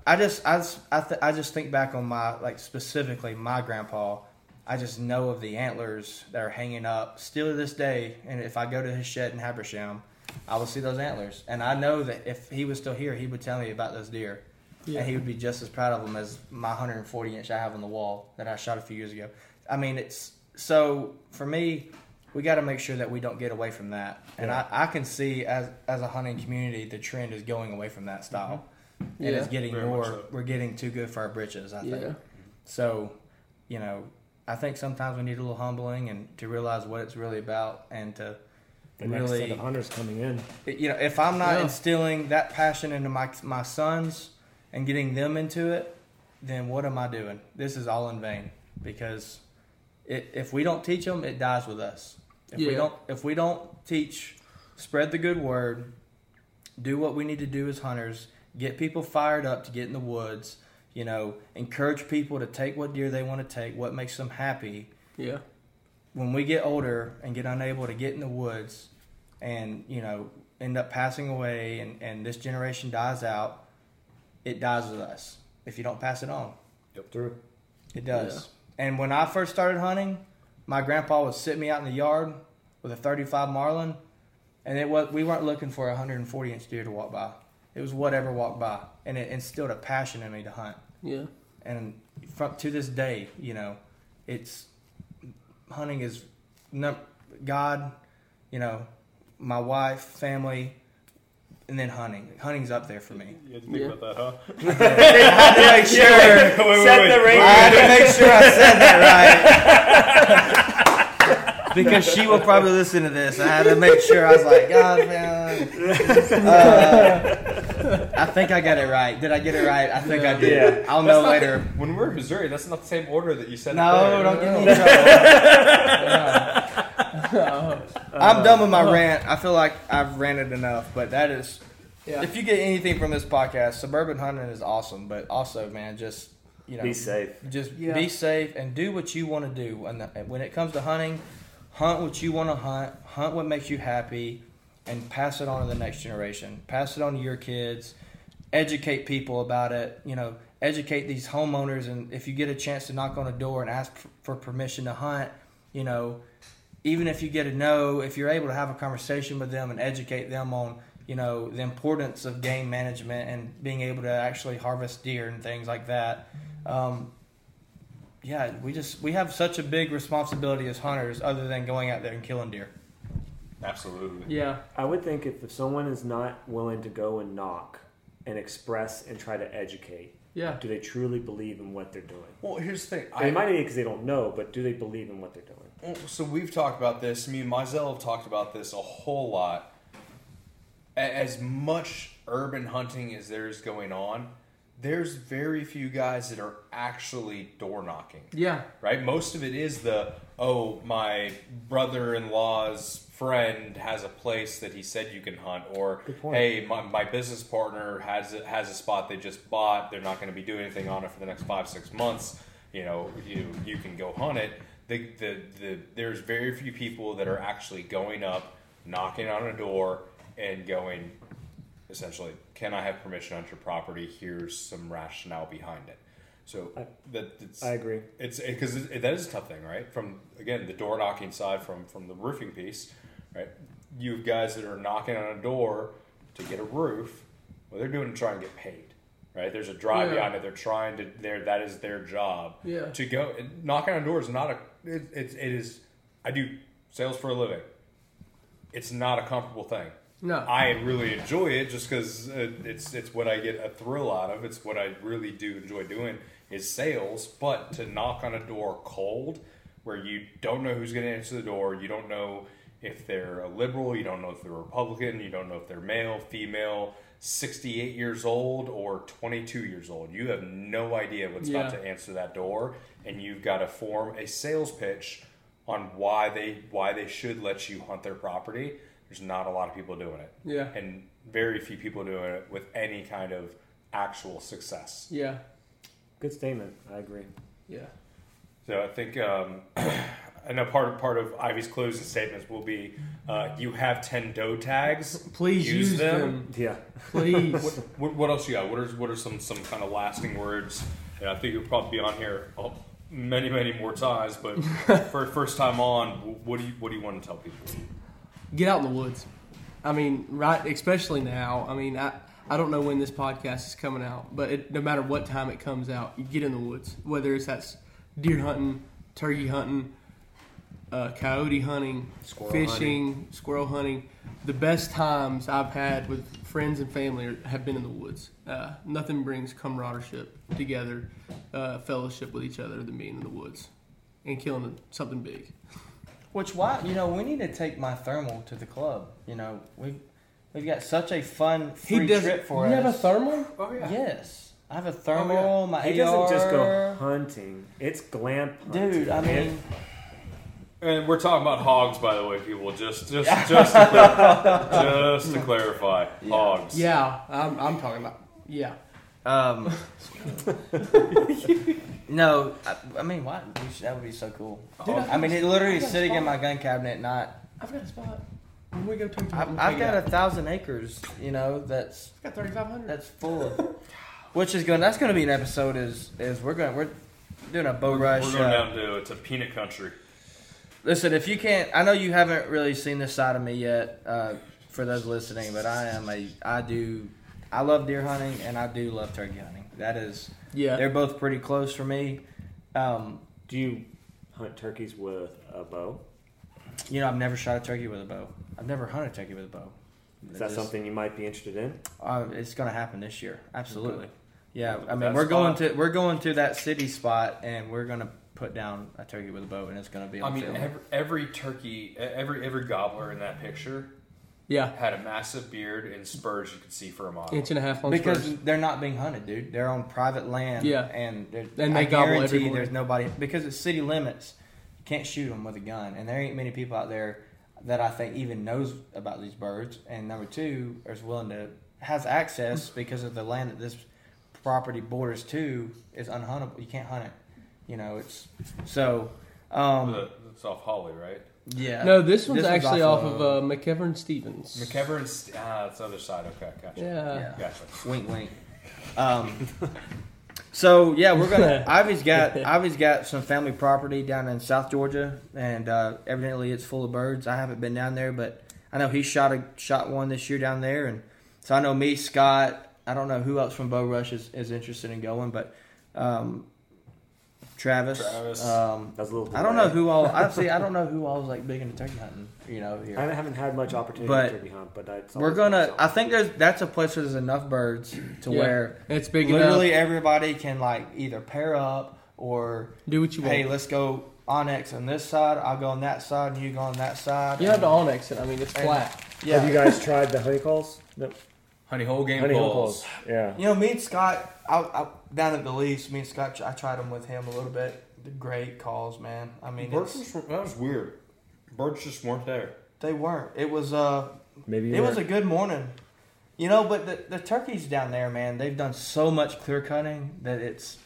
I- just I just, I, th- I just think back on my like specifically my grandpa. I just know of the antlers that are hanging up still to this day. And if I go to his shed in Habersham, I will see those antlers. And I know that if he was still here, he would tell me about those deer. Yeah. And he would be just as proud of them as my 140 inch I have on the wall that I shot a few years ago. I mean, it's so for me, we got to make sure that we don't get away from that. And Yeah. I, I can see as as a hunting community, the trend is going away from that style. Mm-hmm. And Yeah. it's getting more, so. we're getting too good for our britches, I think. Yeah. So, you know, I think sometimes we need a little humbling and to realize what it's really about and to The next set really, of hunters coming in. you know, if I'm not Yeah. instilling that passion into my my sons and getting them into it, then what am I doing? This is all in vain because it, if we don't teach them, it dies with us. If we don't, if we don't teach, spread the good word, do what we need to do as hunters, get people fired up to get in the woods. You know, encourage people to take what deer they want to take, what makes them happy, Yeah. when we get older and get unable to get in the woods and you know end up passing away and, and this generation dies out it dies with us if you don't pass it on Yep, True. it does and when i first started hunting my grandpa would sit me out in the yard with a 35 Marlin and it was we weren't looking for a 140 inch deer to walk by it was whatever walked by and it instilled a passion in me to hunt Yeah. and from to this day, you know, it's hunting is num- God, you know, my wife, family, and then hunting. Hunting's up there for me. You had to think Yeah. about that, huh? I had to make sure. Wait, wait, Set wait. the rate. I had to make sure I said that right. because she will probably listen to this. I had to make sure. I was like, God, man. Uh, I think I got it right. Did I get it right? I think I did. Yeah. I'll That's know later. the- when we're in Missouri, that's not the same order that you said. No, there. don't get me in trouble. I'm done with my uh-huh. rant. I feel like I've ranted enough, but that is. Yeah. If you get anything from this podcast, suburban hunting is awesome, but also, man, just you know, Be safe. just Yeah. be safe and do what you want to do. And when it comes to hunting, hunt what you want to hunt, hunt what makes you happy, and pass it on to the next generation. Pass it on to your kids. Educate people about it. You know, educate these homeowners. And if you get a chance to knock on a door and ask for permission to hunt, you know, even if you get a no, if you're able to have a conversation with them and educate them on, you know, the importance of game management and being able to actually harvest deer and things like that. Um, yeah, we just we have such a big responsibility as hunters, other than going out there and killing deer. Absolutely. Yeah. I would think if, if someone is not willing to go and knock and express and try to educate, Yeah. do they truly believe in what they're doing? Well, here's the thing. They might be because they don't know, but do they believe in what they're doing? Well, so we've talked about this. Me and Mizell have talked about this a whole lot. As much urban hunting as there's going on, there's very few guys that are actually door knocking. Yeah. Right? Most of it is the oh, my brother-in-law's friend has a place that he said you can hunt, or hey, my, my business partner has a, has a spot they just bought. They're not going to be doing anything on it for the next five six months. You know, you you can go hunt it. the, the, the there's very few people that are actually going up, knocking on a door, and going, essentially, can I have permission on your property? Here's some rationale behind it. So I- that it's I agree. it's because it, that is a tough thing, right? From again the door knocking side from from the roofing piece, right? You have guys that are knocking on a door to get a roof. Well, they're doing it to try and get paid, right? There's a drive Yeah. behind it. They're trying to. There, that is their job. Yeah. To go and knocking on doors is not a. It, it's it is. I do sales for a living. It's not a comfortable thing. No. I really enjoy it just because it's it's what I get a thrill out of. It's what I really do enjoy doing is sales. But to knock on a door cold, where you don't know who's going to answer the door, you don't know if they're a liberal, you don't know if they're Republican, you don't know if they're male, female, sixty eight years old, or twenty two years old. You have no idea what's about Yeah. to answer that door, and you've got to form a sales pitch on why they why they should let you hunt their property. There's not a lot of people doing it Yeah. and very few people doing it with any kind of actual success. Yeah. Good statement. I agree. Yeah. So I think um, I know part of part of Ivy's closing statements will be uh, you have ten doe tags. Please Use use, them. them. Yeah. Please. What, what else you got? What are what are some some kind of lasting words? And I think you'll probably be on here oh, many many more times. But for first time on, what do you what do you want to tell people? get out in the woods. I mean, right, especially now. I mean, I, I don't know when this podcast is coming out, but it, no matter what time it comes out, you get in the woods. Whether it's that's deer hunting, turkey hunting, uh, coyote hunting, Squirrel fishing, squirrel hunting. The best times I've had with friends and family are, have been in the woods. Uh, nothing brings camaraderie together, uh, fellowship with each other than being in the woods and killing something big. Which why you know we need to take my thermal to the club. You know we we've got such a fun free trip for you us. You have a thermal? Oh yeah. Yes, I have a thermal. Oh My He AR. doesn't just go hunting. It's glamp hunting. Dude, I mean, And we're talking about hogs, by the way, people. Just just just to, clar- just to clarify, hogs. Yeah, I'm, I'm talking about. Yeah. um, no, I, I mean, why? We should- That would be so cool. Dude, I mean, it literally is sitting in my gun cabinet. Not, I've got a spot. When we go turkey I've, hunting, I've got a thousand acres. You know, that's I've got 3,500. that's full of. Which is going? That's going to be an episode. Is is we're going we're doing a boat We're, rush. we're going uh, down to to peanut country. Listen, if you can't, I know you haven't really seen this side of me yet. Uh, for those listening, but I am a, I do, I love deer hunting and I do love turkey hunting. That is, Yeah. they're both pretty close for me. Um, Do you hunt turkeys with a bow? you know, I've never shot a turkey with a bow. I've never hunted a turkey with a bow. Is that Just- something you might be interested in? Uh, it's going to happen this year. Absolutely. Yeah, I mean, that we're going spot? to we're going to that city spot and we're going to put down a turkey with a bow and it's going to be I mean, film. every, every turkey, every every gobbler in that picture yeah. had a massive beard and spurs you could see for a mile. Inch and a half long Because spurs. they're not being hunted, dude. They're on private land. Yeah. and they're, And they I gobble guarantee every there's nobody because it's city limits. You can't shoot them with a gun, and there ain't many people out there that I think even knows about these birds. And number two, is willing to has access because of the land that this property borders to is unhuntable. You can't hunt it. You know, it's so. Um, It's off Holly, right? yeah. No, this one's This actually off off, of uh, McEvern Stevens. McEvern, St- ah, it's the other side. Okay, gotcha. Yeah. Yeah. Gotcha. Wink, wink. Um, so yeah, we're gonna. Ivy's got Ivy's got some family property down in South Georgia, and uh, evidently it's full of birds. I haven't been down there, but I know he shot a shot one this year down there, and so I know me, Scott. I don't know who else from Bow Rush is, is interested in going, but um, Travis. Travis. Um, That was a little. I don't know who all. I see. I don't know who all was like big into turkey hunting. You know, here. I haven't had much opportunity But to turkey hunt, but I, We're gonna. been I think there's that's a place where there's enough birds to Yeah. where It's big literally enough. everybody can like either pair up or Do what you want. hey, let's go onyx on this side. I'll go on that side, and you go on that side. you have the onX, and I mean, it's And- flat. yeah. Have you guys tried the honey calls? No, Honey hole game honey balls. calls. Yeah. You know, me and Scott, I, I, down at the lease, me and Scott, I tried them with him a little bit. The great calls, man. I mean, Birds it's, just, that was weird. Birds just weren't there. they weren't. It was uh, Maybe you it was a good morning. You know, but the, the turkeys down there, man, they've done so much clear cutting that it's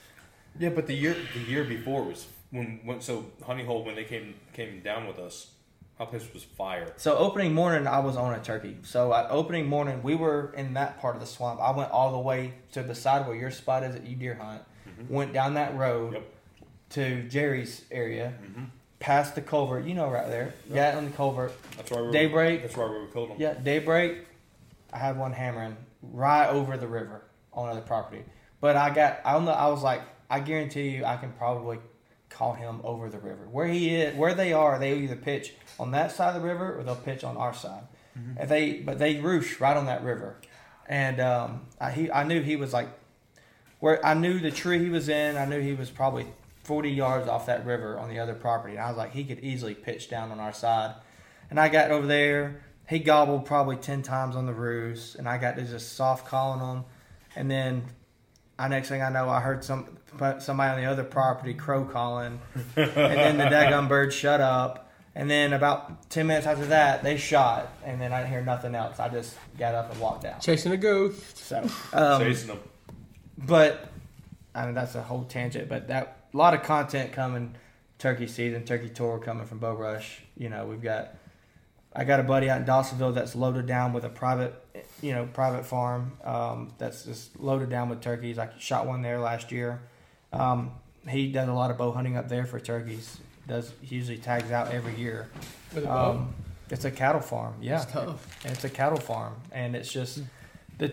Yeah, but the year the year before was when when so Honey Hole when they came came down with us, our place was fire. So opening morning, I was on a turkey. So at opening morning, we were in that part of the swamp. I went all the way to the side where your spot is that you deer hunt. Mm-hmm. Went down that road Yep. to Jerry's area, mm-hmm. past the culvert. You know, right there. Got on the culvert. That's where we were, Daybreak. That's why we killed them. Yeah, daybreak. I had one hammering right over the river on other property. But I got. I don't know. I was like, I guarantee you, I can probably call him over the river. Where he is, where they are, they either pitch on that side of the river or they'll pitch on our side. And they, but they roost right on that river. And um, I, he, I knew he was like, where I knew the tree he was in. I knew he was probably forty yards off that river on the other property. And I was like, he could easily pitch down on our side. And I got over there. He gobbled probably 10 times on the roost. And I got to just soft calling him. And then, I next thing I know, I heard some somebody on the other property crow calling. and then the daggum bird shut up. And then about 10 minutes after that, they shot. And then I didn't hear nothing else. I just got up and walked out. Chasing a ghost. So, um, Chasing them. but I mean that's a whole tangent. But that a lot of content coming, turkey season, turkey tour coming from Bow Rush. You know, we've got. I got a buddy out in Dawsonville that's loaded down with a private, you know, private farm um, that's just loaded down with turkeys. I shot one there last year. Um, he does a lot of bow hunting up there for turkeys. Does he usually tags out every year. With a bow. Um, it's a cattle farm. Yeah, It's tough. and it's a cattle farm, and it's just the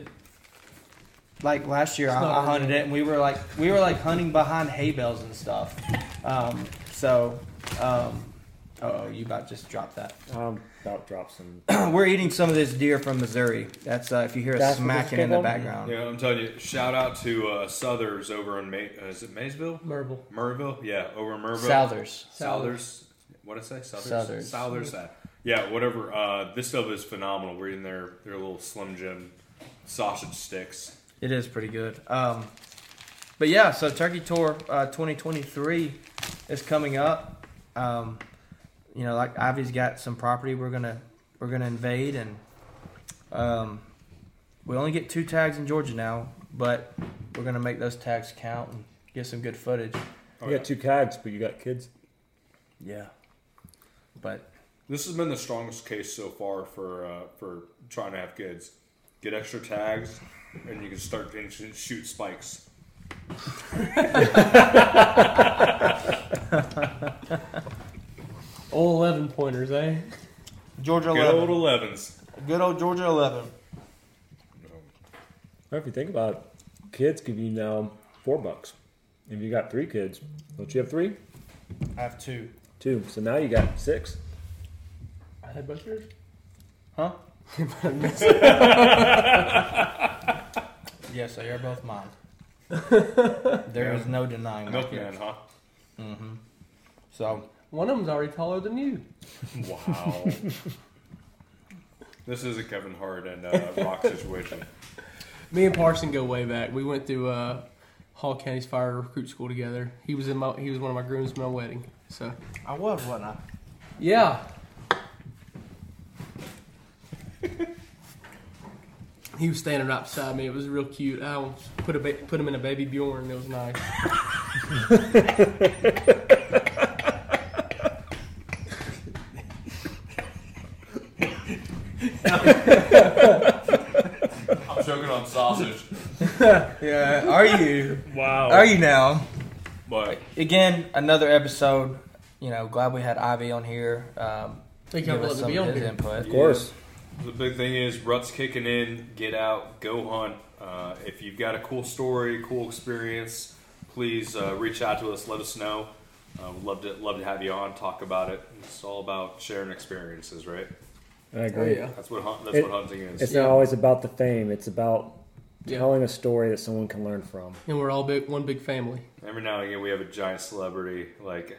like last year I, I hunted it, and we were like we were like hunting behind hay bales and stuff. Um, so, um, oh, you about just dropped that. Um, about drop some. we're eating some of this deer from Missouri. That's uh, if you hear a That's what this smacking in the came from? background. Yeah, I'm telling you. Shout out to uh, Southers over in May. Uh, is it Maysville? Merble. Murrayville? Yeah, over in Murrayville. Southers. Southers. What did I say? Southers. Southers. Southers. That. Yeah, whatever. Uh, this stuff is phenomenal. We're eating their their little Slim Jim sausage sticks. It is pretty good. Um, but yeah, so Turkey Tour uh, 2023 is coming up. Um, you know, like Ivy's got some property we're gonna we're gonna invade, and um, we only get two tags in Georgia now, but we're gonna make those tags count and get some good footage. Oh, you yeah. got two tags, but you got kids. Yeah, but This has been the strongest case so far for uh, for trying to have kids. Get extra tags, and you can start to shoot spikes. All 11 pointers, eh? Georgia Good 11, old 11s. good old Georgia 11. Well, if you think about it, kids give you now four bucks. If you got three kids, don't you have three? I have two. Two. So now you got six. I had both yours. Huh? yes, they are both mine. There is no denying that. Milkman, huh? Mm-hmm. So One of them's already taller than you. Wow. this is a Kevin Hart and uh, Rock situation. Me and Parson go way back. We went through uh, Hall County's fire recruit school together. He was in my he was one of my grooms at my wedding. So I was, wasn't I? yeah. he was standing right beside me. It was real cute. I almost put a ba- put him in a baby Bjorn. It was nice. I'm choking on sausage. Yeah. Are you? Wow. Are you now? But Again, another episode. You know, glad we had Ivy on here. Um, Thank you give for us some on of his here. input. Of course. the big thing is ruts kicking in. Get out, go hunt. Uh, if you've got a cool story, cool experience, please uh, reach out to us. Let us know. Uh, we'd love to love to have you on, talk about it. It's all about sharing experiences, right? I Oh agree. yeah. That's what hunt, that's It- what hunting is. It's Yeah. not always about the fame. It's about Yeah. telling a story that someone can learn from. And we're all big one big family. Every now and again, we have a giant celebrity like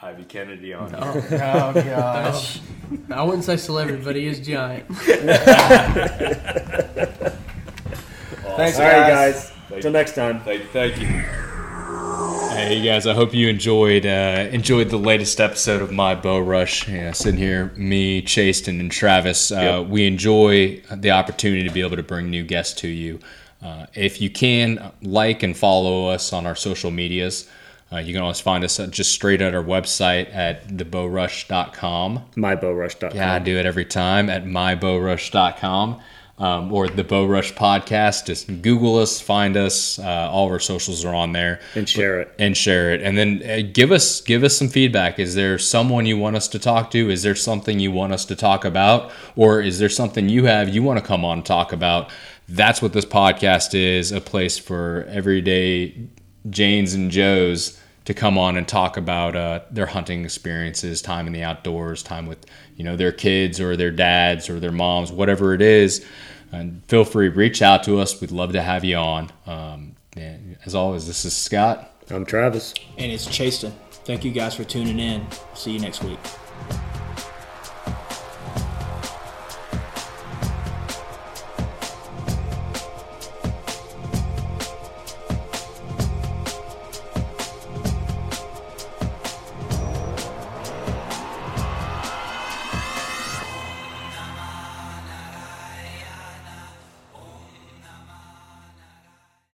Ivy Kennedy on. here. Oh, Oh gosh. I wouldn't say celebrity, but he is giant. Thanks, All right, guys. guys. Till next time. Thank, thank you. Hey guys, I hope you enjoyed uh, enjoyed the latest episode of my Bow Rush. Yeah, sitting here, me, Chaston, and Travis. Uh, We enjoy the opportunity to be able to bring new guests to you. Uh, if you can, like and follow us on our social medias. Uh, you can always find us just straight at our website at thebowrush.com. Mybowrush.com. Yeah, I do it every time at mybowrush.com um, or the Bow Rush Podcast. Just Google us, find us. Uh, all of our socials are on there, And share it. and share it. And then uh, give us give us some feedback. Is there someone you want us to talk to? Is there something you want us to talk about, or is there something you have you want to come on and talk about? That's what this podcast is a place for everyday Janes and Joes to come on and talk about uh, their hunting experiences, time in the outdoors, time with you know their kids or their dads or their moms, whatever it is. And feel free reach out to us. We'd love to have you on. Um, and as always, this is Scott. I'm Travis. And it's Chasten. Thank you guys for tuning in. See you next week.